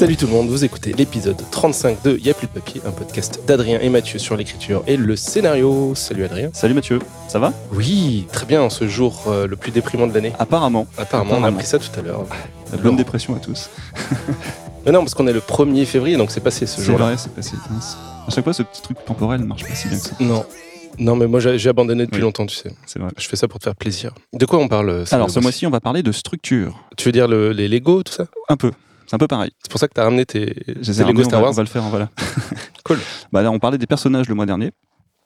Salut tout le monde, vous écoutez l'épisode 35 de Y'a plus de papier, un podcast d'Adrien et Mathieu sur l'écriture et le scénario. Salut Adrien. Salut Mathieu, ça va? Oui, très bien, en ce jour euh, le plus déprimant de l'année. Apparemment. Apparemment, on a appris ça tout à l'heure. La bonne dépression à tous. Mais non, parce qu'on est le 1er février, donc c'est passé ce C'est jour-là. vrai, c'est passé. mince. À chaque fois, ce petit truc temporel ne marche pas si bien que ça. Non. Non, mais moi j'ai abandonné depuis Oui. longtemps, tu sais. C'est vrai. Je fais ça pour te faire plaisir. De quoi on parle euh, Alors, ce mois-ci mois-ci, on va parler de structure. Tu veux dire le- les Lego, tout ça? Un peu. C'est un peu pareil. C'est pour ça que t'as ramené tes, tes Lego on, Star va, on va le faire, voilà. Cool. Bah là, on parlait des personnages le mois dernier,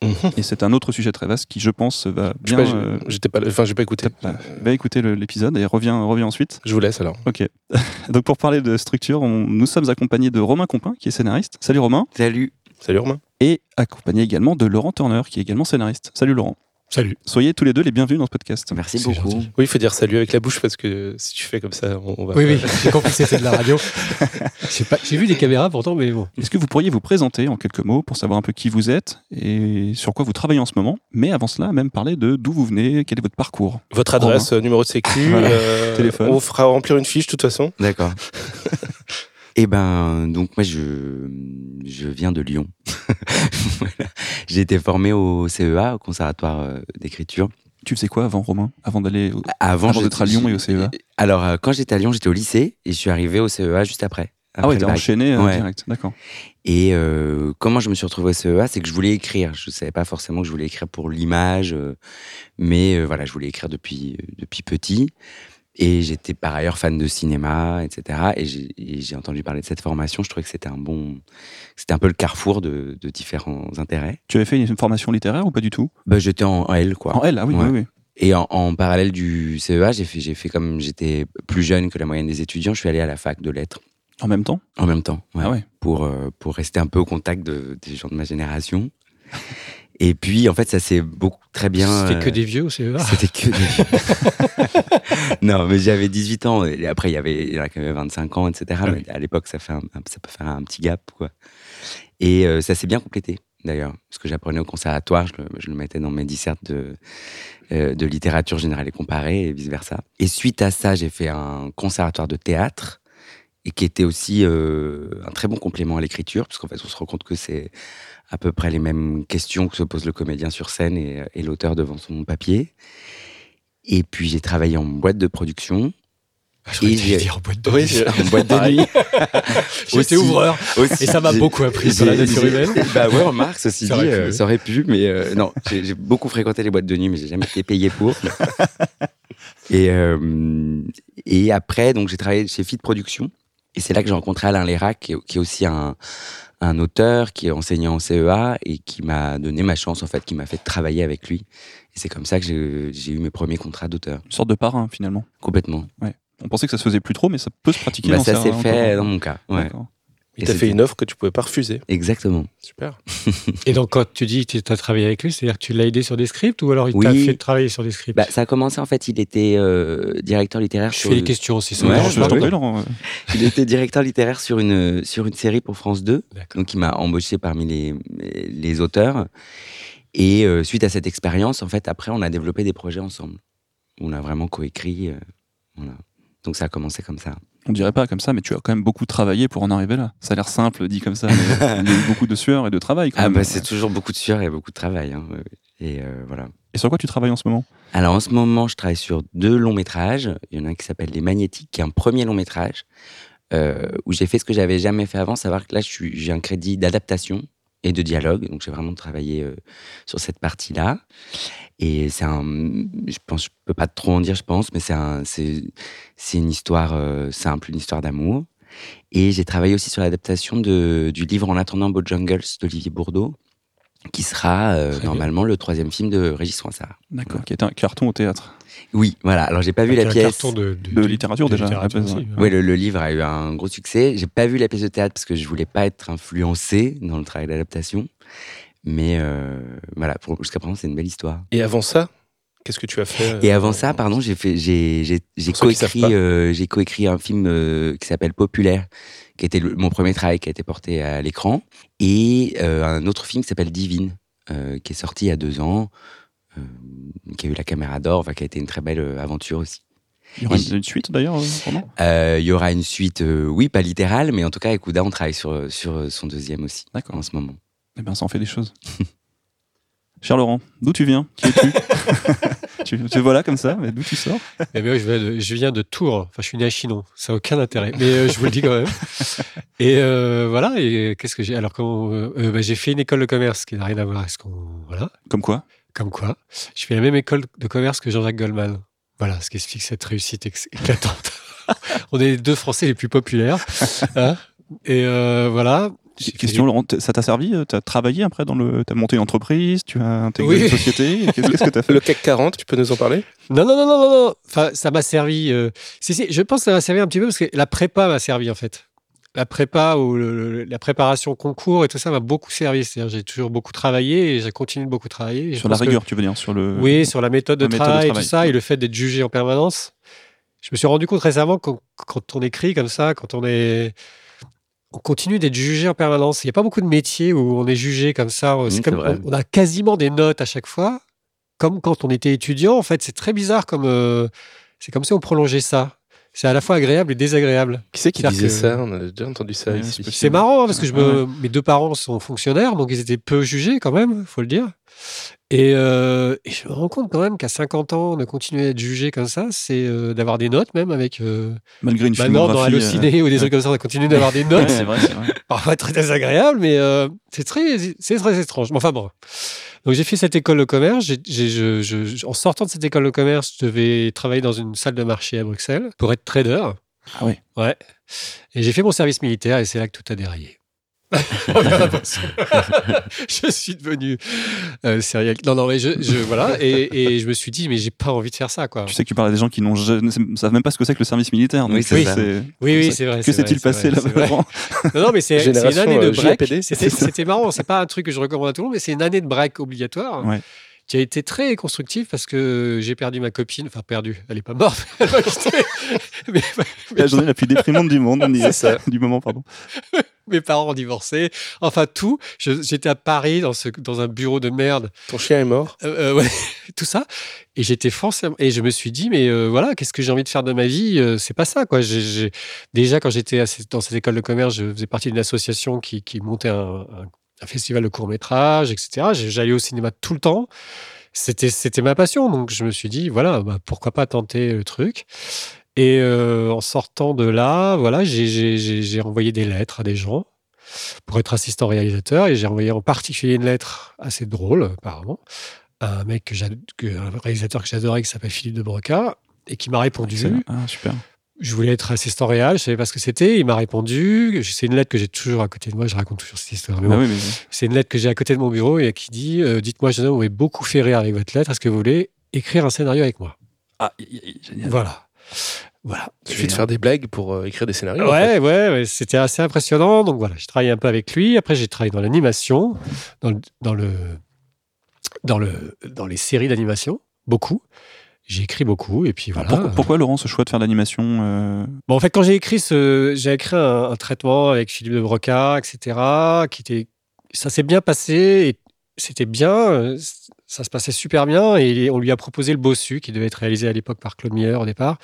Mhm. et c'est un autre sujet très vaste qui, je pense, va Je sais bien. euh, J'étais pas, enfin, j'ai pas écouté. bah, va écouter l'épisode et reviens, reviens ensuite. Je vous laisse alors. Ok. Donc, pour parler de structure, on- nous sommes accompagnés de Romain Compin, qui est scénariste. Salut Romain. Salut. Salut Romain. Et accompagné également de Laurent Turner, qui est également scénariste. Salut Laurent. Salut. Soyez tous les deux les bienvenus dans ce podcast. Merci beaucoup. gentil. Oui, il faut dire salut avec la bouche parce que si tu fais comme ça, on, va. Oui, oui, j'ai compris c'était de la radio. J'ai vu des caméras pourtant, mais bon. Est-ce que vous pourriez vous présenter en quelques mots pour savoir un peu qui vous êtes et sur quoi vous travaillez en ce moment Mais avant cela, même parler de d'où vous venez, quel est votre parcours? Votre adresse, euh, numéro de sécu, Voilà. euh, Téléphone. On vous fera remplir une fiche de toute façon. D'accord. Eh ben, donc moi je je viens de Lyon. Voilà. J'ai été formé au CEA, au Conservatoire euh, d'écriture. Tu faisais quoi avant, Romain? Avant d'aller. au- Avant, Avant j'étais- d'être à Lyon et au CEA Alors euh, quand j'étais à Lyon, j'étais au lycée et je suis arrivé au CEA juste après. Ah ouais, t'as enchaîné euh, Ouais. direct. D'accord. Et euh, comment je me suis retrouvé au CEA, c'est que je voulais écrire. Je savais pas forcément que je voulais écrire pour l'image, euh, mais euh, voilà, je voulais écrire depuis euh, depuis petit. Et j'étais par ailleurs fan de cinéma, etc. Et j'ai entendu parler de cette formation. Je trouvais que c'était un bon, c'était un peu le carrefour de, de différents intérêts. Tu avais fait une formation littéraire ou pas du tout? Bah, j'étais en L, quoi. En L, ah oui, Ouais. oui, oui. Et en, en parallèle du CEA, j'ai fait, j'ai fait comme j'étais plus jeune que la moyenne des étudiants, je suis allé à la fac de lettres En même temps? En même temps. ouais. Ah ouais. pour, euh, pour rester un peu au contact de, des gens de ma génération. Et puis, en fait, ça s'est beaucoup très bien. C'était que euh, des vieux au CEA. C'était que des... non, mais j'avais 18 ans. Et après, il y avait, il y en a qui avaient 25 ans, etc. Ah mais à l'époque, ça, fait un- un- ça peut faire un petit gap, quoi. Et euh, ça s'est bien complété, d'ailleurs. Ce que j'apprenais au conservatoire, je le, je le mettais dans mes dissertes de, euh, de littérature générale et comparée, et vice-versa. Et suite à ça, j'ai fait un conservatoire de théâtre, et qui était aussi euh, un très bon complément à l'écriture, parce qu'en fait, on se rend compte que c'est à peu près les mêmes questions que se pose le comédien sur scène et, et l'auteur devant son papier. Et puis j'ai travaillé en boîte de production. J'aurais Et dû j'ai- dire en boîte de Oui, nuit. j'ai- En boîte de nuit. J'étais ouvreur. Aussi, Et ça m'a beaucoup appris sur la nature humaine. Bah ouais, remarque, ceci Ça dit, aurait pu, euh, oui. ça aurait pu, mais euh, non, j'ai j'ai beaucoup fréquenté les boîtes de nuit, mais j'ai jamais été payé pour. et, euh, et après, donc j'ai travaillé chez Fit Production, et c'est là que j'ai rencontré Alain Lérac, qui est, qui est aussi un, un auteur, qui est enseignant en CEA, et qui m'a donné ma chance, en fait, qui m'a fait travailler avec lui. Et c'est comme ça que j'ai eu mes premiers contrats d'auteur, Une sorte de parrain, finalement. complètement. On pensait que ça se faisait plus trop, mais ça peut se pratiquer. Bah, dans ça s'est encore. fait dans mon cas, ouais. Il t'a fait une offre que tu pouvais pas refuser. Exactement. Super. Et donc, quand tu dis que tu as travaillé avec lui, c'est-à-dire que tu l'as aidé sur des scripts ou alors il t'a Oui. fait travailler sur des scripts? Bah, ça a commencé, en fait, il était euh, directeur littéraire Je sur fais les une- questions aussi. ça Ouais, me Alors, dérange je euh, Il était directeur littéraire sur une, sur une série pour France 2. D'accord. Donc, il m'a embauché parmi les, les auteurs. Et euh, suite à cette expérience, en fait, après, on a développé des projets ensemble. On a vraiment coécrit. euh, voilà. Donc, ça a commencé comme ça. On dirait pas comme ça, mais tu as quand même beaucoup travaillé pour en arriver là. Ça a l'air simple dit comme ça, mais il y a eu beaucoup de sueur et de travail. Quand Ah, même. bah, c'est toujours beaucoup de sueur et beaucoup de travail. hein. Et euh, voilà. Et sur quoi tu travailles en ce moment? Alors, en ce moment, je travaille sur deux longs métrages. Il y en a un qui s'appelle Les Magnétiques, qui est un premier long métrage, euh, où j'ai fait ce que j'avais jamais fait avant, savoir que là, j'ai un crédit d'adaptation et de dialogue. Donc, j'ai vraiment travaillé euh, sur cette partie-là. Et c'est un. Je pense, je peux pas trop en dire, je pense, mais c'est un, c'est, c'est une histoire euh, simple, une histoire d'amour. Et j'ai travaillé aussi sur l'adaptation de, du livre En attendant Beau Jungles d'Olivier Bourdeau, qui sera euh, normalement le troisième film de Régis Soinsard. D'accord. Qui est un carton au théâtre. Oui, voilà. Alors, j'ai pas vu Avec la un pièce. carton de, De littérature, déjà, littérature aussi, ouais. ouais. Oui, le, le livre a eu un gros succès. J'ai pas vu la pièce de théâtre parce que je voulais pas être influencé dans le travail d'adaptation. Mais euh, voilà, jusqu'à présent, c'est une belle histoire. Et avant ça, qu'est-ce que tu as fait euh, Et avant ça, pardon, j'ai fait, j'ai, coécrit, euh, j'ai coécrit un film euh, qui s'appelle Populaire, qui était le- mon premier travail qui a été porté à l'écran, et euh, un autre film qui s'appelle Divine, euh, qui est sorti il y a deux ans, euh, qui a eu la caméra d'or, enfin, qui a été une très belle euh, aventure aussi. Il y aura une, suite d'ailleurs, euh, Euh, Il y aura une suite, euh, oui, pas littérale, mais en tout cas, avec Ouda, on travaille sur, sur son deuxième aussi, D'accord. en ce moment. Eh bien, ça en fait des choses. Cher Laurent, d'où tu viens? Qui es-tu? Tu, tu voilà comme ça, mais d'où tu sors? Eh bien, je, viens de, je viens de Tours. Enfin, je suis né à Chinon. Ça n'a aucun intérêt. Mais euh, je vous le dis quand même. Et euh, voilà. Et qu'est-ce que j'ai? Alors, euh, euh, bah, j'ai fait une école de commerce qui n'a rien à voir avec ce qu'on. Voilà. Comme quoi? Comme quoi. Je fais la même école de commerce que Jean-Jacques Goldman. Voilà ce qui explique cette réussite éclatante. On est les deux Français les plus populaires. hein. Et euh, voilà. Question, Laurent, ça t'a servi Tu as travaillé après dans le. Tu as monté une entreprise Tu as intégré Oui. une société Qu'est-ce que tu as fait Le CAC 40, tu peux nous en parler? Non, non, non, non, non, non. Enfin, ça m'a servi. euh, Si, si, je pense que ça m'a servi un petit peu parce que la prépa m'a servi en fait. La prépa ou le- le- la préparation au concours et tout ça m'a beaucoup servi. C'est-à-dire, j'ai toujours beaucoup travaillé et j'ai continué de beaucoup travailler. Sur la que- rigueur, tu veux dire sur le... Oui, sur la méthode de la méthode de travail, et tout ça, et le fait d'être jugé en permanence. Je me suis rendu compte récemment quand, quand on écrit comme ça, quand on est. On continue d'être jugé en permanence. Il n'y a pas beaucoup de métiers où on est jugé comme ça. Comme, on, on a quasiment des notes à chaque fois, comme quand on était étudiant. En fait, c'est très bizarre comme. euh, c'est comme si on prolongeait ça. C'est à la fois agréable et désagréable. Qui c'est qui disait que- ça? On a déjà entendu ça Ouais, c'est marrant hein, parce que je me, Ouais. mes deux parents sont fonctionnaires, donc ils étaient peu jugés quand même, faut le dire. Et, euh, et je me rends compte quand même qu'à 50 ans, de continuer à être jugé comme ça, c'est euh, d'avoir des notes même avec. euh, Malgré une maintenant, dans filmographie... euh, Allociné ou des trucs comme ça, on continue d'avoir des notes. c'est vrai, c'est vrai. Parfois très désagréable, mais c'est très, c'est très étrange. Mais Enfin bon. Donc j'ai fait cette école de commerce. J'ai- j'ai- je- je- je- en sortant de cette école de commerce, je devais travailler dans une salle de marché à Bruxelles pour être trader. Ah ouais. Ouais. Et j'ai fait mon service militaire et c'est là que tout a déraillé. je suis devenu euh, serial. Non, non, mais je, je- voilà. Et, et je me suis dit, mais j'ai pas envie de faire ça, quoi. Tu sais que tu parles à des gens qui n'ont ne savent même pas ce que c'est que le service militaire. donc Oui, c'est. Oui, oui, c'est vrai. Que s'est-il passé là-bas Non, non, mais c'est une année de euh, break. C'était marrant. C'est pas un truc que je recommande à tout le monde, mais c'est une année de break obligatoire. Ouais. Qui a été très constructive parce que j'ai perdu ma copine. Enfin, perdu. Elle est pas morte. Elle mais, La journée la plus déprimante du monde, on. C'est ça. Du moment, pardon. mes parents ont divorcé. Enfin, tout. J'étais à Paris dans, ce, dans un bureau de merde. Ton chien est mort Euh, euh, ouais, tout ça. Et j'étais forcément. Et je me suis dit, mais euh, voilà, qu'est-ce que j'ai envie de faire de ma vie C'est pas ça, quoi. Déjà, quand j'étais dans cette école de commerce, je faisais partie d'une association qui, qui montait un, un- festival de court-métrage, etc. J'ai- J'allais au cinéma tout le temps. C'était ma passion. Donc, je me suis dit, voilà, bah, pourquoi pas tenter le truc. Et euh, en sortant de là, voilà, j'ai- envoyé des lettres à des gens pour être assistant réalisateur et j'ai envoyé en particulier une lettre assez drôle, apparemment, à un mec que un réalisateur que j'adorais qui s'appelle Philippe de Broca et qui m'a répondu. Ah, super. Je voulais être assistant réal, je savais pas ce que c'était. Il m'a répondu. C'est une lettre que j'ai toujours à côté de moi. Je raconte toujours cette histoire. oui, mais C'est une lettre que j'ai à côté de mon bureau et qui dit euh, Dites-moi, jeune homme, vous m'avez beaucoup fait rire avec votre lettre. Est-ce que vous voulez écrire un scénario avec moi? Ah, génial. Voilà. Voilà. Il suffit de faire des blagues pour euh, écrire des scénarios. en Ouais, ouais, ouais, c'était assez impressionnant. Donc voilà, j'ai travaillé un peu avec lui. Après, j'ai travaillé dans l'animation, dans le, dans le, dans les séries d'animation, beaucoup. J'ai écrit beaucoup et puis voilà. Pourquoi, pourquoi, Laurent ce choix de faire de l'animation euh, Bon, en fait, quand j'ai écrit ce, j'ai écrit un, un traitement avec Philippe de Broca, etc., qui était, ça s'est bien passé et c'était bien, ça se passait super bien et on lui a proposé le Bossu qui devait être réalisé à l'époque par Claude Miller au départ.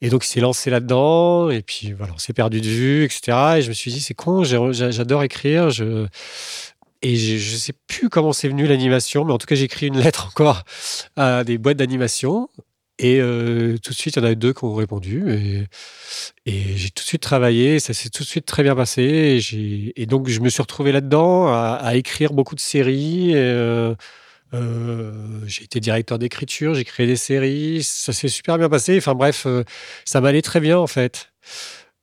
Et donc, il s'est lancé là-dedans et puis voilà, on s'est perdu de vue, etc. Et je me suis dit, c'est con, j'adore écrire, je, et je, je sais plus comment c'est venu l'animation, mais en tout cas, j'ai écrit une lettre encore à des boîtes d'animation. Et euh, tout de suite, il y en a deux qui ont répondu. Et, j'ai tout de suite travaillé. Ça s'est tout de suite très bien passé. Et, donc, je me suis retrouvé là-dedans à, écrire beaucoup de séries. Euh, euh, j'ai été directeur d'écriture, j'ai créé des séries. Ça s'est super bien passé. Enfin bref, ça m'allait très bien en fait.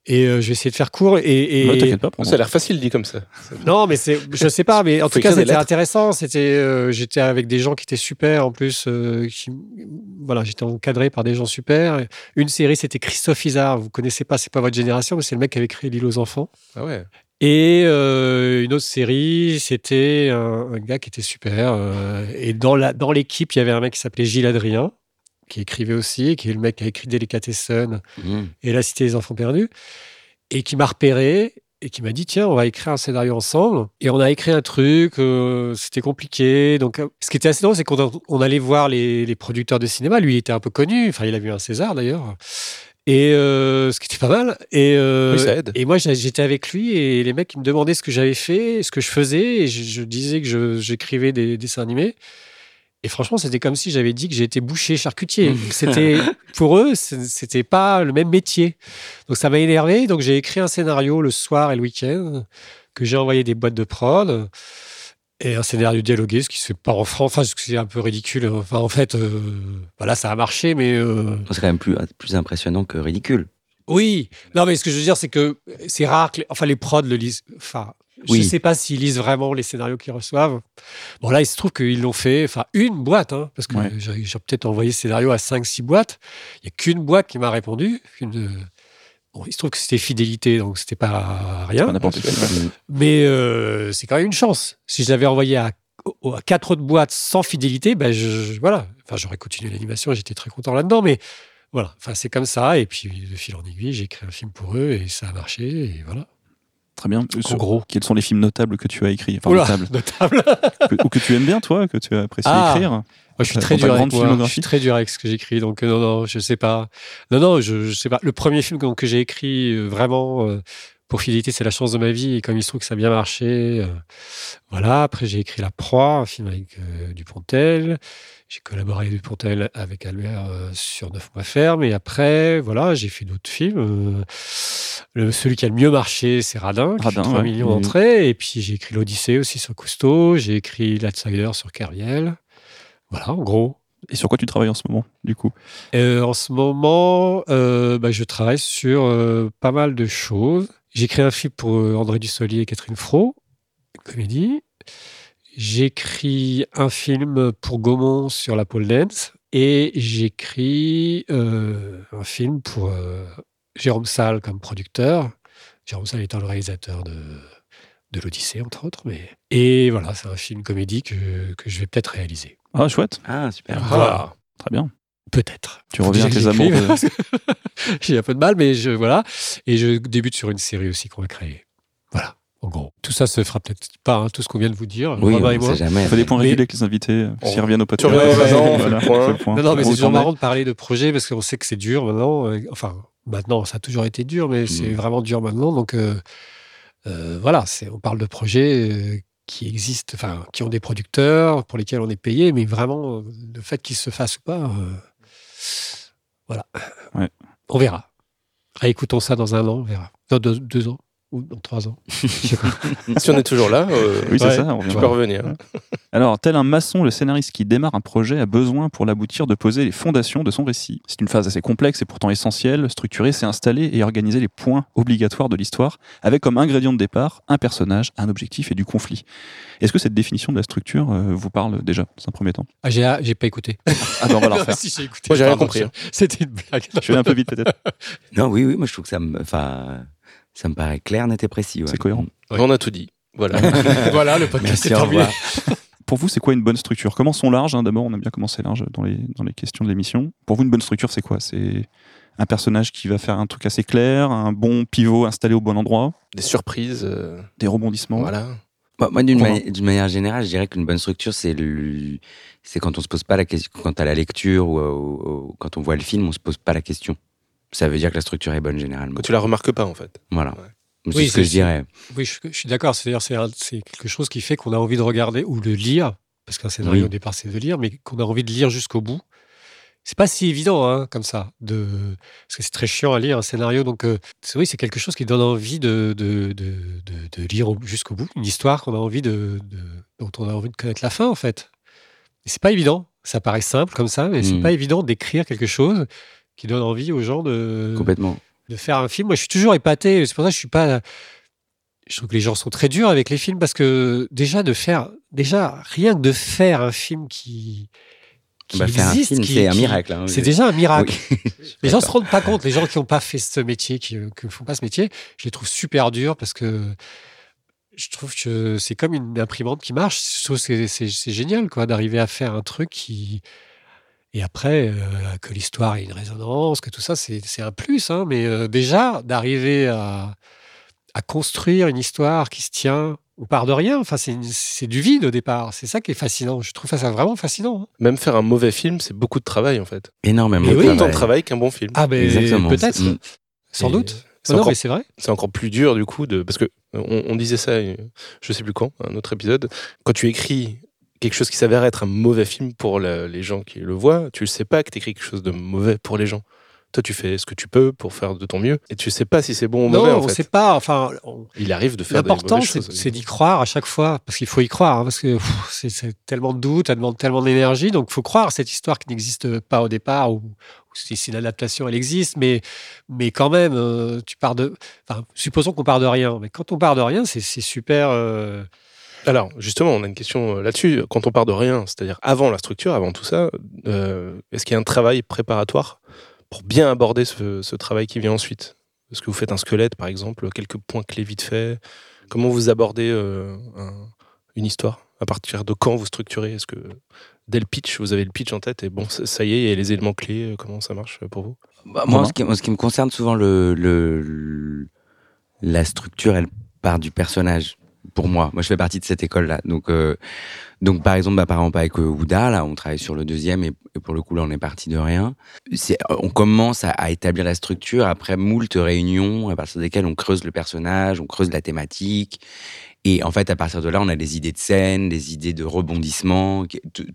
Et euh, je vais essayer de faire court. Et, et- ouais, pas. Ça a l'air facile dit comme ça. non, mais c'est, je sais pas, mais en tout cas, c'était intéressant. C'était, euh, j'étais avec des gens qui étaient super en plus. euh, qui, voilà, j'étais encadré par des gens super. Une série, c'était Christophe Isard. Vous connaissez pas, c'est pas votre génération, mais c'est le mec qui avait créé L'île aux enfants. Ah ouais. Et euh, une autre série, c'était un, un gars qui était super. euh, et dans la, dans l'équipe, il y avait un mec qui s'appelait Gilles Adrien, qui écrivait aussi, qui est le mec qui a écrit Delicatessen Mmh. et La Cité des Enfants Perdus, et qui m'a repéré. et qui m'a dit tiens, on va écrire un scénario ensemble. Et on a écrit un truc, euh, c'était compliqué. Donc, euh, ce qui était assez drôle, c'est qu'on on allait voir les, les producteurs de cinéma. Lui, il était un peu connu. Enfin, il a vu un César d'ailleurs. Et euh, ce qui était pas mal. Et, euh, Oui, ça aide. et moi, j'étais avec lui et les mecs, ils me demandaient ce que j'avais fait, ce que je faisais. Et je, je disais que j'écrivais des dessins animés. Et franchement, c'était comme si j'avais dit que j'étais boucher charcutier. Donc, C'était pour eux, c'était pas le même métier. Donc ça m'a énervé. Donc j'ai écrit un scénario le soir et le week-end que j'ai envoyé des boîtes de prod et un scénario dialogué, ce qui se fait pas en France. Enfin, ce qui c'est un peu ridicule. Enfin, en fait, euh, voilà, ça a marché, mais euh, C'est quand même plus, plus impressionnant que ridicule. oui. Non, mais ce que je veux dire, c'est que c'est rare que les, enfin, les prods le lisent. Enfin, je Oui. ne sais pas s'ils lisent vraiment les scénarios qu'ils reçoivent. Bon, là, il se trouve qu'ils l'ont fait. Enfin, une boîte, hein, parce que Ouais. j'ai peut-être envoyé ce scénario à 5-6 boîtes. Il n'y a qu'une boîte qui m'a répondu. Une, bon, il se trouve que c'était fidélité, donc c'était pas rien. Pas. Mais euh, c'est quand même une chance. Si je l'avais envoyé à, à quatre autres boîtes sans fidélité, ben je, je- voilà. Enfin, j'aurais continué l'animation et j'étais très content là-dedans. Mais voilà, enfin, c'est comme ça. Et puis, de fil en aiguille, j'ai écrit un film pour eux et ça a marché. Et voilà. Très bien. En gros. Quels sont les films notables que tu as écrits? Enfin, Oula, notables. Que- ou que tu aimes bien, toi, que tu as apprécié Ah. écrire? Moi, je suis Dans très dur avec grande moi. Je filmographie suis très dur avec ce que j'écris. Donc, euh, non, non, je sais pas. Non, non, je, je sais pas. Le premier film que, que j'ai écrit euh, vraiment euh, pour fidélité, c'est La chance de ma vie. Et comme il se trouve que ça a bien marché, euh, voilà. Après, j'ai écrit La proie, un film avec euh, Dupontel. J'ai collaboré avec Dupontel avec Albert euh, sur Neuf mois ferme. Et après, voilà, j'ai fait d'autres films. Le, celui qui a le mieux marché, c'est Radin, qui Radin, fait 3 ouais. millions Mhm. d'entrées. Et puis, j'ai écrit L'Odyssée aussi sur Cousteau. J'ai écrit L'Outsider sur Kerviel. Voilà, en gros. Et sur quoi tu travailles en ce moment, du coup? Euh, en ce moment, euh, bah, je travaille sur euh, pas mal de choses. J'ai écrit un film pour euh, André Dussolier et Catherine Fro, comédie. J'écris un film pour Gaumont sur la pole dance. Et j'écris euh, un film pour euh, Jérôme Salle comme producteur. Jérôme Salle étant le réalisateur de, de l'Odyssée, entre autres. Mais... Et voilà, c'est un film comédie que, que je vais peut-être réaliser. Ah, chouette. Ah, super. Voilà. Très bien. Peut-être. Tu reviens à tes amours. de- J'ai un peu de mal, mais je voilà. Et je débute sur une série aussi qu'on va créer. Voilà, en gros. Tout ça se fera peut-être pas, hein, tout ce qu'on vient de vous dire, Oui, on et moi. sait jamais. On fait des points réguliers avec les invités, euh, On- s'ils reviennent au podcast. on fait le point. Non, non, mais c'est toujours marrant de parler de projet parce qu'on sait que c'est dur maintenant. Enfin, maintenant, ça a toujours été dur, mais c'est Mm. vraiment dur maintenant. Donc, euh, euh, voilà, on parle de projets euh, qui existent, enfin, qui ont des producteurs pour lesquels on est payé, mais vraiment, le fait qu'ils se fassent ou pas, euh, voilà. Ouais. On verra. Réécoutons ça dans un an, on verra. Dans deux, deux ans ou dans trois ans. Si on est toujours là, euh, Oui, c'est Ouais. ça. on tu peux revenir. Alors, tel un maçon, le scénariste qui démarre un projet a besoin pour l'aboutir de poser les fondations de son récit. C'est une phase assez complexe et pourtant essentielle. Structurer, c'est installer et organiser les points obligatoires de l'histoire, avec comme ingrédient de départ un personnage, un objectif et du conflit. Est-ce que cette définition de la structure euh, vous parle déjà, dans un premier temps? Ah, j'ai, j'ai pas écouté. Ah ben, on va la refaire. si, j'ai écouté. Moi, j'ai rien compris, hein. C'était une blague. Je vais un peu vite peut-être. Non, oui, oui, moi je trouve que ça me, enfin, ça me paraît clair, net et précis. ouais. C'est cohérent. On a tout dit. Voilà. voilà, le podcast Merci, est terminé. Pour vous, c'est quoi une bonne structure? Commençons large. hein. D'abord, on a bien commencé large dans les, dans les questions de l'émission. Pour vous, une bonne structure, c'est quoi? C'est un personnage qui va faire un truc assez clair, un bon pivot installé au bon endroit, Des surprises. euh, des rebondissements? voilà. Moi, moi, d'une mani- manière générale, je dirais qu'une bonne structure, c'est le, c'est quand on se pose pas la question, quand à la lecture ou, ou- ou quand on voit le film, on se pose pas la question. Ça veut dire que la structure est bonne généralement. Tu la remarques pas, en fait. Voilà. Ouais. C'est Oui, ce que je dirais. Oui, je, je suis d'accord. C'est-à-dire, c'est, quelque chose qui fait qu'on a envie de regarder ou de lire, parce qu'un scénario Oui. au départ c'est de lire, mais qu'on a envie de lire jusqu'au bout. C'est pas si évident, hein, comme ça, de parce que c'est très chiant à lire un scénario. Donc, euh, c'est, oui, c'est quelque chose qui donne envie de de, de, de- de lire au- jusqu'au bout, une histoire qu'on a envie de, de- dont on a envie de connaître la fin, en fait. Et c'est pas évident. Ça paraît simple comme ça, mais c'est Mm. pas évident d'écrire quelque chose qui donne envie aux gens de Complètement. de faire un film. Moi, je suis toujours épaté. C'est pour ça que je suis pas. Je trouve que les gens sont très durs avec les films parce que déjà de faire, déjà rien que de faire un film qui, qui Bah, existe, c'est un miracle. hein. C'est déjà un miracle. Oui. Les gens se D'accord. rendent pas compte. Les gens qui n'ont pas fait ce métier, qui ne font pas ce métier, je les trouve super durs parce que je trouve que c'est comme une imprimante qui marche. Je trouve que c'est génial quoi d'arriver à faire un truc qui et après euh, que l'histoire ait une résonance, que tout ça c'est un plus. hein, mais euh, déjà d'arriver à à construire une histoire qui se tient. On part de rien. Enfin, c'est du vide au départ. C'est ça qui est fascinant. Je trouve ça vraiment fascinant. hein. Même faire un mauvais film, c'est beaucoup de travail en fait. Énormément. De oui. Autant de travail. qu'un bon film. Ah, ben peut-être, Mm. sans Et doute. C'est non, encore, mais c'est vrai. c'est encore plus dur du coup de parce que on, on disait ça, euh, je sais plus quand, un autre épisode. Quand tu écris quelque chose qui s'avère être un mauvais film pour la- les gens qui le voient, tu ne sais pas que tu écris quelque chose de mauvais pour les gens. Toi, tu fais ce que tu peux pour faire de ton mieux, et tu sais pas si c'est bon ou Non, mauvais en on fait. sait pas. Enfin, on- Il arrive de faire des L'important, c'est d'y croire à chaque fois, parce qu'il faut y croire, hein, parce que c'est- tellement de doutes, ça demande tellement d'énergie, donc il faut croire cette histoire qui n'existe pas au départ, ou, si, si l'adaptation elle existe, mais, mais quand même, euh, tu pars de. Enfin, supposons qu'on part de rien, mais quand on part de rien, c'est c'est super. euh, Alors, justement, on a une question euh, là-dessus. Quand on part de rien, c'est-à-dire avant la structure, avant tout ça, euh, est-ce qu'il y a un travail préparatoire pour bien aborder ce, ce travail qui vient ensuite? Est-ce que vous faites un squelette, par exemple, quelques points clés vite fait? Comment vous abordez euh, un- une histoire? À partir de quand vous structurez? Est-ce que dès le pitch, vous avez le pitch en tête et bon, ça y est, il y a les éléments clés Comment ça marche pour vous? Bah, moi, en ce qui, en ce qui me concerne, souvent, le, le, le- la structure, elle part du personnage. Pour moi, moi, je fais partie de cette école-là. Donc, euh, donc, par exemple, bah, par exemple, avec euh, Ouda, là, on travaille sur le deuxième, et, pour le coup, là, on est parti de rien. On commence à, à établir la structure après moult réunions, à partir desquelles on creuse le personnage, on creuse la thématique. Et en fait, à partir de là, on a des idées de scène, des idées de rebondissement,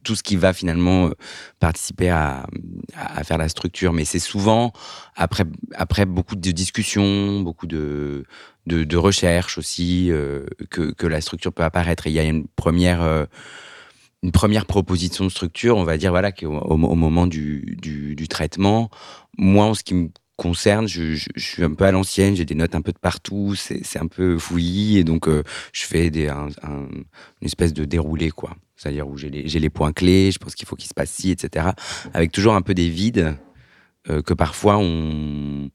tout ce qui va finalement euh, participer à, faire la structure. Mais c'est souvent après, après beaucoup de discussions, beaucoup de, de, de recherches aussi, euh, que, que la structure peut apparaître. Il y a une première, euh, une première proposition de structure, on va dire, voilà, qu'au au, moment du, du, traitement, moi, ce qui me concerne, je, suis un peu à l'ancienne, j'ai des notes un peu de partout, c'est un peu fouillis, et donc euh, je fais des, un, un- une espèce de déroulé, quoi. C'est-à-dire où j'ai les, les points clés, je pense qu'il faut qu'il se passe ci, etc. Avec toujours un peu des vides euh, que parfois on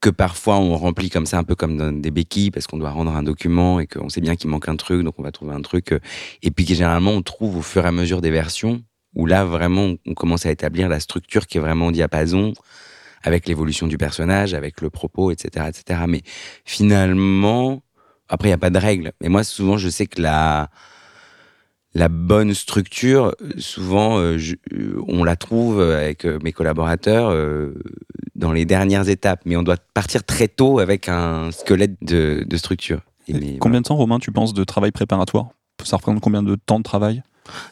que parfois on remplit comme ça un peu comme des béquilles parce qu'on doit rendre un document et qu'on sait bien qu'il manque un truc donc on va trouver un truc euh, et puis que généralement on trouve au fur et à mesure des versions où là vraiment on commence à établir la structure qui est vraiment au diapason avec l'évolution du personnage avec le propos etc etc mais finalement après il y a pas de règle mais moi souvent je sais que la la bonne structure, souvent, euh, je- euh, on la trouve avec euh, mes collaborateurs euh, dans les dernières étapes, mais on doit partir très tôt avec un squelette de, de structure. Et Et mais, Combien de temps, Romain, tu penses de travail préparatoire? Ça représente combien de temps de travail?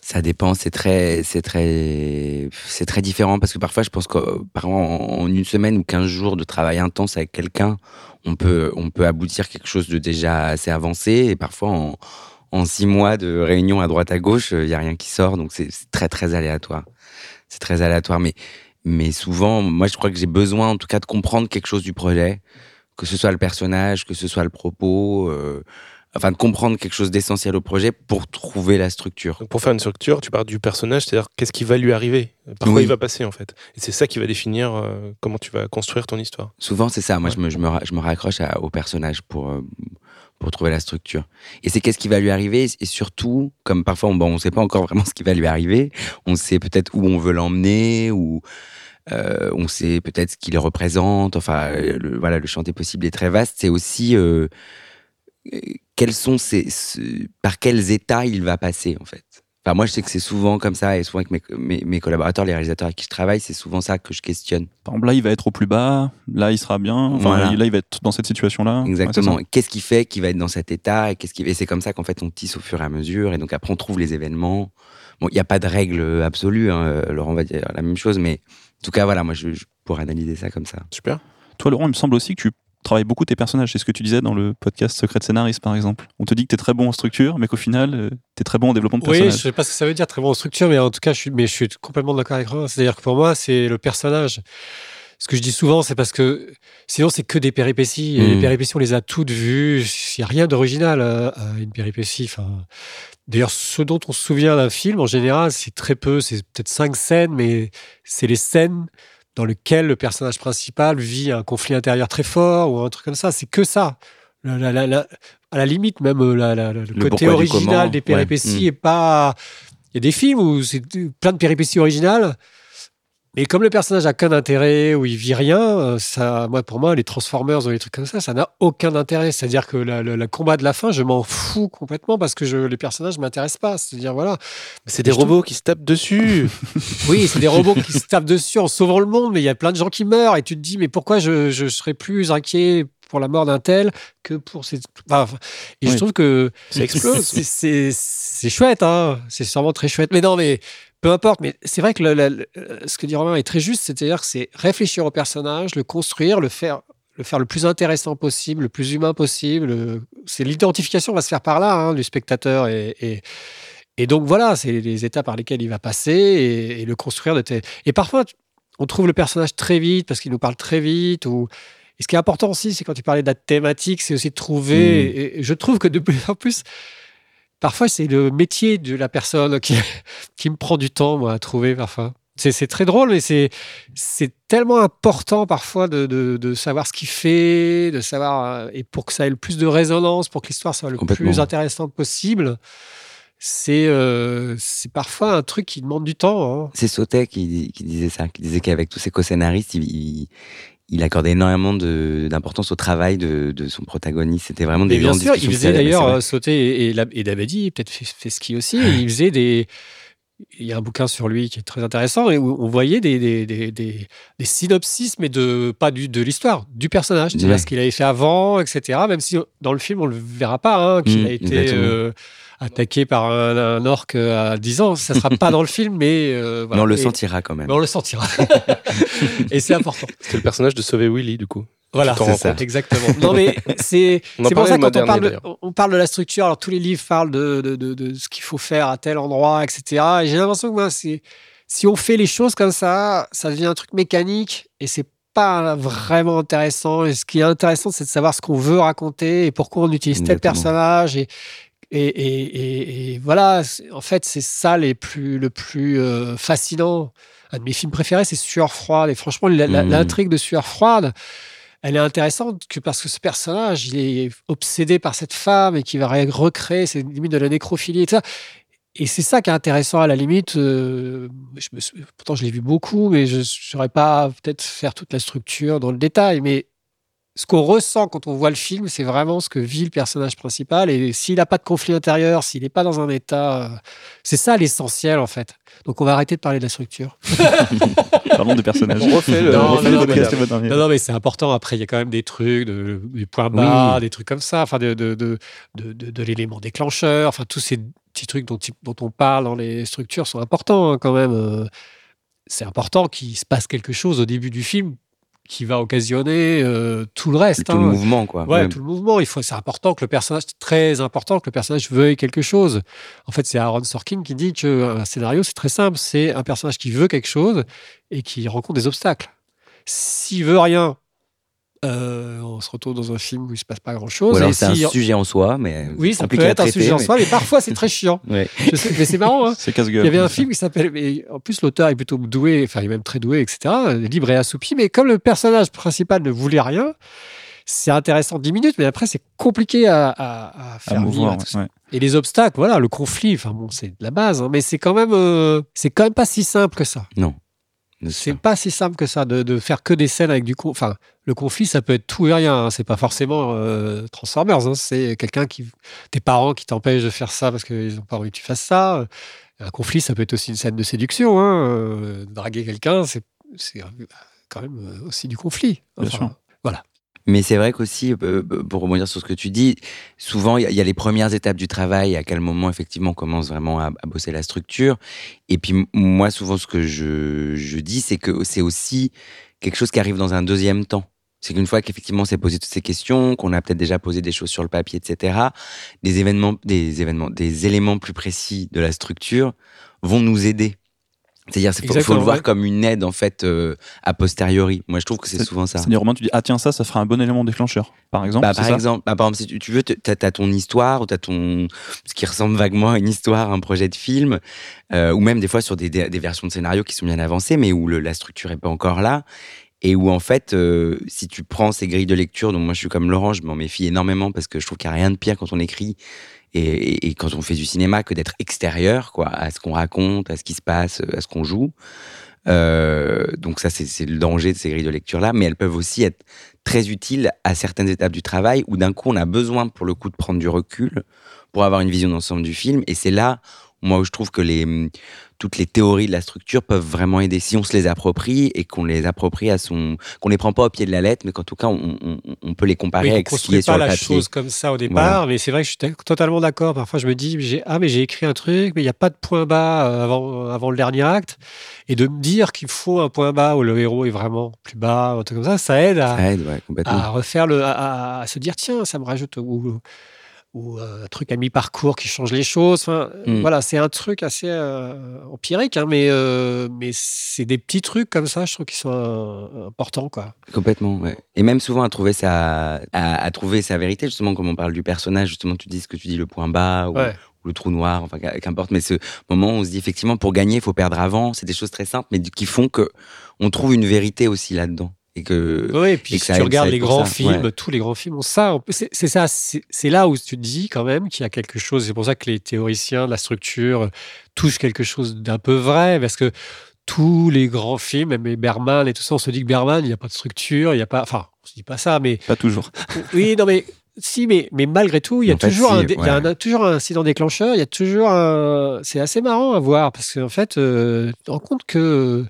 Ça dépend, c'est très, c'est très, c'est très différent parce que parfois, je pense que par en une semaine ou 15 jours de travail intense avec quelqu'un, on peut, on peut aboutir quelque chose de déjà assez avancé et parfois en, en six mois de réunion à droite à gauche, il y a rien qui sort, donc c'est très très aléatoire. C'est très aléatoire, mais mais souvent, moi je crois que j'ai besoin en tout cas de comprendre quelque chose du projet, que ce soit le personnage, que ce soit le propos, euh, enfin de comprendre quelque chose d'essentiel au projet pour trouver la structure. Donc pour faire une structure, tu pars du personnage, c'est-à-dire qu'est-ce qui va lui arriver, par quoi Oui. il va passer en fait? Et c'est ça qui va définir euh, comment tu vas construire ton histoire. Souvent, c'est ça. Moi, Ouais. je, me, je, me, je me raccroche à- au personnage pour, euh, pour trouver la structure. Et c'est qu'est-ce qui va lui arriver? Et surtout, comme parfois, on bon, ne sait pas encore vraiment ce qui va lui arriver, on sait peut-être où on veut l'emmener, ou euh, on sait peut-être ce qu'il représente. Enfin, le, voilà, le champ des possibles est très vaste. C'est aussi euh, quels sont ces, ce- par quels états il va passer, en fait? Enfin, moi, je sais que c'est souvent comme ça, et souvent avec mes, mes, mes collaborateurs, les réalisateurs avec qui je travaille, c'est souvent ça que je questionne. Par exemple, là, il va être au plus bas, là, il sera bien, enfin, Voilà. là, il va être dans cette situation-là. Exactement. qu'est-ce qui fait qu'il va être dans cet état et qui c'est comme ça qu'en fait on tisse au fur et à mesure et donc après on trouve les événements. Bon, il n'y a pas de règle absolue. Hein. Laurent va dire la même chose, mais en tout cas voilà, moi je, je pourrais analyser ça comme ça. Super. Toi, Laurent, il me semble aussi que tu travailles beaucoup tes personnages. C'est ce que tu disais dans le podcast Secret de Scénariste, par exemple. On te dit que tu es très bon en structure, mais qu'au final, tu es très bon en développement de Oui, je personnages. sais pas ce que ça veut dire très bon en structure, mais en tout cas, je suis, mais je suis complètement d'accord avec Romain. C'est-à-dire que pour moi, c'est le personnage. Ce que je dis souvent, c'est parce que sinon, c'est que des péripéties. Et les péripéties, on les a toutes vues. Il n'y a rien d'original à, à une péripétie. Enfin, D'ailleurs, ce dont on se souvient d'un film, en général, c'est très peu. C'est peut-être cinq scènes, mais c'est les scènes dans lesquelles le personnage principal vit un conflit intérieur très fort ou un truc comme ça. C'est que ça. La- la- la- la- à la limite, même euh, le, côté original des ouais. péripéties Mm. est pas. Il y a des films où c'est plein de péripéties originales, Mais comme le personnage a qu'un intérêt ou il vit rien, euh, ça, moi, pour moi, les Transformers ou les trucs comme ça, ça n'a aucun intérêt. C'est-à-dire que le, combat de la fin, je m'en fous complètement parce que je, les personnages m'intéressent pas. C'est-à-dire, voilà. C'est des trouve- robots qui se tapent dessus. Oui, c'est des robots qui se tapent dessus en sauvant le monde, mais il y a plein de gens qui meurent et tu te dis, mais pourquoi je, je serais plus inquiet pour la mort d'un tel que pour ces. Enfin, et je trouve que. Ça explose. C'est chouette, hein. C'est sûrement très chouette. Mais non, mais peu importe. Mais c'est vrai que le- le- le- ce que dit Romain est très juste, c'est-à-dire que c'est réfléchir au personnage, le construire, le faire le faire le plus intéressant possible, le plus humain possible. Euh, C'est l'identification va se faire par là hein, du spectateur et, et, et donc voilà, c'est les étapes par lesquelles il va passer et, et le construire. De tes- Et parfois, on trouve le personnage très vite parce qu'il nous parle très vite. Ou... Et ce qui est important aussi, c'est quand tu parlais de la thématique, c'est aussi de trouver. Mm. Et, et je trouve que de plus en plus, parfois, c'est le métier de la personne qui, qui me prend du temps, moi, à trouver parfois. C'est très drôle, mais c'est tellement important parfois de, de, de savoir ce qu'il fait, de savoir euh, et pour que ça ait le plus de résonance, pour que l'histoire soit le plus intéressante possible. C'est euh, c'est parfois un truc qui demande du temps. hein. C'est Sautet qui, qui disait ça, qui disait qu'avec tous ses co-scénaristes, il, il, il accordait énormément d'importance au travail de, de son protagoniste. C'était vraiment des bien sûr, il faisait d'ailleurs euh, sauter et, et, Dabadi, peut-être fait, fait ski aussi. il faisait des. Il y a un bouquin sur lui qui est très intéressant et où on voyait des, des, des, des, des synopsis, mais de, pas du, de l'histoire, du personnage, c'est-à-dire Ouais. ce qu'il avait fait avant, etc. Même si dans le film, on ne le verra pas, hein, qu'il Mm, a été attaqué par un, un orque à 10 ans. Ça ne sera pas dans le film, mais. euh, voilà. Mais on le Et- sentira quand même. mais on le sentira. et c'est important. C'était le personnage de Sauver Willy, du coup. Voilà, c'est ça. exactement. Non, mais c'est pour ça que quand on parle, de, on parle de la structure, alors tous les livres parlent de, de, de- de ce qu'il faut faire à tel endroit, etc. Et j'ai l'impression que moi, c'est- si on fait les choses comme ça, ça devient un truc mécanique et c'est pas vraiment intéressant. Et ce qui est intéressant, c'est de savoir ce qu'on veut raconter et pourquoi on utilise tel personnage. Et, et, et, et- et voilà, en fait, c'est ça les plus, le plus euh, fascinant. Un de mes films préférés, c'est Sueur froide. Et franchement, Mhm. l'intrigue de Sueur froide, elle est intéressante que parce que ce personnage, il est obsédé par cette femme et qui va ré- recréer, c'est limite de la nécrophilie et tout ça. Et c'est ça qui est intéressant à la limite. euh, je me suis- pourtant, je l'ai vu beaucoup, mais je ne saurais pas peut-être faire toute la structure dans le détail. Mais ce qu'on ressent quand on voit le film, c'est vraiment ce que vit le personnage principal. Et s'il n'a pas de conflit intérieur, s'il n'est pas dans un état. euh, c'est ça l'essentiel, en fait. Donc, on va arrêter de parler de la structure. Parlons des personnages. On refait le, Non, on refait non, le non, podcast. mais c'est important. Après, il y a quand même des trucs, de- des points bas, des trucs comme ça, enfin, de, de, de, de, de- de l'élément déclencheur, enfin, tous ces petits trucs dont, dont on parle dans les structures sont importants hein, quand même. Euh, C'est important qu'il se passe quelque chose au début du film qui va occasionner euh, tout le reste. Tout hein. le mouvement, quoi. Ouais, tout le mouvement. Il faut, c'est important que le personnage, très important que le personnage veuille quelque chose. En fait, c'est Aaron Sorkin qui dit que un scénario, c'est très simple. C'est un personnage qui veut quelque chose et qui rencontre des obstacles. S'il veut rien, euh, on se retrouve dans un film où il se passe pas grand chose. Ou alors et c'est un sujet en soi, mais oui, ça peut être un sujet en soi, mais parfois c'est très chiant. Ouais. Je sais, mais c'est marrant. Hein. C'est casse-gueule. Il y avait un film qui s'appelle. En plus, l'auteur est plutôt doué, enfin, il est même très doué, etc. Libre et assoupi. Mais comme le personnage principal ne voulait rien, c'est intéressant 10 minutes, mais après, c'est compliqué à, à- à à faire mouvoir. vivre. tout ça. ouais. Et les obstacles, voilà, le conflit, enfin bon, c'est de la base, hein, mais c'est quand même, euh, c'est quand même pas si simple que ça. Non. C'est pas si simple que ça de, de faire que des scènes avec du con- Enfin, le conflit, ça peut être tout et rien. hein. C'est pas forcément euh, Transformers. hein. C'est quelqu'un qui, tes parents qui t'empêchent de faire ça parce qu'ils ont pas envie que tu fasses ça. Un conflit, ça peut être aussi une scène de séduction. hein. Euh, draguer quelqu'un, c'est c'est quand même euh, aussi du conflit. Bien sûr. Mais c'est vrai qu'aussi, euh, pour rebondir sur ce que tu dis, souvent il y, a- les premières étapes du travail, à quel moment effectivement on commence vraiment à, bosser la structure. Et puis moi, souvent, ce que je, je dis, c'est que c'est aussi quelque chose qui arrive dans un deuxième temps. C'est qu'une fois qu'effectivement on s'est posé toutes ces questions, qu'on a peut-être déjà posé des choses sur le papier, etc., des événements, des événements, des éléments plus précis de la structure vont nous aider. C'est-à-dire, il faut, le voir ouais. comme une aide en fait euh, a posteriori. Moi, je trouve que c'est souvent ça. C'est-à-dire, Romain, tu dis, ah tiens, ça, ça fera un bon élément déclencheur, par exemple. Bah, par exemple, bah, par exemple, si tu, tu veux, tu as, ton histoire ou tu as ton ce qui ressemble vaguement à une histoire, un projet de film, euh, ou même des fois sur des, des, des versions de scénario qui sont bien avancées, mais où le- la structure est pas encore là. et où en fait, euh, si tu prends ces grilles de lecture, donc moi je suis comme Laurent, je m'en méfie énormément parce que je trouve qu'il n'y a rien de pire quand on écrit et, quand on fait du cinéma que d'être extérieur à ce qu'on raconte, à ce qui se passe, à ce qu'on joue. Euh, donc ça, c'est c'est le danger de ces grilles de lecture-là, mais elles peuvent aussi être très utiles à certaines étapes du travail où d'un coup on a besoin pour le coup de prendre du recul pour avoir une vision d'ensemble du film. Et c'est là, moi, je trouve que les, toutes les théories de la structure peuvent vraiment aider si on se les approprie et qu'on les approprie à son, qu'on les prend pas au pied de la lettre, mais qu'en tout cas on, on- on peut les comparer Oui, avec ce qui est sur pas le la papier. chose comme ça au départ, mais c'est vrai que je suis totalement d'accord. Parfois, je me dis, j'ai- ah, mais j'ai écrit un truc, mais il n'y a pas de point bas euh, avant, avant le dernier acte. Et de me dire qu'il faut un point bas où le héros est vraiment plus bas, un truc comme ça, ça aide à, Ça aide, ouais, complètement. à refaire le, à- à, à se dire, tiens, ça me rajoute, ou, ou euh, un truc à mi-parcours qui change les choses. Enfin, Mm. voilà, c'est un truc assez euh, empirique, hein, mais, euh, mais c'est des petits trucs comme ça, je trouve, qui sont euh, importants, quoi. Complètement, ouais. Et même souvent à trouver sa, à, à trouver sa vérité, justement, comme on parle du personnage, justement, tu dis ce que tu dis, le point bas ou, Ouais. ou le trou noir, enfin, qu'im- qu'importe. Mais ce moment où on se dit, effectivement, pour gagner, il faut perdre avant. C'est des choses très simples, mais qui font que on trouve une vérité aussi là-dedans. Et que, et puis et que si tu regardes les grands ça, films, ouais. tous les grands films ont ça. C'est ça, c'est là où tu te dis quand même qu'il y a quelque chose. C'est pour ça que les théoriciens de la structure touchent quelque chose d'un peu vrai, parce que tous les grands films, même Berman et tout ça, on se dit que Berman, il n'y a pas de structure, il n'y a pas. Enfin, on se dit pas ça, mais Pas toujours. oui, non, mais si, mais, mais malgré tout, il y a En fait, toujours si, un, y a ouais. un- toujours un incident déclencheur. Il y a toujours un. C'est assez marrant à voir parce qu'en fait, euh, tu te rends compte que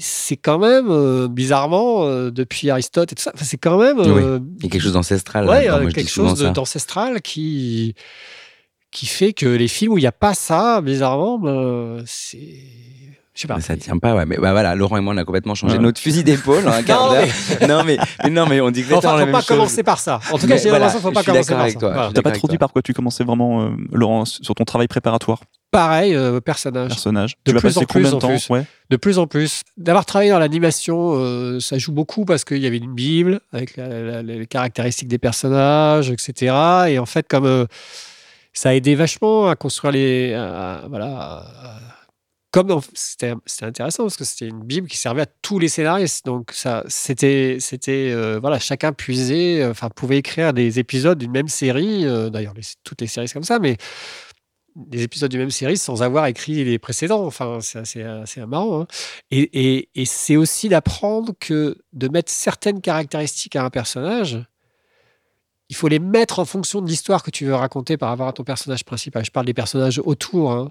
c'est quand même euh, bizarrement euh, depuis Aristote et tout ça. c'est quand même euh, il y a quelque chose d'ancestral. ouais, Moi, dis quelque chose d'ancestral qui qui fait que les films où il n'y a pas ça, bizarrement, ben, c'est je sais pas. Ça tient pas, ouais. Mais bah voilà, Laurent et moi, on a complètement changé Ouais. notre fusil d'épaule en un quart Non, d'heure. Non, mais, mais non, mais on dit exactement Enfin, la faut même pas chose. commencer par ça. En tout cas, j'ai voilà, l'impression qu'il faut pas commencer par avec ça. toi. Voilà. T'as pas trop dit par quoi tu commençais vraiment, euh, Laurent, sur ton travail préparatoire, Pareil, euh, personnage. personnage De Tu plus en plus, combien de en temps plus. Ouais. De plus en plus. D'avoir travaillé dans l'animation, euh, ça joue beaucoup parce qu'il y avait une Bible avec la- la- les caractéristiques des personnages, etc. Et en fait, comme euh, ça a aidé vachement à construire les. à- voilà. à- comme c'était intéressant parce que c'était une Bible qui servait à tous les scénaristes. Donc, ça, c'était. c'était euh, voilà, chacun puisait, euh, enfin, pouvait écrire des épisodes d'une même série. euh, D'ailleurs, toutes les séries, c'est comme ça, mais des épisodes d'une même série sans avoir écrit les précédents. Enfin, c'est assez, assez marrant. hein. Et c'est aussi d'apprendre que de mettre certaines caractéristiques à un personnage, il faut les mettre en fonction de l'histoire que tu veux raconter par rapport à ton personnage principal. Je parle des personnages autour. hein.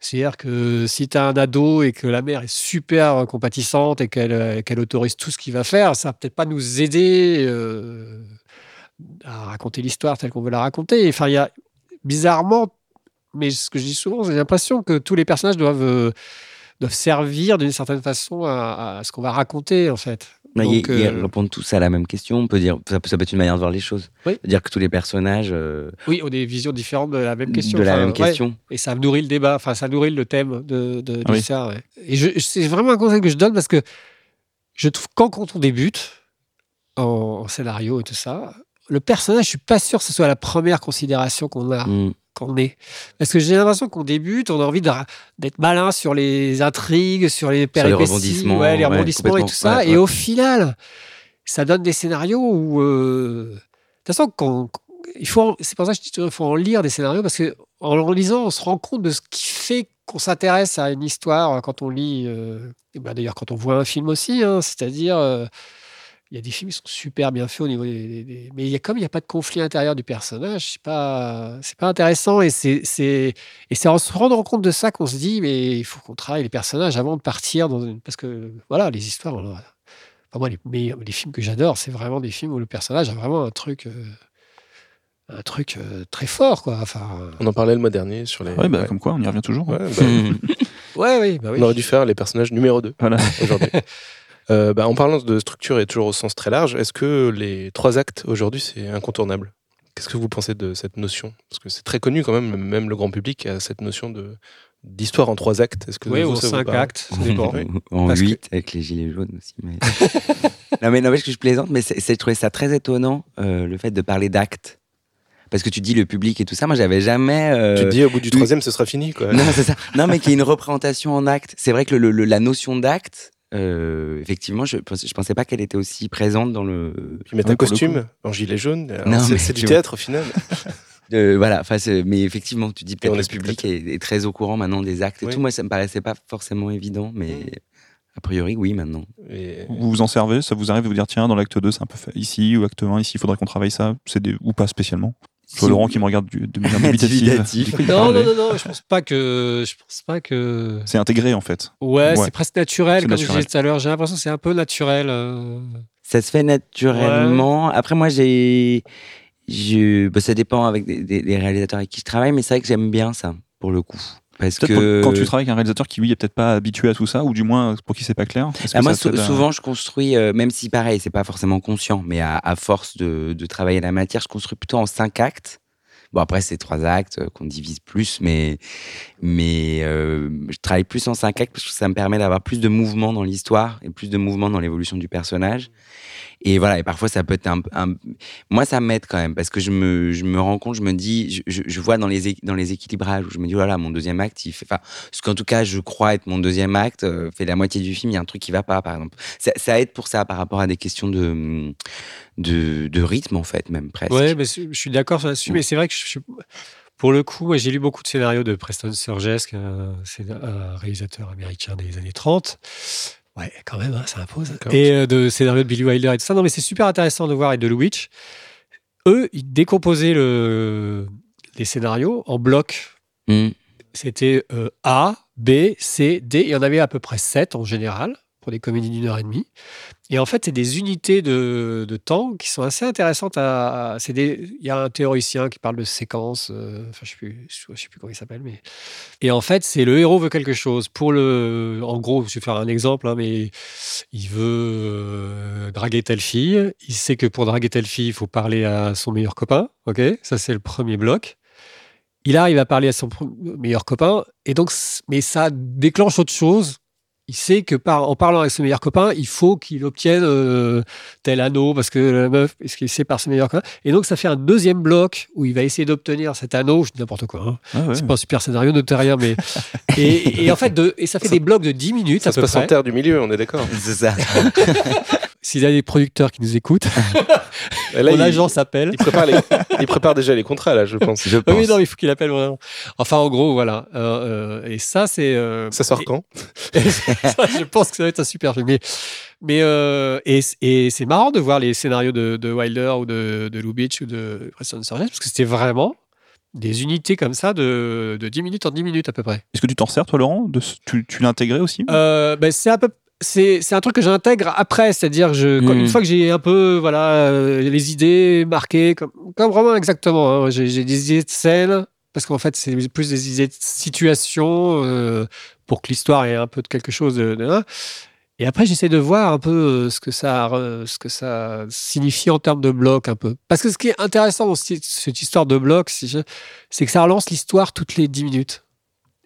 C'est-à-dire que si tu as un ado et que la mère est super compatissante et qu'elle euh, qu'elle autorise tout ce qu'il va faire, ça va peut-être pas nous aider euh, à raconter l'histoire telle qu'on veut la raconter. Enfin, il y a bizarrement, mais ce que je dis souvent, j'ai l'impression que tous les personnages doivent, euh, doivent servir d'une certaine façon à, à ce qu'on va raconter, en fait. Ils- euh, répondent tous à la même question. On peut dire, ça, peut- ça peut être une manière de voir les choses. Oui. Dire que tous les personnages euh, Oui, ont des visions différentes de la même question. de la Enfin, même ouais. question. Et ça nourrit le débat, enfin, ça nourrit le thème de, de, de oui. ça. ouais. Et c'est vraiment un conseil que je donne parce que je trouve quand, quand on débute en, en scénario et tout ça, le personnage, je suis pas sûr que ce soit la première considération qu'on a. Mm. qu'on est. Parce que j'ai l'impression qu'on débute, on a envie d'être malin sur les intrigues, sur les les péripéties, rebondissements, ouais, les ouais, rebondissements et tout ça. Ouais, et au final, ça donne des scénarios où, euh, de toute façon, quand, il faut, c'est pour ça que je dis qu'il faut en lire des scénarios parce que en le lisant, on se rend compte de ce qui fait qu'on s'intéresse à une histoire quand on lit. euh, et ben D'ailleurs, quand on voit un film aussi, hein, c'est-à-dire. euh, il y a des films qui sont super bien faits au niveau des, des- des- mais il y a comme il n'y a pas de conflit intérieur du personnage c'est pas c'est pas intéressant et c'est c'est et c'est en se rendant compte de ça qu'on se dit mais il faut qu'on travaille les personnages avant de partir dans une parce que voilà les histoires on a- enfin, moi les, meilleurs- les films que j'adore c'est vraiment des films où le personnage a vraiment un truc euh, un truc euh, très fort quoi enfin On en parlait le mois dernier sur les. Ouais, bah, ouais. comme quoi, on y revient toujours. hein. Ouais, bah, ouais oui bah oui On aurait dû faire les personnages numéro 2 Voilà. aujourd'hui. Euh, bah, en parlant de structure et toujours au sens très large, est-ce que les trois actes aujourd'hui c'est incontournable? Qu'est-ce que vous pensez de cette notion? Parce que c'est très connu quand même, même le grand public a cette notion de d'histoire en trois actes. Est-ce que oui vous, ou cinq actes ça dépend Oui. en Parce que- 8 avec les gilets jaunes aussi. Mais... non, mais n'empêche que je plaisante, mais c'est, c'est- je trouvais ça très étonnant, euh, le fait de parler d'actes. Parce que tu dis le public et tout ça, moi j'avais jamais. euh, Tu te dis au bout du troisième ce sera fini quoi. Non, c'est ça. Non, mais qu'il y ait une représentation en acte. C'est vrai que le- le- la notion d'acte, Euh, effectivement, je, pense- je pensais pas qu'elle était aussi présente dans le. Mettre Ouais, un costume en gilet jaune. c'est du tu théâtre au final. Euh, voilà, mais effectivement, tu dis peut-être que le public est, est très au courant maintenant des actes et tout. Moi, ça me paraissait pas forcément évident, mais a priori, oui, maintenant. Et- Vous vous en servez? Ça vous arrive de vous dire, tiens, dans l'acte 2, c'est un peu fait ici, ou acte 1, ici, il faudrait qu'on travaille ça C'est des... Ou pas spécialement? Je vois Laurent qui me regarde du, de manière dubitative. Non, non, non, non, je pense pas que. Je pense pas que. C'est intégré en fait. Ouais, Ouais. c'est presque naturel, comme je naturel. disais tout à l'heure. J'ai l'impression que c'est un peu naturel. euh. Ça se fait naturellement. Après, moi, j'ai. je- bah, ça dépend avec des, des- des réalisateurs avec qui je travaille, mais c'est vrai que j'aime bien ça, pour le coup. Parce que. quand tu travailles avec un réalisateur qui, lui, est peut-être pas habitué à tout ça, ou du moins pour qui c'est pas clair. que Ah, moi, à- souvent, je construis, euh, même si pareil, c'est pas forcément conscient, mais à, à force de, de travailler la matière, je construis plutôt en cinq actes. Bon, après, c'est trois actes euh, qu'on divise plus, mais, mais euh, je travaille plus en cinq actes parce que ça me permet d'avoir plus de mouvement dans l'histoire et plus de mouvement dans l'évolution du personnage. Et voilà, et parfois, ça peut être un. un- Moi, ça m'aide quand même parce que je me, je me rends compte, je me dis, je, vois dans les, dans les équilibrages où je me dis, voilà, mon deuxième acte, il fait. Enfin, ce qu'en tout cas, je crois être mon deuxième acte, euh, fait la moitié du film, il y a un truc qui va pas, par exemple. Ça, ça aide pour ça par rapport à des questions de, de, de rythme, en fait, même presque. Ouais, mais je suis d'accord là-dessus, mais c'est vrai que je, suis- pour le coup, j'ai lu beaucoup de scénarios de Preston Sturges, un, c'est un réalisateur américain des années 30. Ouais, quand même, hein, ça impose. Et euh, de scénarios de Billy Wilder et tout ça. Non, mais c'est super intéressant de voir et de Lubitsch. Eux, ils décomposaient le, les scénarios en blocs. Mm. C'était euh, A, B, C, D. Il y en avait à peu près 7 en général des comédies d'une heure et demie. Et en fait, c'est des unités de, temps qui sont assez intéressantes. À, à- il y a un théoricien qui parle de séquences. euh, enfin, je je sais plus comment il s'appelle, mais et en fait, c'est le héros veut quelque chose. Pour le, en gros, je vais faire un exemple, hein, mais il veut euh, draguer telle fille. Il sait que pour draguer telle fille, il faut parler à son meilleur copain. Ok, ça c'est le premier bloc. Il arrive à parler à son meilleur copain, et donc, mais ça déclenche autre chose. Il sait que par, en parlant avec son meilleur copain, il faut qu'il obtienne euh, tel anneau parce que la meuf, parce qu'il sait par son meilleur copain. Et donc, ça fait un deuxième bloc où il va essayer d'obtenir cet anneau. Je dis n'importe quoi. hein. Ah ouais. C'est pas un super scénario, notez rien, mais. et, et en fait, de, et ça fait des blocs de 10 minutes Ça à se peu passe en terre du milieu, on est d'accord. C'est ça. S'il y a des producteurs qui nous écoutent, Là, mon il, agent s'appelle. il prépare les- il prépare déjà les contrats, là, je pense. Je pense. oui, non, il faut qu'il appelle vraiment. Enfin, en gros, voilà. Euh, euh, et ça, c'est. euh, Ça sort et- quand ça, je pense que ça va être un super film. Mais, mais euh, et, et c'est marrant de voir les scénarios de, de Wilder ou de, de Lubitsch ou de Preston Sturges parce que c'était vraiment des unités comme ça de, de 10 minutes en 10 minutes à peu près. Est-ce que tu t'en sers, toi, Laurent de Tu, tu l'as intégré aussi? Euh, ben, c'est un peu. C'est, un truc que j'intègre après, c'est-à-dire je, une fois que j'ai un peu voilà euh, les idées marquées comme, comme vraiment exactement, hein, j'ai, des idées de scène parce qu'en fait c'est plus des idées de situation euh, pour que l'histoire ait un peu de quelque chose de, de- et après j'essaie de voir un peu euh, ce que ça ce que ça signifie en termes de blocs un peu. Parce que ce qui est intéressant dans cette histoire de je- c'est que ça relance l'histoire toutes les 10 minutes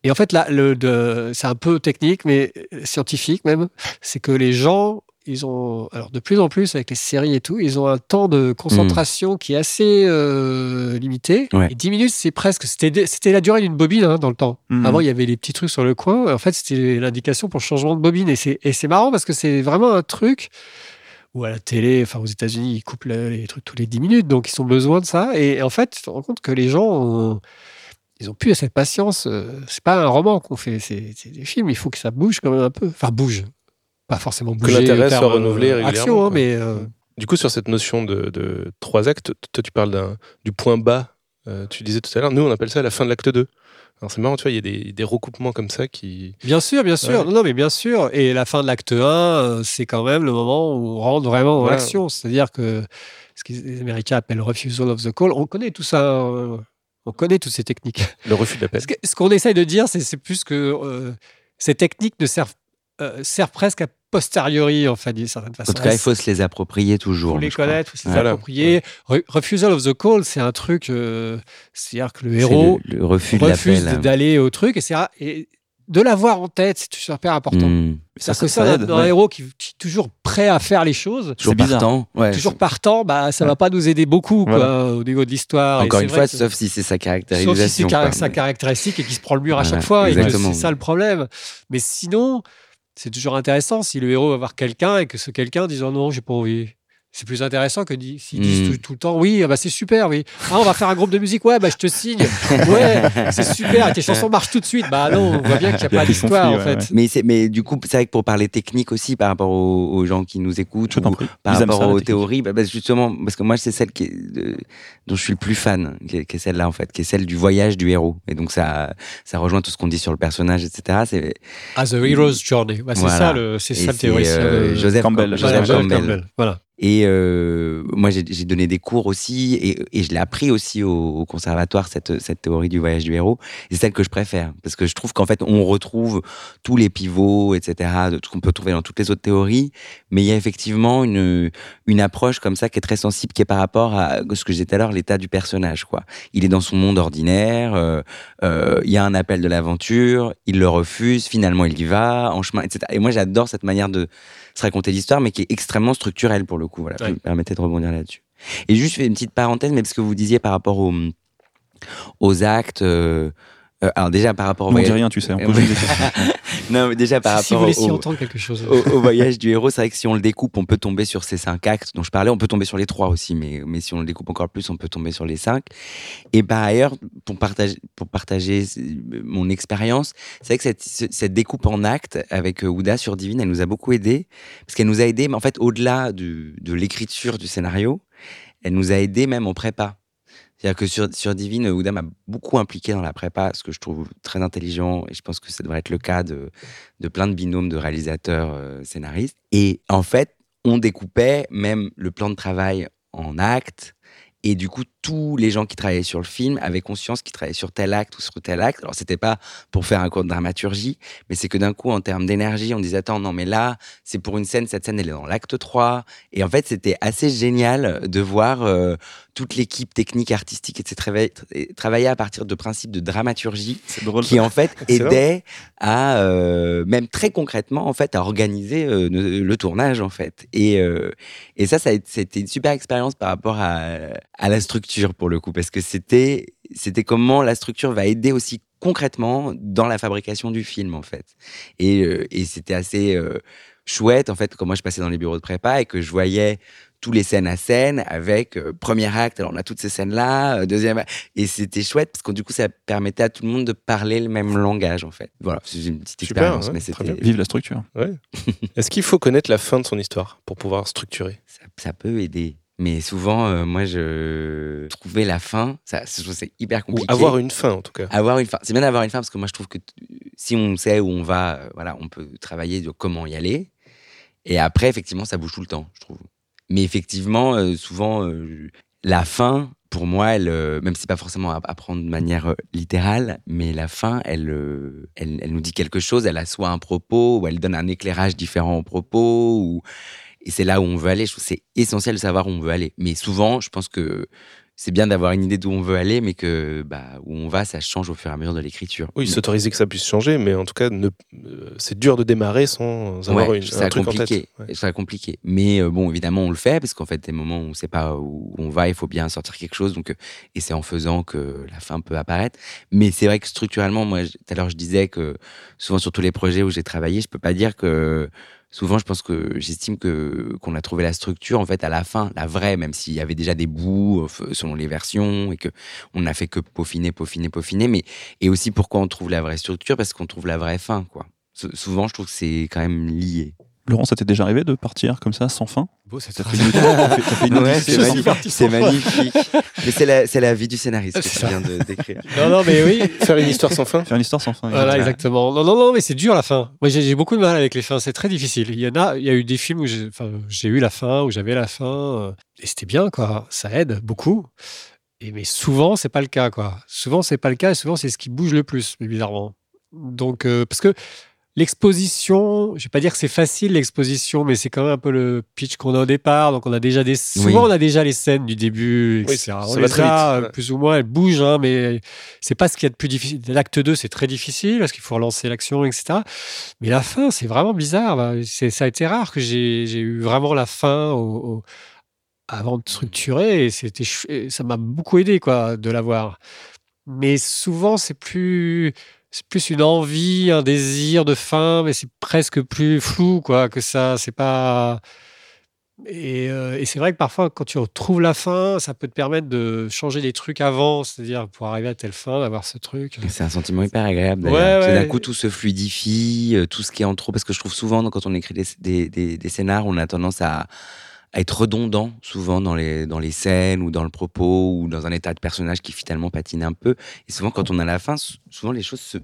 et en fait, là, le, de- c'est un peu technique, mais euh, scientifique même. C'est que les gens, ils ont, alors de plus en plus avec les séries et tout, ils ont un temps de concentration qui est assez euh, limité. Ouais. Et 10 minutes, c'est presque, c'était, la durée d'une bobine hein, dans le temps. Mhm. Avant, il y avait les petits trucs sur le coin. En fait, c'était l'indication pour le changement de bobine. Et c'est, et c'est marrant parce que c'est vraiment un truc où à la télé, enfin aux États-Unis, ils coupent le- les trucs tous les 10 minutes, donc ils ont besoin de ça. Et en fait, tu te rends compte que les gens ont- ils ont plus cette patience. euh, C'est pas un roman qu'on fait, c'est des films. Il faut que ça bouge quand même un peu. Enfin, bouge. Pas forcément bouger. l'intérêt au soit renouvelé euh, régulièrement, Action, hein, mais euh, Du coup, sur cette notion de, de trois actes, toi, tu parles du point bas. euh, tu disais tout à l'heure, nous, on appelle ça la fin de l'acte 2. Alors, c'est marrant, tu vois, il y a des, des recoupements comme ça qui. bien sûr, bien sûr. Ouais. Non, non, mais bien sûr. Et la fin de l'acte 1, euh, c'est quand même le moment où on rentre vraiment Voilà. l'action. C'est-à-dire que ce que les Américains appellent refusal of the call, on connaît tout ça. euh, on connaît toutes ces techniques. Le refus de l'appel. Ce qu'on essaye de dire, c'est plus que euh, ces techniques ne servent, euh, servent presque à posteriori, en fait, d'une certaine façon. En tout cas, il faut se les approprier toujours. faut les connaître, faut se les Voilà. approprier. Re- Refusal of the call, c'est un truc, euh, c'est-à-dire que le héros le, le refus de refuse d'aller au truc et, et de l'avoir en tête, c'est super important. Hmm. Ça, C'est-à-dire que ça ça, aide, un ouais. héros qui, qui est toujours prêt à faire les choses, Toujours partant. Ouais, toujours partant, bah, ça va pas nous aider beaucoup quoi, au niveau de l'histoire. Encore une vrai fois, que- sauf si c'est sa Sauf caractérisation. si c'est car- sa caractéristique et qu'il se prend le mur à chaque fois. et. C'est ça le problème. Mais sinon, c'est toujours intéressant si le héros va voir quelqu'un et que ce quelqu'un dise oh non, j'ai pas envie. C'est plus intéressant que s'ils disent Mm. tout, tout le temps oui, ah bah c'est super, oui. Ah, on va faire un groupe de musique, ouais, bah je te signe. Ouais, c'est super, tes chansons marchent tout de suite. Bah non, on voit bien qu'il n'y a Il y a pas d'histoire en ouais, fait. ouais. Mais, c'est- mais du coup, c'est vrai que pour parler technique aussi par rapport aux, aux gens qui nous écoutent, ou par Ils rapport ça, aux théories, bah, bah, justement, parce que moi, c'est celle qui est- de- dont je suis le plus fan, qui est, qui est celle-là, en fait, qui est celle du voyage du héros. Et donc, ça, ça rejoint tout ce qu'on dit sur le personnage, etc. C'est Ah, The Hero's Journey. Bah, c'est Voilà. ça le, c'est ça le théoricien. euh, Joseph Campbell. Joseph Joseph Campbell. Campbell. Voilà. Et euh, moi, j'ai donné des cours aussi, et, je l'ai appris aussi au, conservatoire, cette, théorie du voyage du héros. C'est celle que je préfère, parce que je trouve qu'en fait, on retrouve tous les pivots, etc., de qu'on peut trouver dans toutes les autres théories, mais il y a effectivement une, approche comme ça qui est très sensible, qui est par rapport à ce que j'ai tout à l'heure, l'état du personnage. Il est dans son monde ordinaire, euh, euh, il y a un appel de l'aventure, il le refuse, finalement il y va, en chemin, etc. Et moi, j'adore cette manière de se raconter l'histoire, mais qui est extrêmement structurelle pour le coup. Voilà, Ouais. me permettez de rebondir là-dessus. Et juste je fais une petite parenthèse, mais parce que vous disiez par rapport aux, aux actes. euh, euh, alors déjà par rapport au On dit voyage. rien, tu sais. On Euh, non, mais déjà par si vous rapport voulez s'y au, entendre quelque chose. au, au voyage du héros, c'est vrai que si on le découpe, on peut tomber sur ces cinq actes dont je parlais. On peut tomber sur les trois aussi, mais, mais si on le découpe encore plus, on peut tomber sur les cinq. Et par ailleurs, pour partager, pour partager euh, mon expérience, c'est vrai que cette, ce- cette découpe en actes avec euh, Ouda sur Divine, elle nous a beaucoup aidé. Parce qu'elle nous a aidé, mais en fait, au-delà du- de l'écriture du scénario, elle nous a aidé même en prépa. C'est-à-dire que sur, Divine, Ouda m'a beaucoup impliqué dans la prépa, ce que je trouve très intelligent, et je pense que ça devrait être le cas de, de plein de binômes de réalisateurs euh, scénaristes. Et en fait, on découpait même le plan de travail en actes. Et du coup, tous les gens qui travaillaient sur le film avaient conscience qu'ils travaillaient sur tel acte ou sur tel acte. Alors, c'était pas pour faire un cours de dramaturgie, mais c'est que d'un coup, en termes d'énergie, on disait Attends, non, mais là, c'est pour une scène, cette scène, elle est dans l'acte 3. Et en fait, c'était assez génial de voir euh, toute l'équipe technique, artistique, etc., travailler- à partir de principes de dramaturgie drôle. qui en fait aidait à euh, même très concrètement en fait à organiser euh, le, le tournage en fait et et ça c'était une super expérience par rapport à, à la structure pour le coup parce que c'était c'était comment la structure va aider aussi concrètement dans la fabrication du film en fait. Et, euh, et c'était assez euh, chouette en fait quand moi je passais dans les bureaux de prépa et que je voyais tous les scènes à scène avec euh, premier acte alors on a toutes ces scènes là deuxième acte, et c'était chouette parce que du coup ça permettait à tout le monde de parler le même langage en fait. Voilà c'est une petite Super, expérience ouais, mais très c'était bien. Vive la structure. Est-ce qu'il faut connaître la fin de son histoire pour pouvoir structurer? Ça, ça peut aider mais souvent euh, moi je trouvais la fin ça c'est hyper Ou compliqué avoir une fin en tout cas Avoir une fin. C'est bien d'avoir une fin parce que moi je trouve que si on sait où on va, euh, voilà, on peut travailler de comment y aller. Et après, effectivement, ça bouge tout le temps, je trouve. Mais effectivement, euh, souvent, la fin, pour moi, elle, même si c'est pas forcément à, à prendre de manière littérale, mais la fin, elle, elle, elle nous dit quelque chose. Elle a soit un propos, ou elle donne un éclairage différent au propos, ou et c'est là où on veut aller. Je trouve c'est essentiel de savoir où on veut aller. Mais souvent, je pense que c'est bien d'avoir une idée d'où on veut aller, mais que bah, où on va, ça change au fur et à mesure de l'écriture. Oui, s'autoriser que ça puisse changer, mais en tout cas, ne- euh, c'est dur de démarrer sans avoir Ouais, une, je un ça truc en compliqué. Ouais. Trouve ça compliqué. Mais euh, bon, évidemment, on le fait parce qu'en fait, des moments où on ne sait pas où on va, il faut bien sortir quelque chose. Donc, euh, et c'est en faisant que la fin peut apparaître. Mais c'est vrai que structurellement, moi, tout à l'heure, je disais que souvent sur tous les projets où j'ai travaillé, je peux pas dire que souvent, je pense que j'estime que qu'on a trouvé la structure en fait à la fin, la vraie, même s'il y avait déjà des bouts euh, selon les versions et que on n'a fait que peaufiner, peaufiner, peaufiner. Mais et aussi pourquoi on trouve la vraie structure? Parce qu'on trouve la vraie fin, quoi. Sou- Souvent, je trouve que c'est quand même lié. Laurent, ça t'est déjà arrivé de partir comme ça, sans fin Beau, cette phrase. Ouais, c'est magnifique. C'est magnifique. Mais c'est la, vie du scénariste que C'est tu ça. viens de décrire. Non, non, mais oui. Faire une histoire sans fin Faire une histoire sans fin. Voilà, exactement. Non, non, non, mais c'est dur la fin. Moi, j'ai beaucoup de mal avec les fins. C'est très difficile. Il y en a, il y a eu des films où j'ai enfin, j'ai eu la fin, où j'avais la fin, euh, et c'était bien, quoi. Ça aide beaucoup. Et mais souvent, c'est pas le cas, quoi. Souvent, c'est pas le cas, et souvent, c'est ce qui bouge le plus, bizarrement. Donc, euh, parce que l'exposition, je vais pas dire que c'est facile l'exposition, mais c'est quand même un peu le pitch qu'on a au départ. Donc, on a déjà des, souvent, Oui. on a déjà les scènes du début, Oui, etc. ça on va les très a, vite, euh, plus ou moins, elles bougent, hein, mais c'est pas ce qu'il y a de plus difficile. L'acte 2, c'est très difficile parce qu'il faut relancer l'action, etc. Mais la fin, c'est vraiment bizarre. C'est- Ça a été rare que j'ai eu vraiment la fin au- au- avant de structurer et c'était ça m'a beaucoup aidé quoi de l'avoir. Mais souvent, c'est plus c'est plus une envie, un désir de fin, mais c'est presque plus flou, quoi, que ça. C'est pas. Et, euh, et c'est vrai que parfois, quand tu retrouves la fin, ça peut te permettre de changer des trucs avant, c'est-à-dire pour arriver à telle fin, d'avoir ce truc. C'est un sentiment hyper agréable. d'ailleurs. Ouais, ouais. D'un coup, tout se fluidifie, euh, tout ce qui est en trop. Parce que je trouve souvent, quand on écrit des, des, des, des scénars, on a tendance à, à être redondant, souvent, dans les, dans les scènes ou dans le propos ou dans un état de personnage qui finalement patine un peu. Et souvent, quand on a la fin, sou- souvent, les choses se-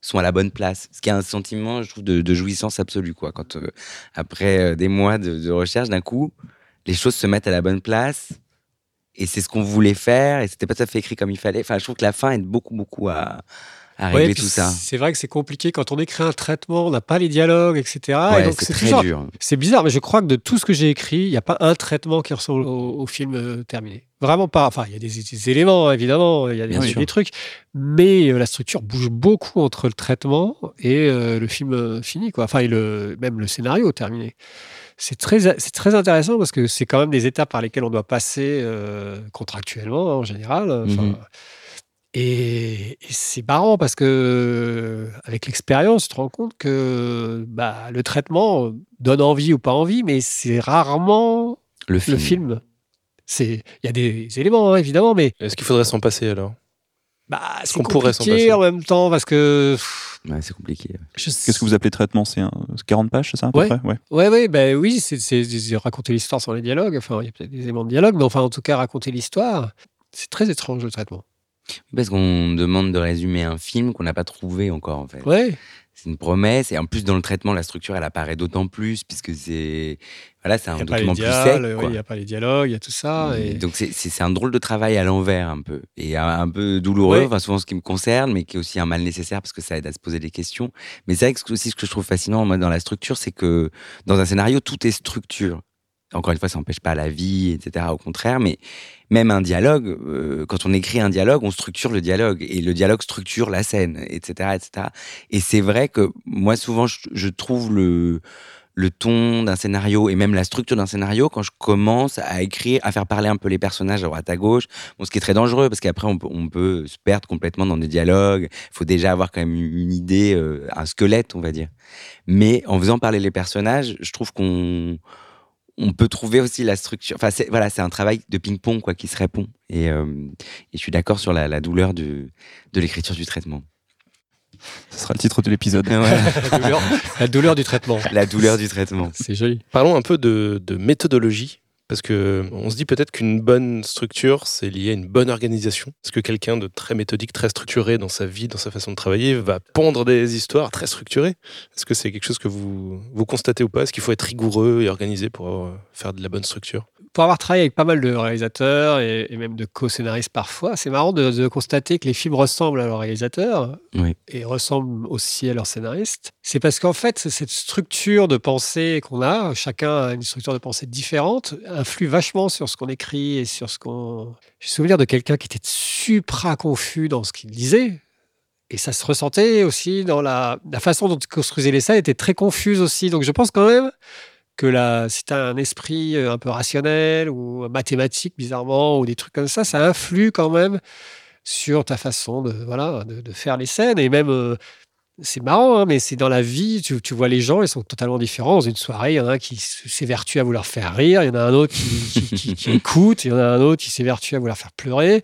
sont à la bonne place. Ce qui est un sentiment, je trouve, de, de jouissance absolue. Quoi. Quand, euh, après euh, des mois de, de recherche, d'un coup, les choses se mettent à la bonne place. Et c'est ce qu'on voulait faire, et c'était pas tout à fait écrit comme il fallait. Enfin, je trouve que la fin aide beaucoup, beaucoup à, à Ouais, régler puis tout ça. C'est vrai que c'est compliqué quand on écrit un traitement, on n'a pas les dialogues, etc. Et Ouais, donc c'est très dur. C'est bizarre, mais je crois que de tout ce que j'ai écrit, il n'y a pas un traitement qui ressemble au, au film euh, terminé. Vraiment pas. Enfin, il y a des, des éléments, évidemment, il y a des, des trucs, mais euh, la structure bouge beaucoup entre le traitement et euh, le film fini, quoi. Enfin, et le, même le scénario terminé. C'est très, c'est très intéressant parce que c'est quand même des étapes par lesquelles on doit passer euh, contractuellement, en général. Enfin, Mhm. Et, et c'est marrant parce que avec l'expérience, tu te rends compte que bah, le traitement donne envie ou pas envie, mais c'est rarement Le film. le film. C'est, il y a des éléments hein, évidemment, mais Est-ce qu'il faudrait s'en passer alors? Bah, c'est qu'on pourrait s'en compliqué passer? en même temps parce que Ouais, c'est compliqué. Qu'est-ce que vous appelez traitement? C'est un- c'est 40 pages, c'est ça à peu Ouais. près? Ouais. Ouais, ouais, ben oui, c'est raconter l'histoire sans les dialogues. Enfin, il y a peut-être des éléments de dialogue, mais enfin, en tout cas, raconter l'histoire, c'est très étrange le traitement. Parce qu'on demande de résumer un film qu'on n'a pas trouvé encore, en fait. Ouais, C'est une promesse. Et en plus, dans le traitement, la structure, elle apparaît d'autant plus, puisque c'est. Voilà, c'est un n'y document plus sec. ouais, il y a pas les dialogues, il y a tout ça. Et... Donc c'est- un drôle de travail à l'envers un peu et un, peu douloureux, Ouais. enfin souvent ce qui me concerne, mais qui est aussi un mal nécessaire parce que ça aide à se poser des questions. Mais c'est vrai que ce que- aussi ce que je trouve fascinant moi dans la structure, c'est que dans un scénario tout est structure. Encore une fois, ça n'empêche pas la vie, etc. Au contraire, mais même un dialogue, euh, quand on écrit un dialogue, on structure le dialogue et le dialogue structure la scène, etc., etc. Et c'est vrai que moi souvent je, trouve le ton d'un scénario et même la structure d'un scénario quand je commence à écrire, à faire parler un peu les personnages à droite à gauche. Ce qui est très dangereux parce qu'après on peut, on peut se perdre complètement dans des dialogues. Il faut déjà avoir quand même une idée, euh, un squelette, on va dire. Mais en faisant parler les personnages, je trouve qu'on on peut trouver aussi la structure. Enfin, c'est, voilà, c'est un travail de ping-pong quoi qui se répond. Et, euh, et je suis d'accord sur la, la douleur de, de l'écriture du traitement. Ce sera le titre de l'épisode. Ouais, la, douleur, la douleur du traitement. la douleur du traitement. C'est joli. Parlons un peu de, de méthodologie. Parce que on se dit peut-être qu'une bonne structure, c'est lié à une bonne organisation. Est-ce que quelqu'un de très méthodique, très structuré dans sa vie, dans sa façon de travailler, va pondre des histoires très structurées. Est-ce que c'est quelque chose que vous, vous constatez ou pas? Est-ce qu'il faut être rigoureux et organisé pour euh, faire de la bonne structure? Pour avoir travaillé avec pas mal de réalisateurs et, et même de co-scénaristes parfois, c'est marrant de, de constater que les films ressemblent à leurs réalisateurs Oui. et ressemblent aussi à leurs scénaristes. C'est parce qu'en fait, cette structure de pensée qu'on a, chacun a une structure de pensée différente, influe vachement sur ce qu'on écrit et sur ce qu'on. J'ai souvenir de quelqu'un qui était supra confus dans ce qu'il disait. Et ça se ressentait aussi dans la, la façon dont il construisait les scènes était très confuse aussi. Donc je pense quand même que si tu as un esprit euh, un peu rationnel ou mathématique, bizarrement, ou des trucs comme ça, ça influe quand même sur ta façon de, voilà, de, de faire les scènes. Et même, euh, c'est marrant, hein, mais c'est dans la vie, tu, tu vois les gens, ils sont totalement différents. Dans une soirée, il y en a un qui s'évertue à vouloir faire rire, il y en a un autre qui, qui- qui- qui écoute, il y en a un autre qui s'évertue à vouloir faire pleurer,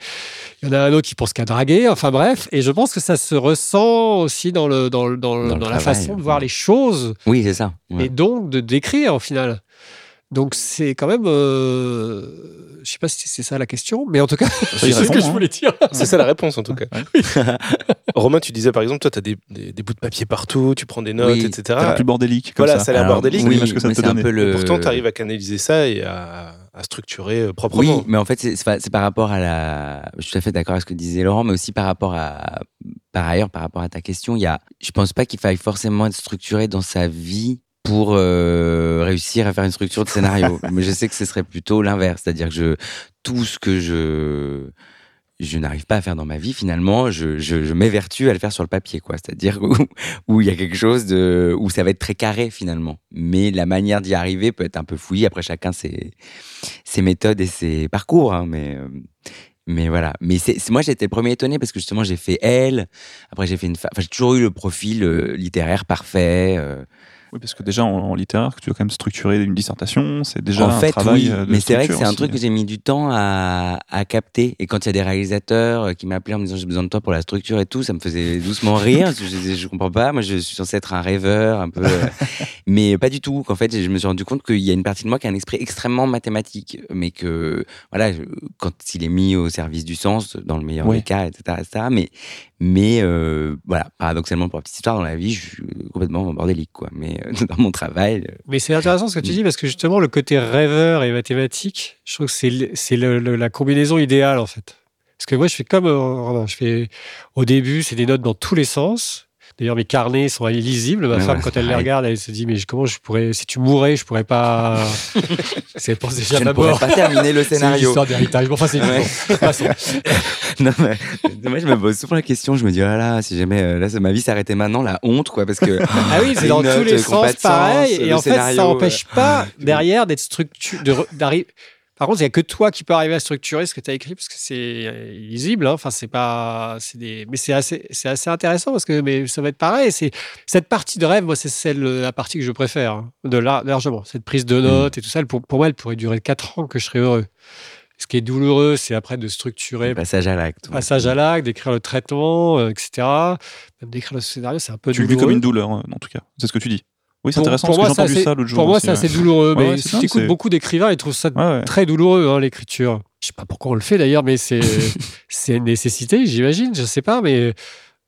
il y en a un autre qui pense qu'à draguer, enfin bref. Et je pense que ça se ressent aussi dans, le, dans, le- dans, le- Dans le dans la façon de voir ouais. les choses Oui, c'est ça. Ouais. et donc de décrire au final. Donc c'est quand même, euh, je sais pas si c'est ça la question, mais en tout cas, c'est ce que je hein. voulais dire. C'est ça la réponse en tout cas. Romain, tu disais par exemple, toi, tu as des, des- des bouts de papier partout, tu prends des notes, Oui, etc. Ça plus bordélique comme Voilà, ça. ça a l'air bordélique. c'est Oui, que ça mais te c'est un peu le. Pourtant, tu arrives à canaliser ça et à, à structurer euh, proprement. Oui, mais en fait, c'est par rapport à la. Je suis tout à fait d'accord avec ce que disait Laurent, mais aussi par rapport à. Par ailleurs, par rapport à ta question, il y a. Je pense pas qu'il faille forcément être structuré dans sa vie pour euh, réussir à faire une structure de scénario. mais je sais que ce serait plutôt l'inverse, c'est-à-dire que je tout ce que je je n'arrive pas à faire dans ma vie finalement, je, je, je m'évertue à le faire sur le papier, quoi. C'est-à-dire où, où il y a quelque chose de où ça va être très carré finalement, mais la manière d'y arriver peut être un peu fouillie. Après chacun ses ses méthodes et ses parcours, hein, mais euh, mais voilà. Mais c'est moi, j'étais le premier étonné parce que justement, j'ai fait elle. Après, j'ai fait une. Enfin, j'ai toujours eu le profil euh, littéraire parfait. euh. Oui, parce que déjà en, en littéraire, tu dois quand même structurer une dissertation, c'est déjà en un fait, travail oui. euh, de Mais c'est vrai que c'est un truc que j'ai mis du temps à, à capter. Et quand il y a des réalisateurs euh, qui m'appelaient en me disant j'ai besoin de toi pour la structure et tout, ça me faisait doucement rire. je, je comprends pas. Moi, je suis censé être un rêveur, un peu. euh, mais pas du tout. Qu'en fait, je me suis rendu compte qu'il y a une partie de moi qui a un esprit extrêmement mathématique, mais que voilà, quand il est mis au service du sens, dans le meilleur Oui. des cas, etc., etc. Mais mais euh, voilà, paradoxalement pour la petite histoire dans la vie, je suis complètement bordélique, quoi. Mais euh, dans mon travail, euh, Mais c'est intéressant ce que tu Mm. dis parce que justement, le côté rêveur et mathématique, je trouve que c'est c'est le- le- la combinaison idéale en fait. Parce que moi, je fais comme. euh, je fais, au début, c'est des notes dans tous les sens. D'ailleurs, mes carnets sont illisibles. Ma Ouais, femme, ouais, quand elle les regarde, elle se dit Mais comment je pourrais. Si tu mourais, je pourrais pas. c'est pense déjà je ne pourrais pas terminer le C'est scénario. histoire d'héritage. Bon, Enfin, c'est Ouais. non, mais, moi, je me pose souvent la question. Je me dis, oh là si jamais euh, là, ma vie s'arrêtait maintenant, la honte, quoi, parce que. Ah oui, c'est dans tous les sens pareil. Et en fait, ça n'empêche euh, pas derrière d'être structuré. de d'arriver- Par contre, il n'y a que toi qui peux arriver à structurer ce que tu as écrit parce que c'est euh, illisible. hein. Enfin, c'est pas. c'est Des... Mais c'est assez, c'est assez intéressant parce que mais ça va être pareil. C'est... Cette partie de rêve, moi, c'est celle, la partie que je préfère. hein, De là, largement. Cette prise de notes et tout ça, pour, pour moi, elle pourrait durer 4 ans que je serais heureux. Ce qui est douloureux, c'est après de structurer Passage à l'acte. ouais. passage à l'acte, d'écrire le traitement, euh, etc. Même d'écrire le scénario, c'est un peu Tu le vis douloureux. comme une douleur, euh, en tout cas. C'est ce que tu dis. Oui, c'est intéressant pour parce que moi, c'est ça l'autre jour. Pour moi, c'est assez douloureux. Mais si tu écoutes beaucoup d'écrivains, ils trouvent ça très douloureux, hein, l'écriture. Je sais pas pourquoi on le fait d'ailleurs, mais c'est une nécessité, j'imagine. Je sais pas, mais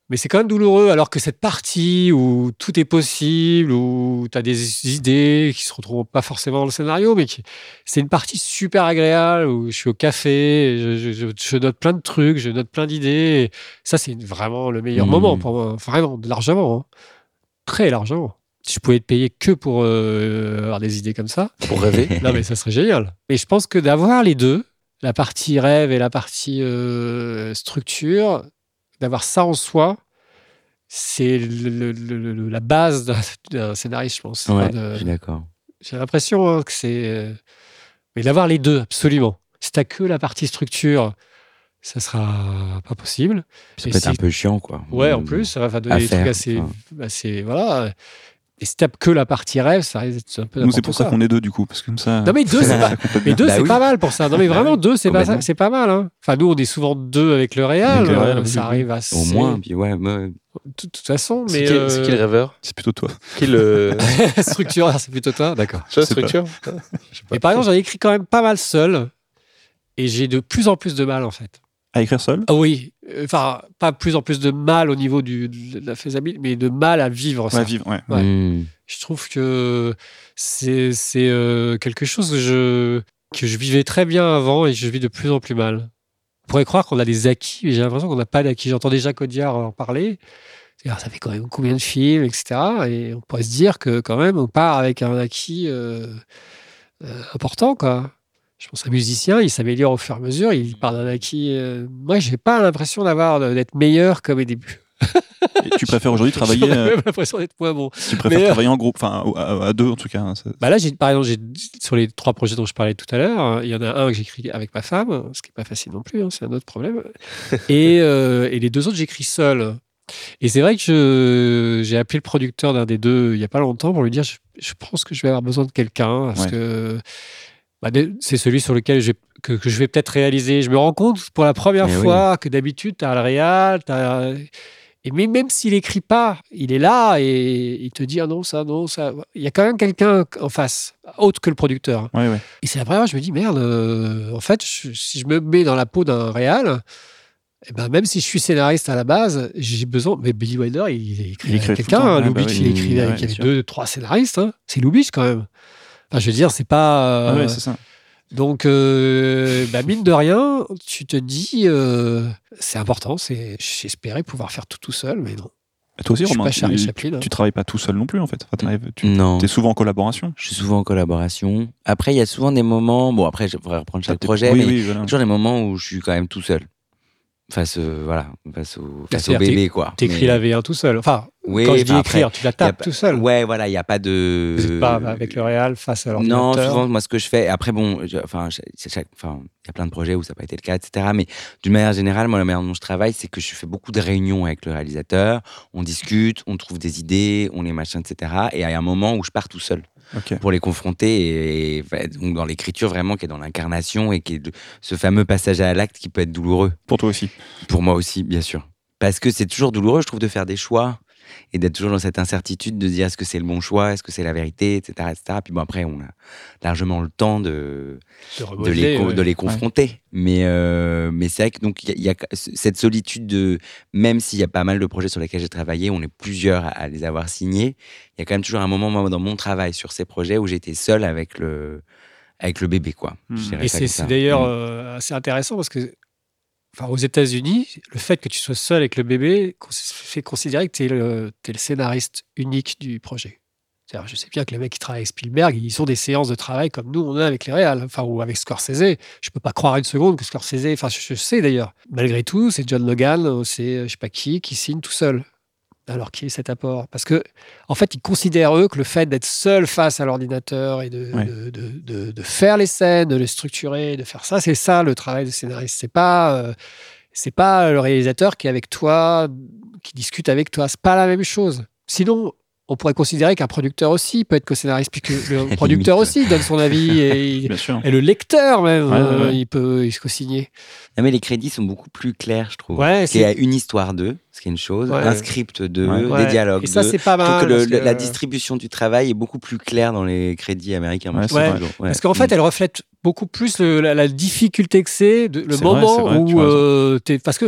mais c'est quand même douloureux. Alors que cette partie où tout est possible, où tu as des idées qui se retrouvent pas forcément dans le scénario, mais qui c'est une partie super agréable où je suis au café, je, je- je- je note plein de trucs, je note plein d'idées. Ça, c'est vraiment le meilleur Mmh. moment pour moi, vraiment largement, hein. très largement. Je pouvais être payé que pour euh, avoir des idées comme ça, Pour rêver. non, mais ça serait génial. Mais je pense que d'avoir les deux, la partie rêve et la partie euh, structure, d'avoir ça en soi, c'est le- le- le- le- la base d'un- scénariste, je pense. Ouais, de- je suis d'accord. J'ai l'impression hein, que c'est. euh, Mais d'avoir les deux, absolument. Si t'as que la partie structure, ça sera pas possible. Ça Et peut être un peu chiant, quoi. Ouais, en plus, ça va donner des trucs faire, assez, enfin. assez. Voilà. Et si t'as que la partie rêve, ça risque d'être un peu. Nous, c'est pour ça qu'on est deux, du coup. Parce que comme ça. Non, mais deux, c'est pas. Mais deux, Bah c'est oui. pas mal pour ça. Non, mais Bah vraiment, deux, c'est pas, c'est mal. Hein. Enfin, nous, on est souvent deux avec le Real. Avec le Real, euh, ça arrive à Au moins, puis ouais. De toute façon, C'est mais. qui, euh, c'est qui le rêveur? C'est plutôt toi. Qui le. structure, c'est plutôt toi, d'accord. Tu vois, Je sais pas. structure Je sais pas. Mais par exemple, j'en ai écrit quand même pas mal seul. Et j'ai de plus en plus de mal, en fait. À écrire seul? Ah oui. euh, Enfin, pas plus en plus de mal au niveau du, de la faisabilité, mais de mal à vivre ça. Ouais, vivre, ouais. Ouais. Hmm. Je trouve que c'est c'est, euh, quelque chose que je, que je vivais très bien avant et je vis de plus en plus mal. On pourrait croire qu'on a des acquis, mais j'ai l'impression qu'on n'a pas d'acquis. J'entends déjà Audiard en parler. C'est-à-dire, ça fait quand même combien de films, etc. Et on pourrait se dire que quand même, on part avec un acquis euh, euh, important, quoi. Je pense qu'un musicien, il s'améliore au fur et à mesure. Il part d'un acquis. euh, Moi, j'ai pas l'impression d'avoir d'être meilleur comme mes débuts. Et tu préfères aujourd'hui travailler, J'ai euh, même l'impression d'être moins bon. tu préfères Mais, euh, travailler en groupe, enfin à, à deux en tout cas. hein, Bah là, par exemple, sur les trois projets dont je parlais tout à l'heure, hein, il y en a un que j'écris avec ma femme, ce qui n'est pas facile non plus, hein, c'est un autre problème. et, euh, et les deux autres, j'écris seul. Et c'est vrai que je, j'ai appelé le producteur d'un des deux il n'y a pas longtemps pour lui dire je, je pense que je vais avoir besoin de quelqu'un, parce Ouais. que bah, c'est celui sur lequel je vais- que, que je vais peut-être réaliser. Je me rends compte pour la première Mais oui. fois que d'habitude, tu as le réal, et mais même s'il écrit pas, il est là et il te dit ah non ça non ça. Il y a quand même quelqu'un en face, autre que le producteur. Ouais, ouais. Et c'est la première fois que je me dis merde. euh, en fait, je- si je me mets dans la peau d'un réal, eh ben même si je suis scénariste à la base, j'ai besoin. Mais Billy Wilder, il, écrit écrit quelqu'un. hein, ouais, Lubitsch, bah oui. il écrit avec bien il y avait deux, trois scénaristes. hein. C'est Lubitsch quand même. Enfin, je veux dire, c'est pas. Ah euh, ouais, c'est ça. donc, euh, bah, mine de rien, tu te dis, euh, c'est important. C'est, j'espérais pouvoir faire tout tout seul, mais non. Et toi aussi, Je suis Romain, pas Charlie tu, Chaplin. hein. tu travailles pas tout seul non plus en fait. Enfin, tu Non. es souvent en collaboration. Je suis souvent en collaboration. Après, il y a souvent des moments. Bon, après, je pourrais reprendre chaque projet, oui, mais oui, il y voilà. a toujours des moments où je suis quand même tout seul. Face, euh, voilà, face au, face au C'est-à-dire, bébé, quoi. T'écris Mais- la V1 tout seul. Enfin, Oui, quand je dis après, écrire, tu la y a tapes tout seul. Ouais, voilà, il n'y a pas de. Vous pas avec le réal face à Non, l'ordinateur. souvent, moi, ce que je fais, après, bon, je- enfin, chaque- il y a plein de projets où ça n'a pas été le cas, etc. Mais d'une manière générale, moi, la manière dont je travaille, c'est que je fais beaucoup de réunions avec le réalisateur. On discute, on trouve des idées, on les machin, etc. Et il y a un moment où je pars tout seul Pour les confronter. Et, donc, dans l'écriture, vraiment, qui est dans l'incarnation et qui est de- ce fameux passage à l'acte qui peut être douloureux. Pour toi aussi. Pour moi aussi, bien sûr. Parce que c'est toujours douloureux, je trouve, de faire des choix et d'être toujours dans cette incertitude de dire est-ce que c'est le bon choix, est-ce que c'est la vérité, etc., etc. Puis bon, après, on a largement le temps de, de, de, les, remodeler, co- ouais. de les confronter. Mais, euh, mais c'est vrai que donc il y, a- il y a cette solitude de, même s'il y a pas mal de projets sur lesquels j'ai travaillé, on est plusieurs à, à les avoir signés, il y a quand même toujours un moment moi, dans mon travail sur ces projets où j'étais seul avec le, avec le bébé, quoi. Hmm. Et c'est d'ailleurs Mm. euh, assez intéressant parce que, enfin, aux États-Unis, le fait que tu sois seul avec le bébé fait considérer que tu es, le scénariste unique du projet. Je sais bien que les mecs qui travaillent avec Spielberg, ils ont des séances de travail comme nous, on a avec les réals, enfin, ou avec Scorsese. Je peux pas croire une seconde que Scorsese, enfin, je, je sais d'ailleurs. Malgré tout, c'est John Logan, c'est je sais pas qui, qui signe tout seul. Alors, qui est cet apport Parce que, en fait, ils considèrent, eux, que le fait d'être seul face à l'ordinateur et de, Ouais. de, de- faire les scènes, de les structurer, de faire ça, c'est ça le travail de scénariste. C'est pas, euh, c'est pas le réalisateur qui est avec toi, qui discute avec toi. C'est pas la même chose. Sinon, on pourrait considérer qu'un producteur aussi peut être co-scénariste, puisque le producteur aussi donne son avis et, il- Bien sûr. et le lecteur même, Ouais, ouais, euh, ouais. il peut il se co-signer. Non, mais les crédits sont beaucoup plus clairs, je trouve. Ouais, c'est- une histoire d'eux, ce qui est une chose, Ouais. un script d'eux, Ouais. des dialogues Et ça, c'est pas Je trouve mal. que, le- la distribution du travail est beaucoup plus claire dans les crédits américains. Parce qu'en fait, Mm. elle reflète beaucoup plus le- la, la difficulté que c'est, le vrai, moment vrai, où euh. Parce que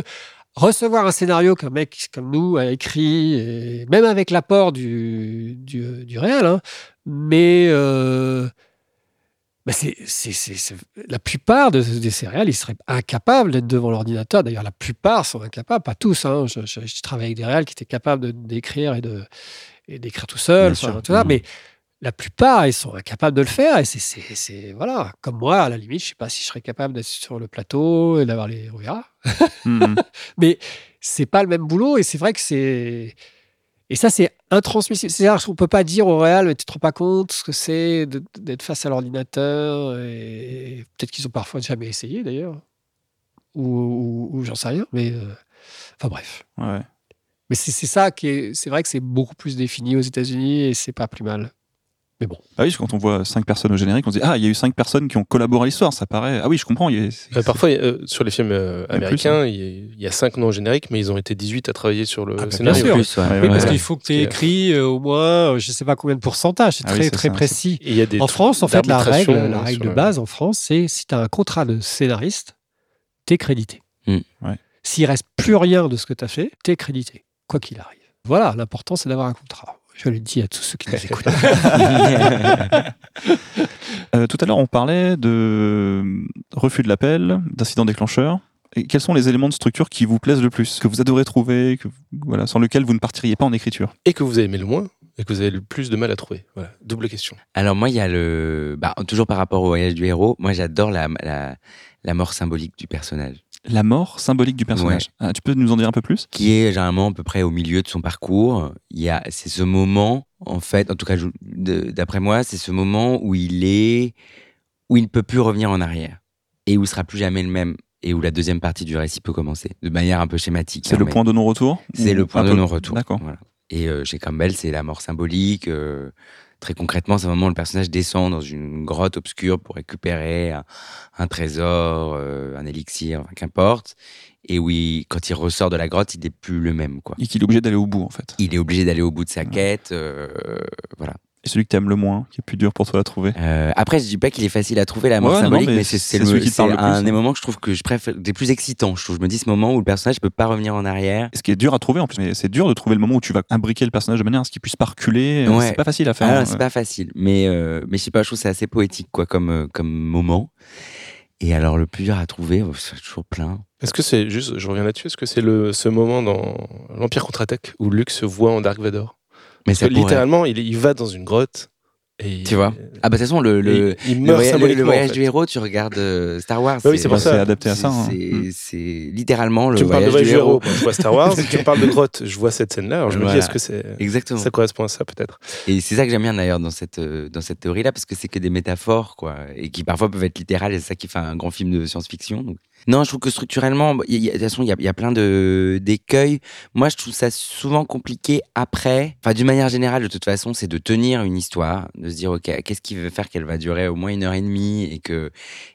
recevoir un scénario qu'un mec comme nous a écrit, et même avec l'apport du, du, du réel, hein, mais. euh, bah, c'est, c'est- c'est- c'est- la plupart de, des céréales, ils seraient incapables d'être devant l'ordinateur. D'ailleurs, la plupart sont incapables, pas tous. hein. Je, je- je travaille avec des réels qui étaient capables d'écrire et, de, et d'écrire tout seul. Bien enfin, sûr. tout ça, Mhm. Mais la plupart, ils sont incapables de le faire. Et c'est, voilà, comme moi, à la limite, je sais pas si je serais capable d'être sur le plateau et d'avoir les. On verra. Hmm. Mais c'est pas le même boulot. Et c'est vrai que c'est. Et ça, c'est intransmissible. C'est-à-dire qu'on peut pas dire au réel, mais tu te rends pas compte ce que c'est d'être face à l'ordinateur. Et peut-être qu'ils ont parfois jamais essayé d'ailleurs. Ou, ou- ou j'en sais rien. Mais. euh, Enfin bref. Ouais. Mais c'est c'est ça qui est. C'est vrai que c'est beaucoup plus défini aux États-Unis et c'est pas plus mal. Mais bon. Ah oui, quand on voit cinq personnes au générique, on se dit ah il y a eu cinq personnes qui ont collaboré à l'histoire. Ça paraît. Ah oui, je comprends. il y a- Euh, parfois, euh, sur les films euh, américains, il y, a- il y a cinq noms génériques, mais ils ont été 18 à travailler sur le Ah, bah, bien scénario. sûr. Plus, ouais. Ouais, Oui, ouais, parce ouais. qu'il faut que tu aies écrit euh, au moins, je sais pas combien de pourcentage. C'est Ah très, très ça, précis. Et il y a des En France, en fait, la règle, la règle de le- base en France, c'est si tu as un contrat de scénariste, t'es crédité. Mm. Ouais. S'il reste plus rien de ce que tu as fait, t'es crédité, quoi qu'il arrive. Voilà, l'important, c'est d'avoir un contrat. Je le dis à tous ceux qui nous écoutent. Euh, tout à l'heure, on parlait de refus de l'appel, d'incident déclencheur. Et quels sont les éléments de structure qui vous plaisent le plus, que vous adorez trouver, que, voilà, sans lequel vous ne partiriez pas en écriture? Et que vous aimé le moins, et que vous avez le plus de mal à trouver. Voilà, double question. Alors moi, il y a le... Bah, toujours par rapport au voyage du héros, moi j'adore la, la, la mort symbolique du personnage. La mort symbolique du personnage. Ah, tu peux nous en dire un peu plus? Qui est généralement à peu près au milieu de son parcours. Il y a, c'est ce moment, en fait, en tout cas, d'après moi, c'est ce moment où il est, où il ne peut plus revenir en arrière et où il sera plus jamais le même et où la deuxième partie du récit peut commencer de manière un peu schématique. C'est hein, le mais point de non-retour C'est le point de non-retour. D'accord. Voilà. Et euh, chez Campbell, c'est la mort symbolique. euh, très concrètement, c'est un moment où le personnage descend dans une grotte obscure pour récupérer un, un trésor, euh, un élixir, enfin, qu'importe. Et oui, quand il ressort de la grotte, il n'est plus le même, quoi. Et qu'il est obligé d'aller au bout, en fait. Il est obligé d'aller au bout de sa Ouais. quête. euh, voilà. Et celui que t'aimes le moins, qui est plus dur pour toi à trouver Euh, après, je dis pas qu'il est facile à trouver la mort Ouais, non, symbolique, mais mais, c'est un des moments que je trouve que je préfère, des plus excitants. Je trouve, je me dis ce moment où le personnage peut pas revenir en arrière. Ce qui est dur à trouver en plus, mais c'est dur de trouver le moment où tu vas imbriquer le personnage de manière à ce qu'il puisse pas reculer. Ouais. C'est pas facile à faire. Ah, hein. c'est pas facile, mais euh, mais je sais pas, je trouve que c'est assez poétique quoi comme euh, comme moment. Et alors le plus dur à trouver, oh, c'est toujours plein. Est-ce que c'est juste, je reviens là-dessus, est-ce que c'est le, ce moment dans l'Empire contre-attaque où Luke se voit en Dark Vador? Mais Parce ça que pourrait. littéralement, il, il va dans une grotte Et Tu vois Ah bah de toute façon, le, le, et il le, voyage en fait. du héros, tu regardes euh, Star Wars. Bah oui, c'est pour ça. C'est adapté à ça. hein. C'est Mm. c'est littéralement le Tu me parles de voyage voyage du héros héros. je vois Star Wars, tu me parles de grotte, je vois cette scène-là, alors je me dis est-ce que c'est Exactement. ça correspond à ça peut-être? Et c'est ça que j'aime bien d'ailleurs dans cette, euh, dans cette théorie-là, parce que c'est que des métaphores, quoi, et qui parfois peuvent être littérales, et c'est ça qui fait un grand film de science-fiction. donc. Non, je trouve que structurellement, a- de toute façon, il y a, il y a plein de- d'écueils. Moi, je trouve ça souvent compliqué après. Enfin, d'une manière générale, de toute façon, c'est de tenir une histoire, de se dire, OK, qu'est-ce qui veut faire qu'elle va durer au moins une heure et demie et que,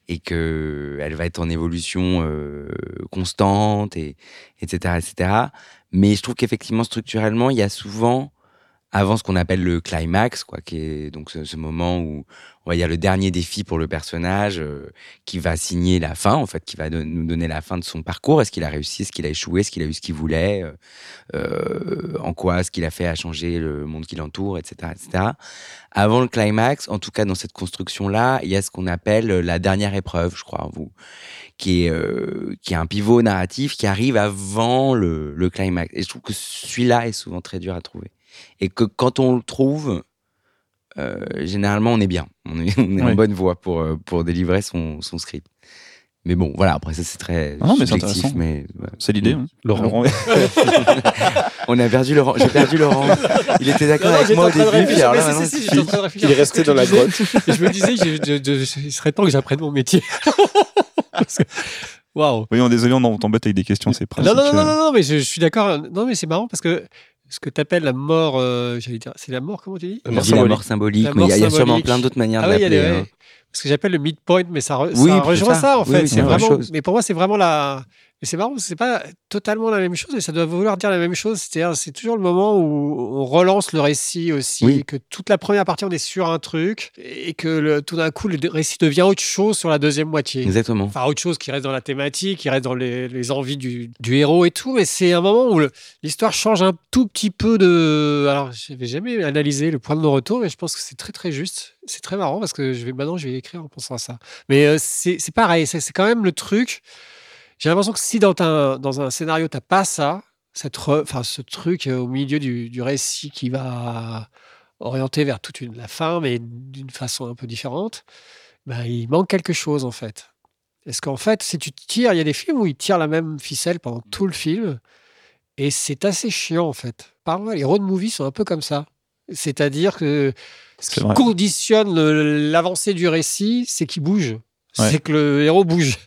et que elle va être en évolution euh, constante, et, etc., etc. Mais je trouve qu'effectivement, structurellement, il y a souvent avant ce qu'on appelle le climax, quoi, qui est donc ce, moment où on va dire le dernier défi pour le personnage, euh, qui va signer la fin, en fait, qui va nous donner la fin de son parcours. Est-ce qu'il a réussi? Est-ce qu'il a échoué? Est-ce qu'il a eu ce qu'il voulait? Euh, euh, En quoi ce qu'il a fait a changé le monde qui l'entoure, etc., etc. Avant le climax, en tout cas dans cette construction-là, il y a ce qu'on appelle la dernière épreuve, je crois, vous, qui est euh, qui est un pivot narratif qui arrive avant le, le climax. Et je trouve que celui-là est souvent très dur à trouver et que quand on le trouve, euh, généralement on est bien, on est, on est en bonne voie pour, euh, pour délivrer son, son script. Mais bon, voilà, après ça c'est très Non, non, mais c'est subjectif, intéressant. mais ouais. C'est l'idée. Hein. Laurent. on a perdu Laurent, j'ai perdu Laurent. Il était d'accord Non, avec moi au début, puis alors là, si, si, si, c'est Il est resté dans la disais. grotte. Et je me disais, je- je- je- il serait temps que j'apprenne mon métier. Parce que- Waouh. Oui, on désolé, on t'embête avec des questions, c'est pratique. Non, non, non, non, euh. non, non, mais je, je suis d'accord. Non, mais c'est marrant parce que ce que tu appelles la mort, euh, j'allais dire, c'est la mort, comment tu dis? La mort la symbolique. mort symbolique, La mais il y a, il y a mort sûrement symbolique. plein d'autres manières Ah de l'appeler. hein. Ce que j'appelle le midpoint, mais ça, re- Oui, ça rejoint ça. ça, en Oui, fait. oui, c'est c'est la même vraiment. chose. Mais pour moi, c'est vraiment la. Mais c'est marrant, c'est pas totalement la même chose, mais ça doit vouloir dire la même chose. C'est-à-dire, c'est toujours le moment où on relance le récit aussi, Oui. que toute la première partie on est sur un truc et que le- tout d'un coup le récit devient autre chose sur la deuxième moitié. Exactement. Enfin, autre chose qui reste dans la thématique, qui reste dans les, les envies du, du héros et tout, mais c'est un moment où l'histoire change un tout petit peu de. Alors, je n'avais jamais analysé le point de non-retour, mais je pense que c'est très très juste. C'est très marrant parce que je vais maintenant je vais écrire en pensant à ça. Mais euh, c'est pareil, c'est quand même le truc. J'ai l'impression que si dans, un dans un scénario t'as pas ça, cette enfin ce truc euh, au milieu du, du récit qui va orienter vers toute une, la fin, mais d'une façon un peu différente, ben, il manque quelque chose en fait. Est-ce qu'en fait, si tu tires, il y a des films où ils tirent la même ficelle pendant tout le film, et c'est assez chiant en fait. Parfois, les road movies sont un peu comme ça. C'est-à-dire que ce qui vrai. conditionne l'avancée du récit, c'est qu'il bouge. Ouais. C'est que le héros bouge.